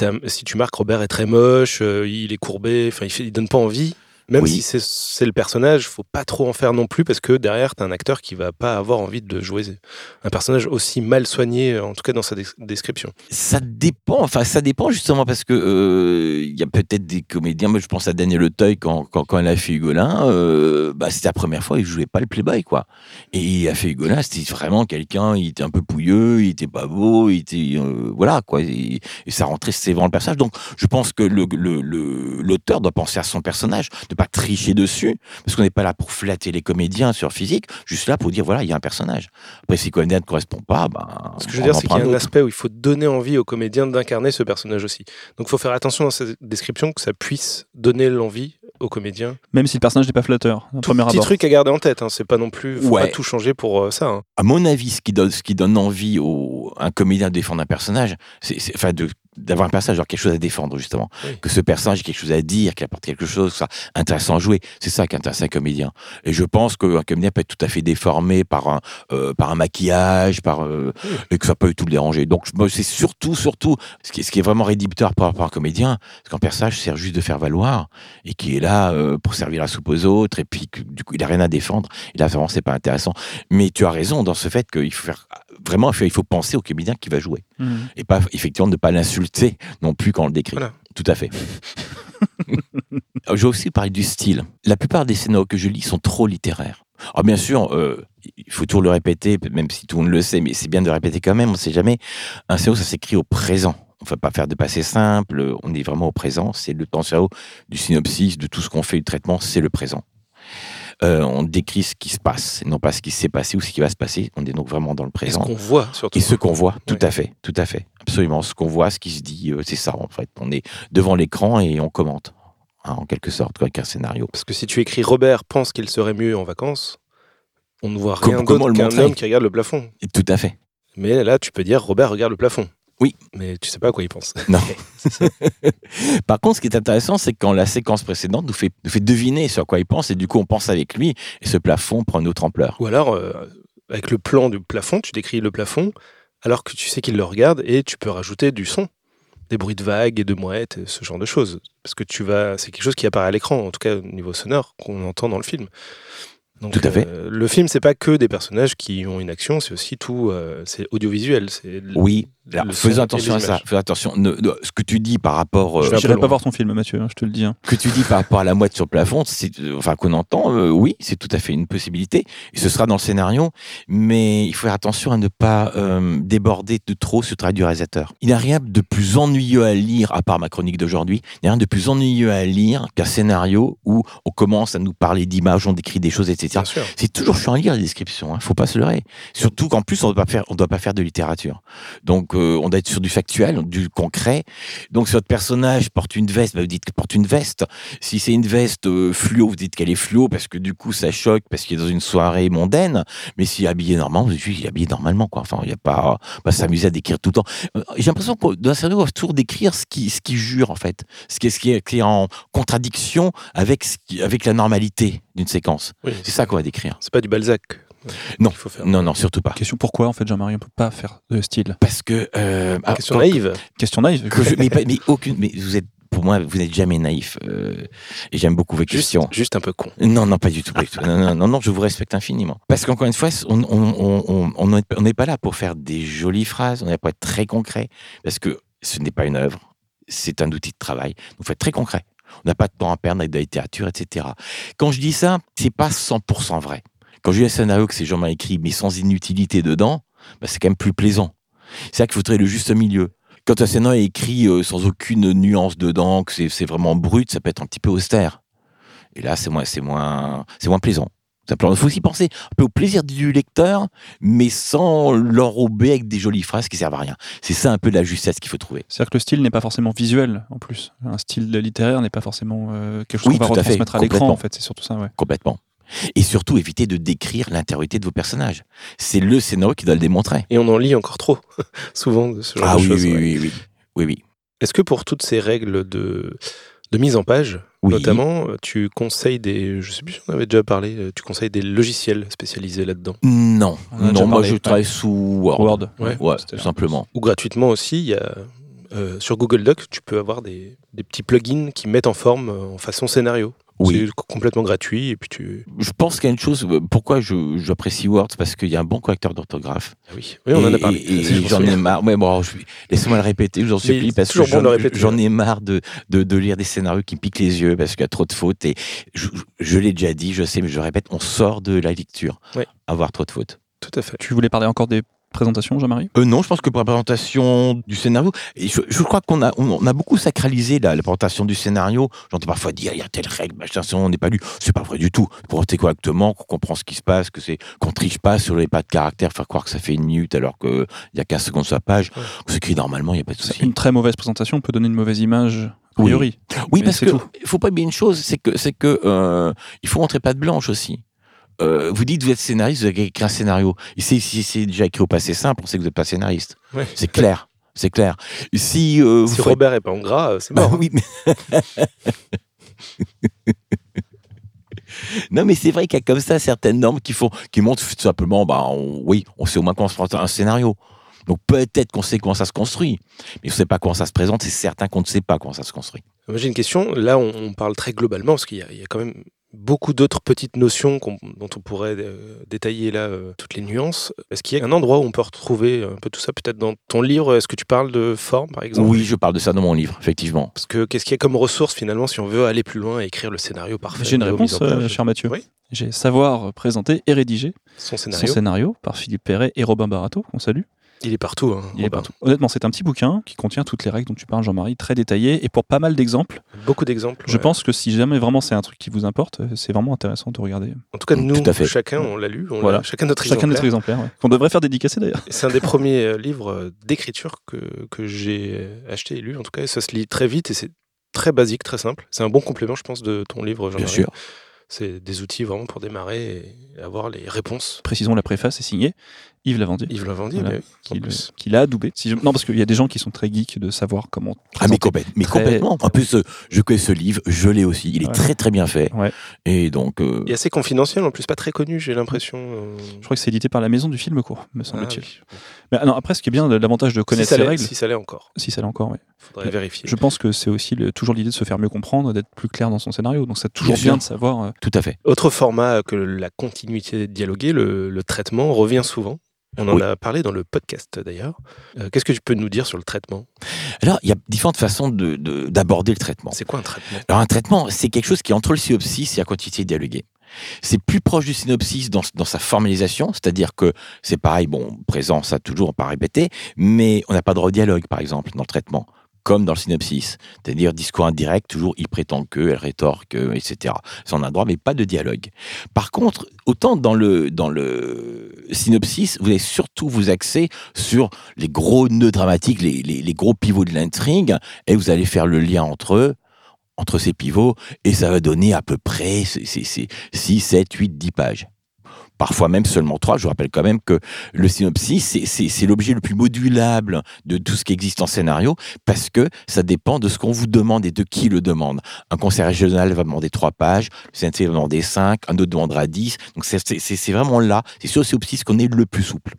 tu marques Robert est très moche, euh, il est courbé, il, fait, il donne pas envie, même Oui. si c'est- le personnage, faut pas trop en faire non plus parce que derrière, t'as un acteur qui va pas avoir envie de jouer un personnage aussi mal soigné, en tout cas dans sa des- description. Ça dépend, enfin ça dépend justement parce que euh, il y a peut-être des comédiens, moi je pense à Daniel Auteuil quand, quand, quand elle a fait Hugolin, euh, bah, c'était la première fois, il jouait pas le playboy quoi. Et il a fait Hugolin, c'était vraiment quelqu'un, il était un peu pouilleux, il était pas beau, il était euh, voilà quoi, et, et ça rentrait c'est vraiment le personnage. Donc je pense que le le- le- l'auteur doit penser à son personnage, pas tricher dessus, parce qu'on n'est pas là pour flatter les comédiens sur physique, juste là pour dire voilà il y a un personnage. Après si le comédien ne correspond pas, ben Ce que je veux dire, c'est qu'il y a un aspect où il faut donner envie aux comédiens d'incarner ce personnage aussi. Donc il faut faire attention dans cette description que ça puisse donner l'envie aux comédiens. Même si le personnage n'est pas flatteur, en premier Petit abord. truc à garder en tête, hein, c'est pas non plus, faut Ouais. pas tout changer pour euh, ça. hein. à mon avis, ce qui donne, ce qui donne envie au, un comédien de défendre un personnage, c'est, c'est- enfin, de d'avoir un personnage, avoir quelque chose à défendre, justement. Oui. Que ce personnage ait quelque chose à dire, qu'il apporte quelque chose, que ça soit intéressant à jouer. C'est ça qui intéresse un comédien. Et je pense qu'un comédien peut être tout à fait déformé par un, euh, par un maquillage, par, euh, et que ça peut tout le déranger. Donc, c'est surtout, surtout, ce qui, est, ce qui est vraiment rédhibitoire par rapport à un comédien, c'est qu'un personnage sert juste de faire valoir et qui est là euh, pour servir la soupe aux autres, et puis que, du coup, il a rien à défendre. Et là, vraiment, c'est pas intéressant. Mais tu as raison dans ce fait qu'il faut faire, vraiment, il faut penser au comédien qui va jouer Mhm. et pas effectivement ne pas l'insulter non plus quand on le décrit. Voilà. Tout à fait. J'ai aussi parlé du style. La plupart des scénarios que je lis sont trop littéraires. Alors bien sûr, euh, il faut toujours le répéter, même si tout le monde le sait, mais c'est bien de le répéter quand même. On ne sait jamais. Un scénario, ça s'écrit au présent. On ne va pas faire de passé simple. On est vraiment au présent. C'est le temps scénario du synopsis, de tout ce qu'on fait, du traitement, c'est le présent. Euh, on décrit ce qui se passe, et non pas ce qui s'est passé ou ce qui va se passer. On est donc vraiment dans le Et ce présent. qu'on voit surtout. Et ce qu'on voit, tout Ouais. à fait, tout à fait, absolument. Ce qu'on voit, ce qui se dit, euh, c'est ça en fait. On est devant l'écran et on commente, hein, en quelque sorte, avec un scénario. Parce que si tu écris Robert pense qu'il serait mieux en vacances, on ne voit rien comment d'autre le qu'un homme qui regarde le plafond. Et tout à fait. Mais là, tu peux dire Robert regarde le plafond. Oui. Mais tu sais pas à quoi il pense. Non. Par contre, ce qui est intéressant, c'est quand la séquence précédente nous fait, nous fait deviner sur quoi il pense, et du coup, on pense avec lui, et ce plafond prend une autre ampleur. Ou alors, euh, avec le plan du plafond, tu décris le plafond, alors que tu sais qu'il le regarde, et tu peux rajouter du son, des bruits de vagues et de mouettes, et ce genre de choses. Parce que tu vas, c'est quelque chose qui apparaît à l'écran, en tout cas au niveau sonore, qu'on entend dans le film. Donc, Tout à fait. euh, le film, c'est pas que des personnages qui ont une action, c'est aussi tout, euh, c'est audiovisuel. Oui, alors, faisons attention à ça. Faisons attention. Ne- ne- ce que tu dis par rapport, euh, Je loin. pas voir ton film, Mathieu, hein, je te le dis. hein. que tu dis par rapport à la mouette sur le plafond, c'est, euh, enfin qu'on entend, euh, oui, c'est tout à fait une possibilité. Et ce sera dans le scénario, mais il faut faire attention à ne pas euh, déborder de trop ce travail du réalisateur. Il n'y a rien de plus ennuyeux à lire, à part ma chronique d'aujourd'hui, il n'y a rien de plus ennuyeux à lire qu'un scénario où on commence à nous parler d'images, on décrit des choses, etc. C'est toujours chiant à lire les descriptions, hein, faut pas se leurrer. Surtout qu'en plus on ne doit pas faire, on doit pas faire de littérature. Donc euh, on doit être sur du factuel, du concret. Donc si votre personnage porte une veste, bah, vous dites qu'il porte une veste. Si c'est une veste euh, fluo, vous dites qu'elle est fluo parce que du coup ça choque parce qu'il est dans une soirée mondaine. Mais s'il est habillé normalement, vous dites qu'il est habillé normalement quoi. Enfin il n'y a pas, pas s'amuser à décrire tout le temps. Euh, J'ai l'impression que dans un scénario on va toujours décrire ce qui, ce qui jure en fait, ce qui est, ce qui est, qui est en contradiction avec ce qui- avec la normalité d'une séquence. Oui, C'est ça qu'on va décrire. C'est pas du Balzac. Non. Il faut faire. Non, non, surtout pas. Question pourquoi, en fait, Jean-Marie, on peut pas faire de style Parce que. Euh, ah, Question quand- naïve. Question naïve. que je- mais, aucune. Mais vous êtes. Pour moi, vous n'êtes jamais naïf. euh, et j'aime beaucoup vos Juste, questions. juste un peu con. Non, non, pas du tout. Pas du tout. Non, non, non, non, je vous respecte infiniment. Parce qu'encore une fois, on on- on- on- on n'est pas là pour faire des jolies phrases, on n'est pas pour être très concret. Parce que ce n'est pas une œuvre, c'est un outil de travail. Donc, il faut être très concret. On n'a pas de temps à perdre avec de la littérature, etc. Quand je dis ça, c'est pas 100% vrai. Quand je lis un scénario que ces gens m'ont écrit, mais sans inutilité dedans, bah, c'est quand même plus plaisant. C'est là qu'il faudrait le juste milieu. Quand un scénario est écrit euh, sans aucune nuance dedans, que c'est vraiment brut, ça peut être un petit peu austère. Et là, c'est moins, c'est moins, c'est moins plaisant. Simplement, Il faut aussi penser un peu au plaisir du lecteur, mais sans l'enrober avec des jolies phrases qui servent à rien. C'est ça un peu la justesse qu'il faut trouver. C'est-à-dire que le style n'est pas forcément visuel, en plus. Un style littéraire n'est pas forcément euh, quelque chose Oui, qu'on va tout à retransmettre à l'écran, en fait. C'est surtout ça, ouais. Complètement. Et surtout, éviter de décrire l'intériorité de vos personnages. C'est le scénario qui doit le démontrer. Et on en lit encore trop, souvent, de ce genre Ah de oui, choses. oui, ouais. oui, oui, oui, oui. Est-ce que pour toutes ces règles de, de mise en page, Oui. notamment, tu conseilles des. Je sais plus si on avait déjà parlé, euh, tu conseilles des logiciels spécialisés là-dedans? Non, non, moi je travaille sous Word. Word. Ouais. Ouais, C'était tout là. simplement. Ou gratuitement aussi, il y a. euh, sur Google Docs, tu peux avoir des, des petits plugins qui mettent en forme euh, en façon scénario. Oui. C'est complètement gratuit et puis tu. Je pense qu'il y a une chose, euh, pourquoi je- j'apprécie Word, c'est parce qu'il y a un bon correcteur d'orthographe. Ah oui, oui, on en a parlé. Et, j'en ai marre. Ouais, bon, je- laissez-moi le répéter, je vous en supplie, c'est parce que toujours bon de j'en le répéter, j'en ouais. ai marre de, de, de lire des scénarios qui me piquent les yeux parce qu'il y a trop de fautes. Et je, je l'ai déjà dit, je sais, mais je le répète, on sort de la lecture. Ouais. Avoir trop de fautes. Tout à fait. Tu voulais parler encore des présentations, Jean-Marie? Euh, non, je pense que pour la présentation du scénario, je, je crois qu'on a, on, on a beaucoup sacralisé la, la présentation du scénario. J'entends parfois dire, il y a telle règle, machin, ça, on n'est pas lu. C'est pas vrai du tout. Présenter correctement, qu'on comprend ce qui se passe, que c'est, qu'on triche pas sur les pas de caractère, faire croire que ça fait une minute alors qu'il y a 15 secondes sur la page. Ouais. On s'écrit normalement, il n'y a pas de souci. Une très mauvaise présentation peut donner une mauvaise image, a Oui. priori. Oui, Mais parce que tout. il faut pas oublier une chose, c'est que c'est que euh, il faut montrer pas de blanche aussi. Euh, vous dites que vous êtes scénariste, vous avez écrit un scénario. Si si c'est déjà écrit au passé simple, on sait que vous n'êtes pas scénariste. Ouais. C'est clair. c'est clair. Si, euh, vous Si faites- Robert est pas en gras, euh, c'est Bah mort. oui, mais... non, mais c'est vrai qu'il y a comme ça certaines normes qui font, qui montrent tout simplement, bah, on- oui, on sait au moins comment se présente un scénario. Donc peut-être qu'on sait comment ça se construit, mais on ne sait pas comment ça se présente. C'est certain qu'on ne sait pas comment ça se construit. J'ai une question. Là, on, on parle très globalement parce qu'il y, y a quand même beaucoup d'autres petites notions dont on pourrait euh, détailler là euh, toutes les nuances. Est-ce qu'il y a un endroit où on peut retrouver un peu tout ça Peut-être dans ton livre, est-ce que tu parles de forme, par exemple? Oui, je parle de ça dans mon livre, effectivement. Parce que qu'est-ce qu'il y a comme ressource finalement si on veut aller plus loin et écrire le scénario parfait J'ai une réponse, euh, cher Mathieu. Oui. J'ai Savoir présenter et rédiger Son scénario, son scénario par Philippe Perret et Robin Barato, qu'on salue. Il est partout. hein, Il est partout. Honnêtement, c'est un petit bouquin qui contient toutes les règles dont tu parles, Jean-Marie, très détaillé et pour pas mal d'exemples. Beaucoup d'exemples. Je ouais. pense que si jamais vraiment c'est un truc qui vous importe, euh, c'est vraiment intéressant de regarder. En tout cas, nous, Tout à fait. chacun, on l'a lu. On Voilà. chacun notre Chacun exemplaire. notre exemplaire, ouais. qu'on devrait faire dédicacer d'ailleurs. C'est un des premiers euh, livres euh, d'écriture que, que j'ai acheté et lu. En tout cas, ça se lit très vite et c'est très basique, très simple. C'est un bon complément, je pense, de ton livre, Bien Jean-Marie. sûr. C'est des outils vraiment pour démarrer et avoir les réponses. Précisons la préface est signée Yves Lavandier. Yves Lavandier, Voilà. mais oui, Qui, l'a adoubé. Si je- Non, parce qu'il y a des gens qui sont très geeks de savoir comment. Ah, mais, complète- mais Très- complètement. En plus, euh, je connais ce livre, je l'ai aussi. Il est Ouais. très très bien fait. Ouais. Et donc, euh, Et assez confidentiel, en plus, pas très connu, j'ai l'impression. euh. Je crois que c'est édité par la maison du film court, me Ah, semble-t-il. oui. Mais ah non, après, ce qui est bien, l'avantage de Si connaître ces l'est- règles, Si ça l'est encore, si ça l'est encore, oui. faudrait vérifier. Je pense que c'est aussi le- toujours l'idée de se faire mieux comprendre, d'être plus clair dans son scénario. Donc c'est toujours Bien de savoir. euh, tout à fait. Autre format que la continuité dialoguée, le, le traitement revient souvent. On en Oui. a parlé dans le podcast d'ailleurs. Euh, Qu'est-ce que tu peux nous dire sur le traitement? Alors, il y a différentes façons de- de- d'aborder le traitement. C'est quoi un traitement? Alors un traitement, c'est quelque chose qui est entre le synopsis et la quantité dialoguée. C'est plus proche du synopsis dans, dans sa formalisation, c'est-à-dire que c'est pareil, bon, présent, ça toujours, on pas répéter, mais on n'a pas de dialogue, par exemple, dans le traitement, comme dans le synopsis. C'est-à-dire discours indirect, toujours il prétend que, elle rétorque, euh, etc. Ça, on a droit, mais pas de dialogue. Par contre, autant dans le, dans le synopsis, vous allez surtout vous axer sur les gros nœuds dramatiques, les, les, les gros pivots de l'intrigue, et vous allez faire le lien entre eux, entre ces pivots, et ça va donner à peu près c'est- c'est- c'est 6, 7, 8, 10 pages. Parfois même seulement 3. Je vous rappelle quand même que le synopsis, c'est- l'objet le plus modulable de tout ce qui existe en scénario, parce que ça dépend de ce qu'on vous demande et de qui le demande. Un conseil régional va demander 3 pages, le CNC va demander 5, un autre demandera 10. Donc c'est vraiment là, c'est sur le synopsis qu'on est le plus souple.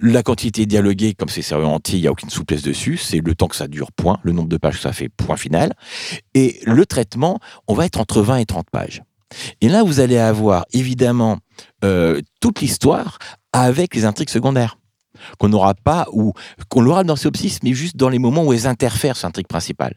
La quantité dialoguée, comme c'est sérieux entier, il n'y a aucune souplesse dessus. C'est le temps que ça dure, point. Le nombre de pages que ça fait, point final. Et le traitement, on va être entre 20 et 30 pages. Et là, vous allez avoir évidemment euh, toute l'histoire avec les intrigues secondaires qu'on n'aura pas ou qu'on l'aura dans le synopsis, mais juste dans les moments où elles interfèrent sur l'intrigue principale.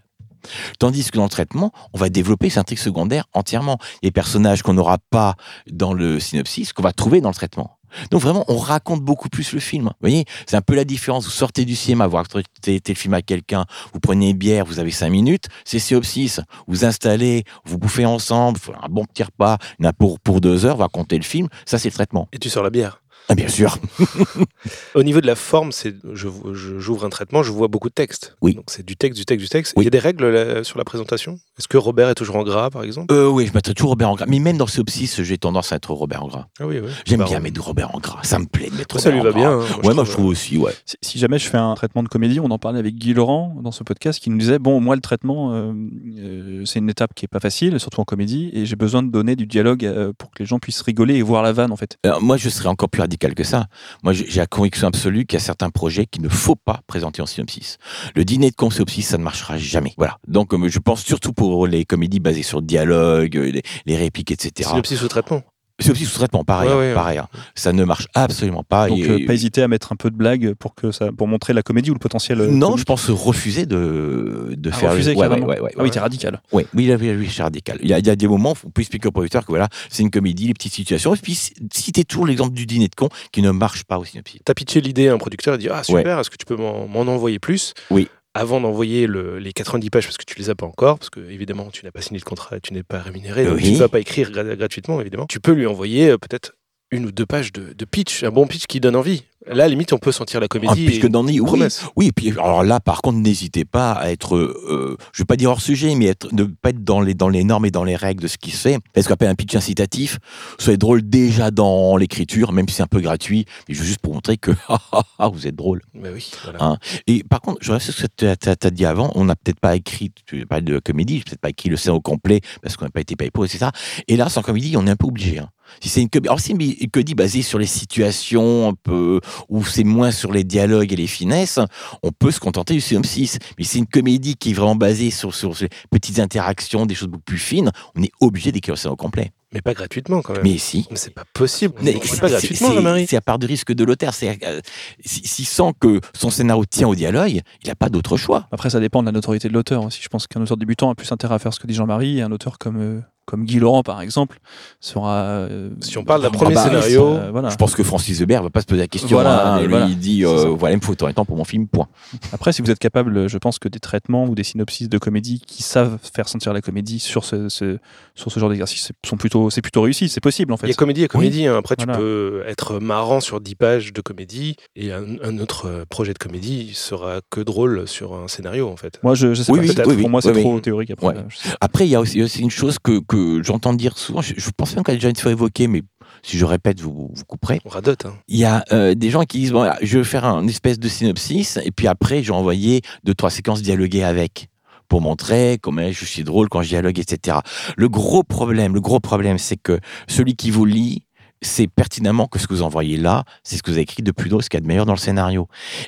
Tandis que dans le traitement, on va développer ces intrigues secondaires entièrement. Les personnages qu'on n'aura pas dans le synopsis, qu'on va trouver dans le traitement. Donc vraiment, on raconte beaucoup plus le film. Vous voyez, c'est un peu la différence. Vous sortez du cinéma, vous racontez le film à quelqu'un, vous prenez une bière, vous avez cinq minutes, c'est synopsis. Vous installez, vous bouffez ensemble, vous faites un bon petit repas, pour, pour deux heures, vous racontez le film, ça c'est le traitement. Et tu sors la bière. Ah, bien sûr. Au niveau de la forme, c'est je- je- j'ouvre un traitement, je vois beaucoup de texte. Oui. Donc c'est du texte, du texte, du texte. Oui. Il y a des règles là, sur la présentation? Est-ce que Robert est toujours en gras, par exemple? Euh, oui, je mettrais toujours Robert en gras. Mais même dans le synopsis, j'ai tendance à être Robert en gras. Ah oui, oui. J'aime Bah, bien mettre Robert en gras. Ça me plaît de mettre Ça lui Robert va en bien. gras. hein, Ouais, moi je trouve aussi, ouais. Si, si jamais je fais un traitement de comédie, on en parlait avec Guy Laurent dans ce podcast qui nous disait bon, moi le traitement, euh, euh, c'est une étape qui est pas facile, surtout en comédie, et j'ai besoin de donner du dialogue euh, pour que les gens puissent rigoler et voir la vanne en fait. Alors, moi, je serais encore plus radical que ça. Moi, j'ai la conviction absolue qu'il y a certains projets qu'il ne faut pas présenter en synopsis. Le dîner de con synopsis, ça ne marchera jamais. Voilà. Donc, euh, je pense surtout pour les comédies basées sur le dialogue, euh, les, les répliques, etc. Synopsis ou traitement Synopsis sous traitement, pareil, Ouais, hein, ouais, ouais. pareil. hein. Ça ne marche absolument pas. Donc Et- euh, pas hésiter à mettre un peu de blague pour que ça, pour montrer la comédie ou le potentiel. euh, non, comique. je pense refuser de, de Ah, faire. refuser ouais, ouais, carrément. ouais, ouais, Ah oui, t'es radical. Oui, oui, oui, oui, c'est radical. Il y, a, il y a des moments où on peut expliquer au producteur que voilà, c'est une comédie, les petites situations. Et puis, citer toujours l'exemple du dîner de con qui ne marche pas au synopsis. T'as pitché l'idée à un producteur et dit Ah, super, est-ce que tu peux m'en m'en envoyer plus? Oui. Avant d'envoyer le- les 90 pages, parce que tu les as pas encore, parce que évidemment tu n'as pas signé le contrat et tu n'es pas rémunéré, donc Oui. tu ne vas pas écrire gra- gratuitement, évidemment. Tu peux lui envoyer euh, peut-être une ou deux pages de, de pitch, un bon pitch qui donne envie. Là, limite, on peut sentir la Ah, comédie. puisque et dans oui, une promesse. oui, et puis alors là, par contre, n'hésitez pas à être, euh, je vais pas dire hors sujet, mais être, ne pas être dans les dans les normes et dans les règles de ce qui se fait. Est-ce qu'on appelle un pitch incitatif Soyez drôle déjà dans l'écriture, même si c'est un peu gratuit. Mais juste pour montrer que ah, ah, ah, vous êtes drôle. Bah oui, voilà. Hein. Et par contre, je reste sur ce que tu as, dit avant. On n'a peut-être pas écrit, tu parles de comédie, peut-être pas écrit le scénario complet parce qu'on n'a pas été payé pour, etc. Et là, sans comédie, on est un peu obligé. hein. Si c'est une comédie, basée sur les situations un peu, où c'est moins sur les dialogues et les finesses, on peut se contenter du synopsis. Mais si c'est une comédie qui est vraiment basée sur, sur ces petites interactions, des choses beaucoup plus fines, on est obligé d'écrire le scénario complet. Mais pas gratuitement quand même. Mais si. Mais c'est pas possible. Mais C'est pas gratuitement, c'est- Jean-Marie. C'est à part de risque de l'auteur. Euh, si- S'il sent que son scénario tient au dialogue, il n'a pas d'autre choix. Après, ça dépend de la notoriété de l'auteur aussi. Je pense qu'un auteur débutant a plus intérêt à faire ce que dit Jean-Marie, et un auteur comme, euh, comme Guy Laurent, par exemple, sera. euh, Si on parle d'un premier scénario, euh, voilà. Je pense que Francis Weber va pas se poser la question. Voilà, hein. Lui, voilà. il dit euh, voilà, il me faut autant de temps pour mon film. Point. Après, si vous êtes capable, je pense que des traitements ou des synopsis de comédie qui savent faire sentir la comédie sur ce, ce- sur ce genre d'exercice sont plutôt, c'est plutôt réussi. C'est possible, en il y a fait. comédie et comédie. hein. Après, tu peux être marrant sur 10 pages de comédie et un, un autre euh, projet de comédie sera que drôle sur un scénario en fait. Moi, je, je sais Oui, pas. oui, Pour moi, c'est oui, trop oui. théorique. Après, Ouais. euh. Après, il y a aussi, aussi une chose que, que j'entends dire souvent. Je, je pense même qu'elle a déjà une fois évoquée, mais si je répète, vous, vous couperez. On radote. hein. Il y a euh, des gens qui disent bon, je vais faire un espèce de synopsis et puis après, je vais envoyer deux trois séquences dialoguées avec pour montrer comment je suis drôle quand je dialogue, etc. Le gros problème, le gros problème, c'est que celui qui vous lit c'est pertinemment que ce que vous envoyez là, c'est ce que vous avez écrit de plus drôle, ce qu'il y a de meilleur dans le scénario.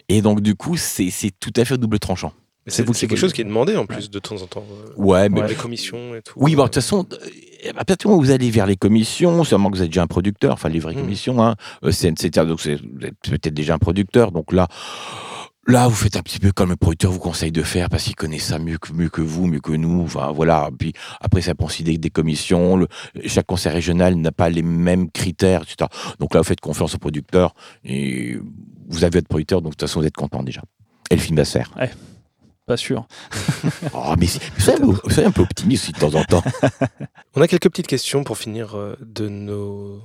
Et donc, du coup, c'est tout à fait double tranchant. C'est quelque chose qui est demandé en plus de temps en temps. euh, Ouais, mais Les commissions et tout. Oui, bon, de toute façon, euh, à partir du moment où vous allez vers les commissions, sûrement que vous êtes déjà un producteur, enfin les vraies Mm. commissions, hein, euh, c'est etc. Donc vous êtes peut-être déjà un producteur. Donc là, là, vous faites un petit peu comme le producteur vous conseille de faire parce qu'il connaît ça mieux que, mieux que vous, mieux que nous. Enfin voilà. Puis après, ça prend aussi des, des commissions. Le- chaque conseil régional n'a pas les mêmes critères, etc. Donc là, vous faites confiance au producteur et vous avez votre producteur. Donc de toute façon, vous êtes content déjà. Et le film va se faire. Pas sûr. Oh, mais soyez un peu- soyez un peu optimiste aussi de temps en temps. On a quelques petites questions pour finir euh, de nos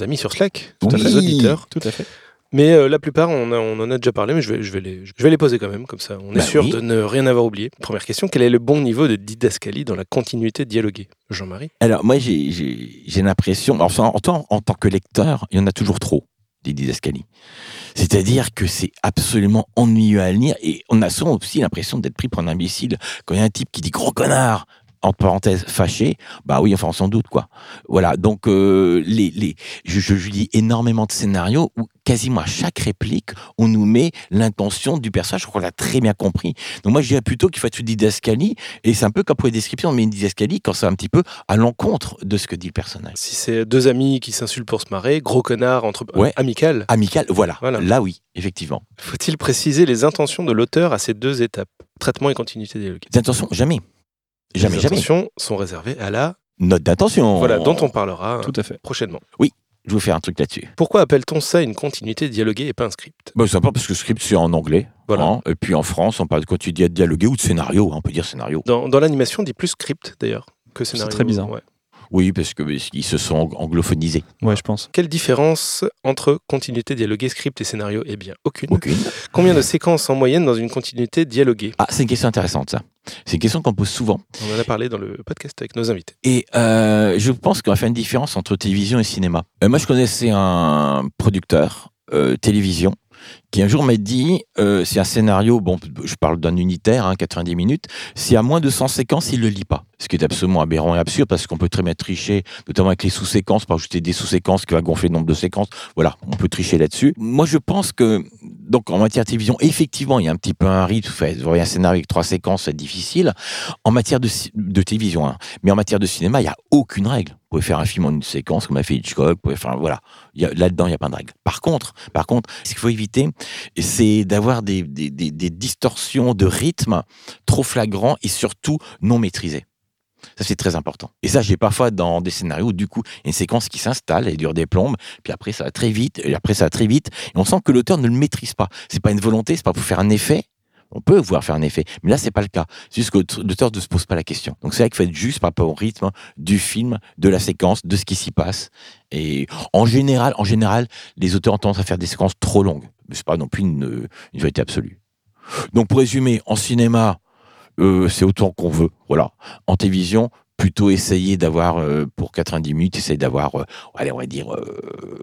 amis sur Slack, Tout à nos fait. auditeurs. Tout à fait. Mais euh, la plupart, on, a- on en a déjà parlé, mais je vais, je vais, les, je vais les poser quand même, comme ça. On est Bah sûr oui. de ne rien avoir oublié. Première question, quel est le bon niveau de didascalie dans la continuité dialoguée? Jean-Marie? Alors, moi, j'ai- l'impression, enfin, en tant, en tant que lecteur, il y en a toujours trop, des didascalies. C'est-à-dire que c'est absolument ennuyeux à lire et on a souvent aussi l'impression d'être pris pour un imbécile. Quand il y a un type qui dit gros connard, entre parenthèses, fâché, bah oui, enfin, on s'en doute, quoi. Voilà, donc, euh, les, les, je, je, je lis énormément de scénarios où quasiment à chaque réplique, on nous met l'intention du personnage, je crois qu'on l'a très bien compris. Donc moi, je dirais plutôt qu'il faut être une didascalie, et c'est un peu comme pour les descriptions, on met une didascalie quand c'est un petit peu à l'encontre de ce que dit le personnage. Si c'est deux amis qui s'insultent pour se marrer, gros connard entre Ouais. amical, Amical, voilà. Voilà. Là, oui, effectivement. faut-il préciser les intentions de l'auteur à ces deux étapes? Traitement et continuité dialoguée. Les intentions, jamais. Jamais, les jamais. intentions sont réservées à la... Note d'intention. Voilà, dont on parlera Tout à fait. prochainement. Je vais vous faire un truc là-dessus. Pourquoi appelle-t-on ça une continuité dialoguée et pas un script? Bah, c'est sympa parce que script, c'est en anglais. Voilà. hein. Et puis en France, on parle de continuité dialoguée ou de scénario. hein, on peut dire scénario. Dans, dans l'animation, on dit plus script d'ailleurs que scénario. très bizarre. Ouais. Oui, parce qu'ils se sont ang- anglophonisés. Ouais, je pense. Quelle différence entre continuité dialoguée, script et scénario? Eh bien, aucune. Aucune. Combien de séquences en moyenne dans une continuité dialoguée Ah, c'est une question intéressante, ça. C'est une question qu'on pose souvent. On en a parlé dans le podcast avec nos invités. Et euh, je pense qu'on va faire une différence entre télévision et cinéma. Euh, moi, je connaissais un producteur euh, télévision qui un jour m'a dit, euh, c'est un scénario, bon, je parle d'un unitaire, hein, 90 minutes, si à moins de 100 séquences, il le lit pas. Ce qui est absolument aberrant et absurde parce qu'on peut très bien tricher, notamment avec les sous-séquences, par ajouter des sous-séquences qui va gonfler le nombre de séquences. Voilà, on peut tricher là-dessus. Moi, je pense que, donc, en matière de télévision, effectivement, il y a un petit peu un rythme. Vous voyez un scénario avec trois séquences, c'est difficile. En matière de, de télévision, hein. mais en matière de cinéma, il n'y a aucune règle. Vous pouvez faire un film en une séquence, comme a fait Hitchcock. Vous pouvez faire, voilà. A- Là-dedans, il n'y a pas de règle. Par contre, par contre, ce qu'il faut éviter, c'est d'avoir des, des, des- distorsions de rythme trop flagrants et surtout non maîtrisées. Ça, c'est très important. Et ça, j'ai parfois dans des scénarios où, du coup, il y a une séquence qui s'installe, elle dure des plombes, puis après, ça va très vite, et après, ça va très vite, et on sent que l'auteur ne le maîtrise pas. C'est pas une volonté, c'est pas pour faire un effet. On peut vouloir faire un effet, mais là c'est pas le cas. C'est juste que l'auteur ne se pose pas la question. Donc c'est vrai qu'il faut être juste par rapport au rythme du film, de la séquence, de ce qui s'y passe. Et en général, en général, les auteurs ont tendance à faire des séquences trop longues. Mais c'est pas non plus une, une vérité absolue. Donc pour résumer, en cinéma, euh, c'est autant qu'on veut. Voilà. En télévision, plutôt essayer d'avoir euh, pour 90 minutes, essayer d'avoir, euh, allez, on va dire euh,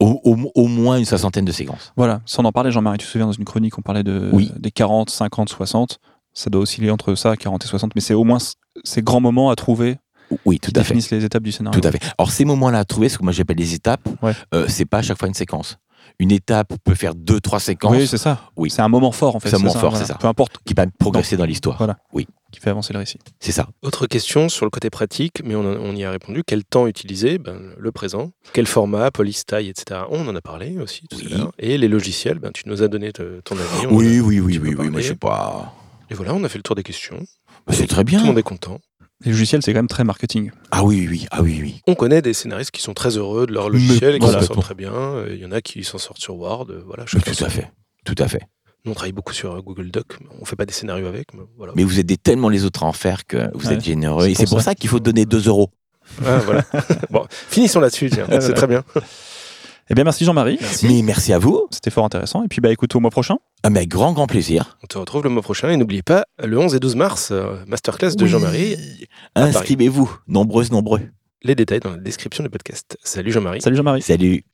au, au- au moins une soixantaine de séquences. Voilà, sans en parler, Jean-Marie, tu te souviens dans une chronique, on parlait de, Oui. des 40, 50, 60. Ça doit osciller entre ça, 40 et 60, mais c'est au moins ces grands moments à trouver Oui, qui tout à fait. les étapes du scénario. Tout à fait. Alors ces moments-là à trouver, ce que moi j'appelle les étapes, Ouais. euh, c'est pas à chaque fois une séquence. Une étape peut faire deux, trois séquences Oui, c'est ça. Oui. C'est un moment fort en fait. C'est un moment fort, c'est ça. Peu importe, qui de progresser dans l'histoire. Voilà. Oui, qui fait avancer le récit. c'est ça. Autre question sur le côté pratique, mais on, a- on y a répondu. Quel temps utiliser? Ben, Le présent. Quel format, police, taille, etc. On en a parlé aussi tout Oui. à l'heure. Et les logiciels, ben, tu nous as donné te- ton avis. Oui, a- oui, oui, oui, oui. Moi, je sais pas. Et voilà, on a fait le tour des questions. Bah, C'est très Tout le bien. monde est content. Les logiciels, c'est quand même très marketing. Ah oui, oui, oui. Ah oui, oui. On connaît des scénaristes qui sont très heureux de leur logiciel et qui s'en sortent très bien. Euh, Il y en a qui s'en sortent sur Word. euh, Voilà, Tout à fait. Tout à fait. Nous, on travaille beaucoup sur euh, Google Doc. On fait pas des scénarios avec. Mais voilà. Mais vous aidez tellement les autres à en faire que vous Ouais. êtes généreux. C'est Et pour c'est pour ça. ça qu'il faut donner 2 euros. Ah, voilà. bon, finissons là-dessus. C'est très bien. Eh bien, merci Jean-Marie. Mais merci à vous. C'était fort intéressant. Et puis, bah, écoute, au mois prochain. Ah, mais avec grand, grand plaisir. On te retrouve le mois prochain et n'oubliez pas le 11 et 12 mars, euh, masterclass de Oui. Jean-Marie. Inscrivez-vous. Nombreuses, nombreux. Les détails dans la description du podcast. Salut Jean-Marie. Salut Jean-Marie. Salut.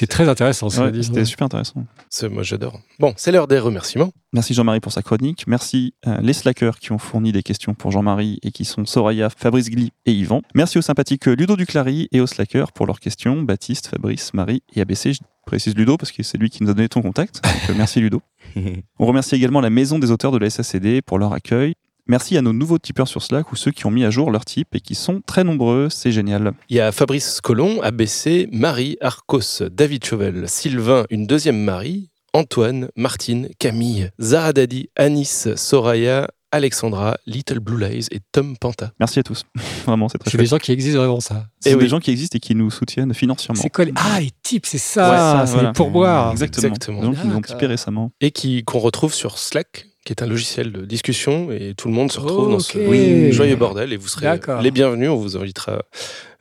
C'était très intéressant, ça Ouais, dit. C'était super intéressant. C'est- Moi j'adore. Bon, c'est l'heure des remerciements. Merci Jean-Marie pour sa chronique. Merci euh, les slackers qui ont fourni des questions pour Jean-Marie et qui sont Soraya, Fabrice Gli et Yvan. Merci aux sympathiques Ludo Duclari et aux slackers pour leurs questions. Baptiste, Fabrice, Marie et ABC. Je précise Ludo parce que c'est lui qui nous a donné ton contact. Donc, euh, merci Ludo. On remercie également la maison des auteurs de la SACD pour leur accueil. Merci à nos nouveaux tipeurs sur Slack ou ceux qui ont mis à jour leur type et qui sont très nombreux. C'est génial. Il y a Fabrice Colomb, ABC, Marie, Arcos, David Chauvel, Sylvain, une deuxième Marie, Antoine, Martine, Camille, Zara Dadi, Anis, Soraya, Alexandra, Little Blue Lies et Tom Panta. Merci à tous. Vraiment, c'est très C'est des gens qui existent vraiment, ça. C'est Eh des oui. gens qui existent et qui nous soutiennent financièrement. C'est quoi les... Ah, les tips, c'est ça, Ouais, ça, c'est voilà. les pourboires. Exactement. Exactement. Des gens qui nous ont tipé récemment. Et qui qu'on retrouve sur Slack, qui est un logiciel de discussion et tout le monde se retrouve dans ce oui, joyeux bordel et vous serez les bienvenus. On vous invitera.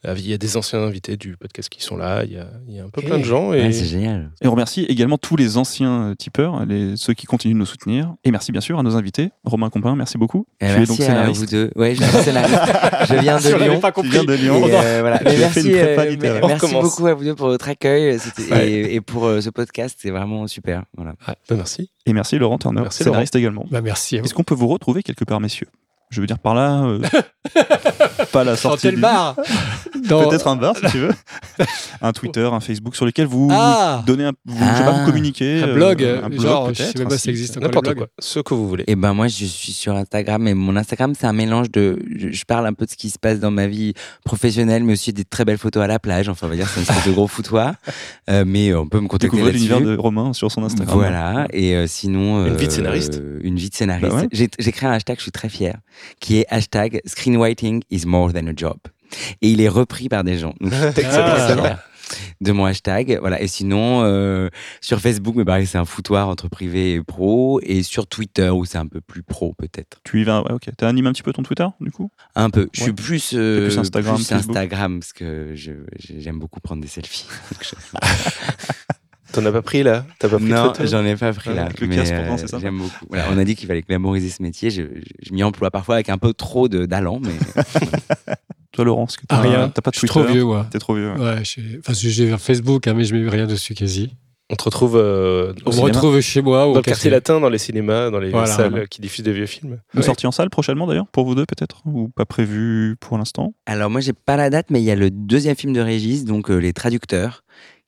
À- Il y a des anciens invités du podcast qui sont là. Il y a, il y a un peu plein de gens et Ouais, c'est génial. Et on remercie également tous les anciens euh, tipeurs, les, ceux qui continuent de nous soutenir. Et merci bien sûr à nos invités. Romain Compin, merci beaucoup. Et tu es merci à vous deux. Ouais, je suis scénariste. je viens de Lyon. pas compris. viens de Lyon. Et, euh, voilà. Tu Mais as fait merci, une prépa euh, littéraire. mais- On merci recommence. beaucoup à vous deux pour votre accueil Ouais. et, et pour euh, ce podcast. C'est vraiment super. Voilà. Ah, ben merci. Et merci Laurent Turner, Merci, scénariste également. Bah, merci. Est-ce qu'on peut vous retrouver quelque part, messieurs? Je veux dire par là, euh, pas la Dans sortie. du- bar Dans- Peut-être un bar si tu veux. un Twitter, un Facebook sur lequel vous Ah donnez un, vous, je sais pas, Ah. vous communiquez. Un euh, blog, un blog genre, je sais peut-être, même pas si ça existe. N'importe quoi. Ce que vous voulez. Et ben moi, je suis sur Instagram et mon Instagram, c'est un mélange de. Je, je parle un peu de ce qui se passe dans ma vie professionnelle, mais aussi des très belles photos à la plage. Enfin, on va dire, c'est une espèce de gros foutoir. Euh, mais on peut me contacter Découvrez là-dessus. l'univers de Romain sur son Instagram. Voilà, et euh, sinon. Une vie de euh, scénariste. Une vie de scénariste. Bah ouais. J'ai créé un hashtag, je suis très fier, qui est hashtag screenwriting is more than a job. Et il est repris par des gens. Ah. de mon hashtag. Voilà. Et sinon, euh, sur Facebook, mais pareil, c'est un foutoir entre privé et pro. Et sur Twitter, où c'est un peu plus pro, peut-être. Tu y vas, ouais, ok. T'as animé un petit peu ton Twitter, du coup? Un peu. Je suis plus, euh, plus Instagram, plus. Instagram, parce que j'aime beaucoup prendre des selfies. T'en as pas pris là? Pas pris Non, j'en ai pas pris Ouais, là. avec le mais, casque, pourtant, euh, c'est. J'aime beaucoup. Voilà, on a dit qu'il fallait glamouriser ce métier. Je, je, je m'y emploie parfois avec un peu trop de d'allant, mais Toi, Laurent, parce que t'as Ah, rien. t'as pas de Je suis Twitter. trop vieux, moi. T'es trop vieux. ouais. Ouais, j'ai un Facebook, hein, mais je mets rien dessus quasi. On te retrouve euh, On me retrouve chez moi ou dans au le quartier latin, dans les cinémas, dans les Voilà, salles voilà. qui diffusent des vieux films. Une Ouais. sortie en salle prochainement d'ailleurs, pour vous deux peut-être? Ou pas prévu pour l'instant? Alors moi j'ai pas la date, mais il y a le deuxième film de Régis, donc euh, Les Traducteurs,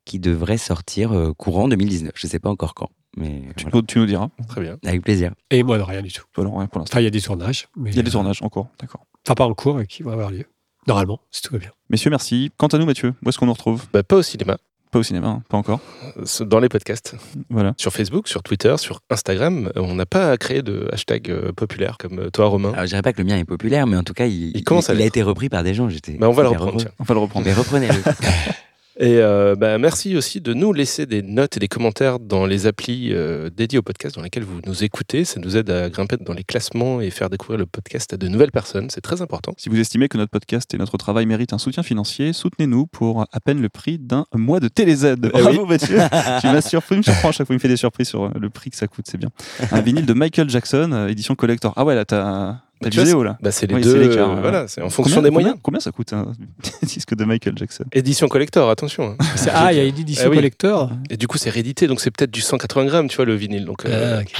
qui devrait sortir euh, courant 2019. Je sais pas encore quand, mais tu, voilà. nous- tu nous diras. Très bien. avec plaisir. Et moi, non, rien du tout. Toi, Laurent, rien pour l'instant. Enfin, il y a des tournages. Mais, Il y a des euh, tournages en cours, d'accord. Enfin, pas en cours et qui vont avoir lieu. Normalement, si tout va bien. Messieurs, merci. Quant à nous, Mathieu, où est-ce qu'on nous retrouve? Bah, pas au cinéma, Pas au cinéma, hein, pas encore. euh, dans les podcasts. Voilà. Sur Facebook, sur Twitter, sur Instagram. On n'a pas créé de hashtag euh, populaire comme toi, Romain. Alors je dirais pas que le mien est populaire, mais en tout cas il, Il commence à il a été repris par des gens. J'étais. Bah, on va le reprendre. On va le reprendre. Mais reprenez-le. Et euh, bah, merci aussi de nous laisser des notes et des commentaires dans les applis euh, dédiées au podcast dans lesquelles vous nous écoutez. Ça nous aide à grimper dans les classements et faire découvrir le podcast à de nouvelles personnes. C'est très important. Si vous estimez que notre podcast et notre travail méritent un soutien financier, soutenez-nous pour à peine le prix d'un mois de TéléZ. Bravo Mathieu Tu m'as surpris, me surprends à chaque fois, il me fait des surprises sur euh, le prix que ça coûte, c'est bien. Un vinyle de Michael Jackson, euh, édition collector. Ah ouais, là, t'as du vidéo, là. Bah, c'est les Oui, deux. l'écart, euh, voilà, c'est en fonction Combien- des moyens. Combien, combien ça coûte un disque de Michael Jackson? Édition collector, attention. hein. C'est- Ah, il y a une édition Ah oui. collector. Et du coup, c'est réédité, donc c'est peut-être du 180 grammes, tu vois, le vinyle. Donc, euh, Ah,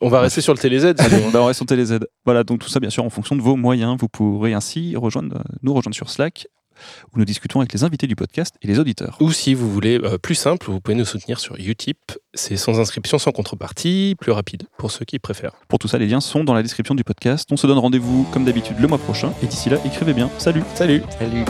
on va rester sur le TéléZ. bah, on reste sur TéléZ. Voilà, donc tout ça, bien sûr, en fonction de vos moyens. Vous pourrez ainsi rejoindre, nous rejoindre sur Slack, où nous discutons avec les invités du podcast et les auditeurs. Ou si vous voulez euh, plus simple, vous pouvez nous soutenir sur Utip. C'est sans inscription, sans contrepartie, plus rapide pour ceux qui préfèrent. Pour tout ça, les liens sont dans la description du podcast. On se donne rendez-vous, comme d'habitude, le mois prochain. Et d'ici là, écrivez bien. Salut Salut Salut.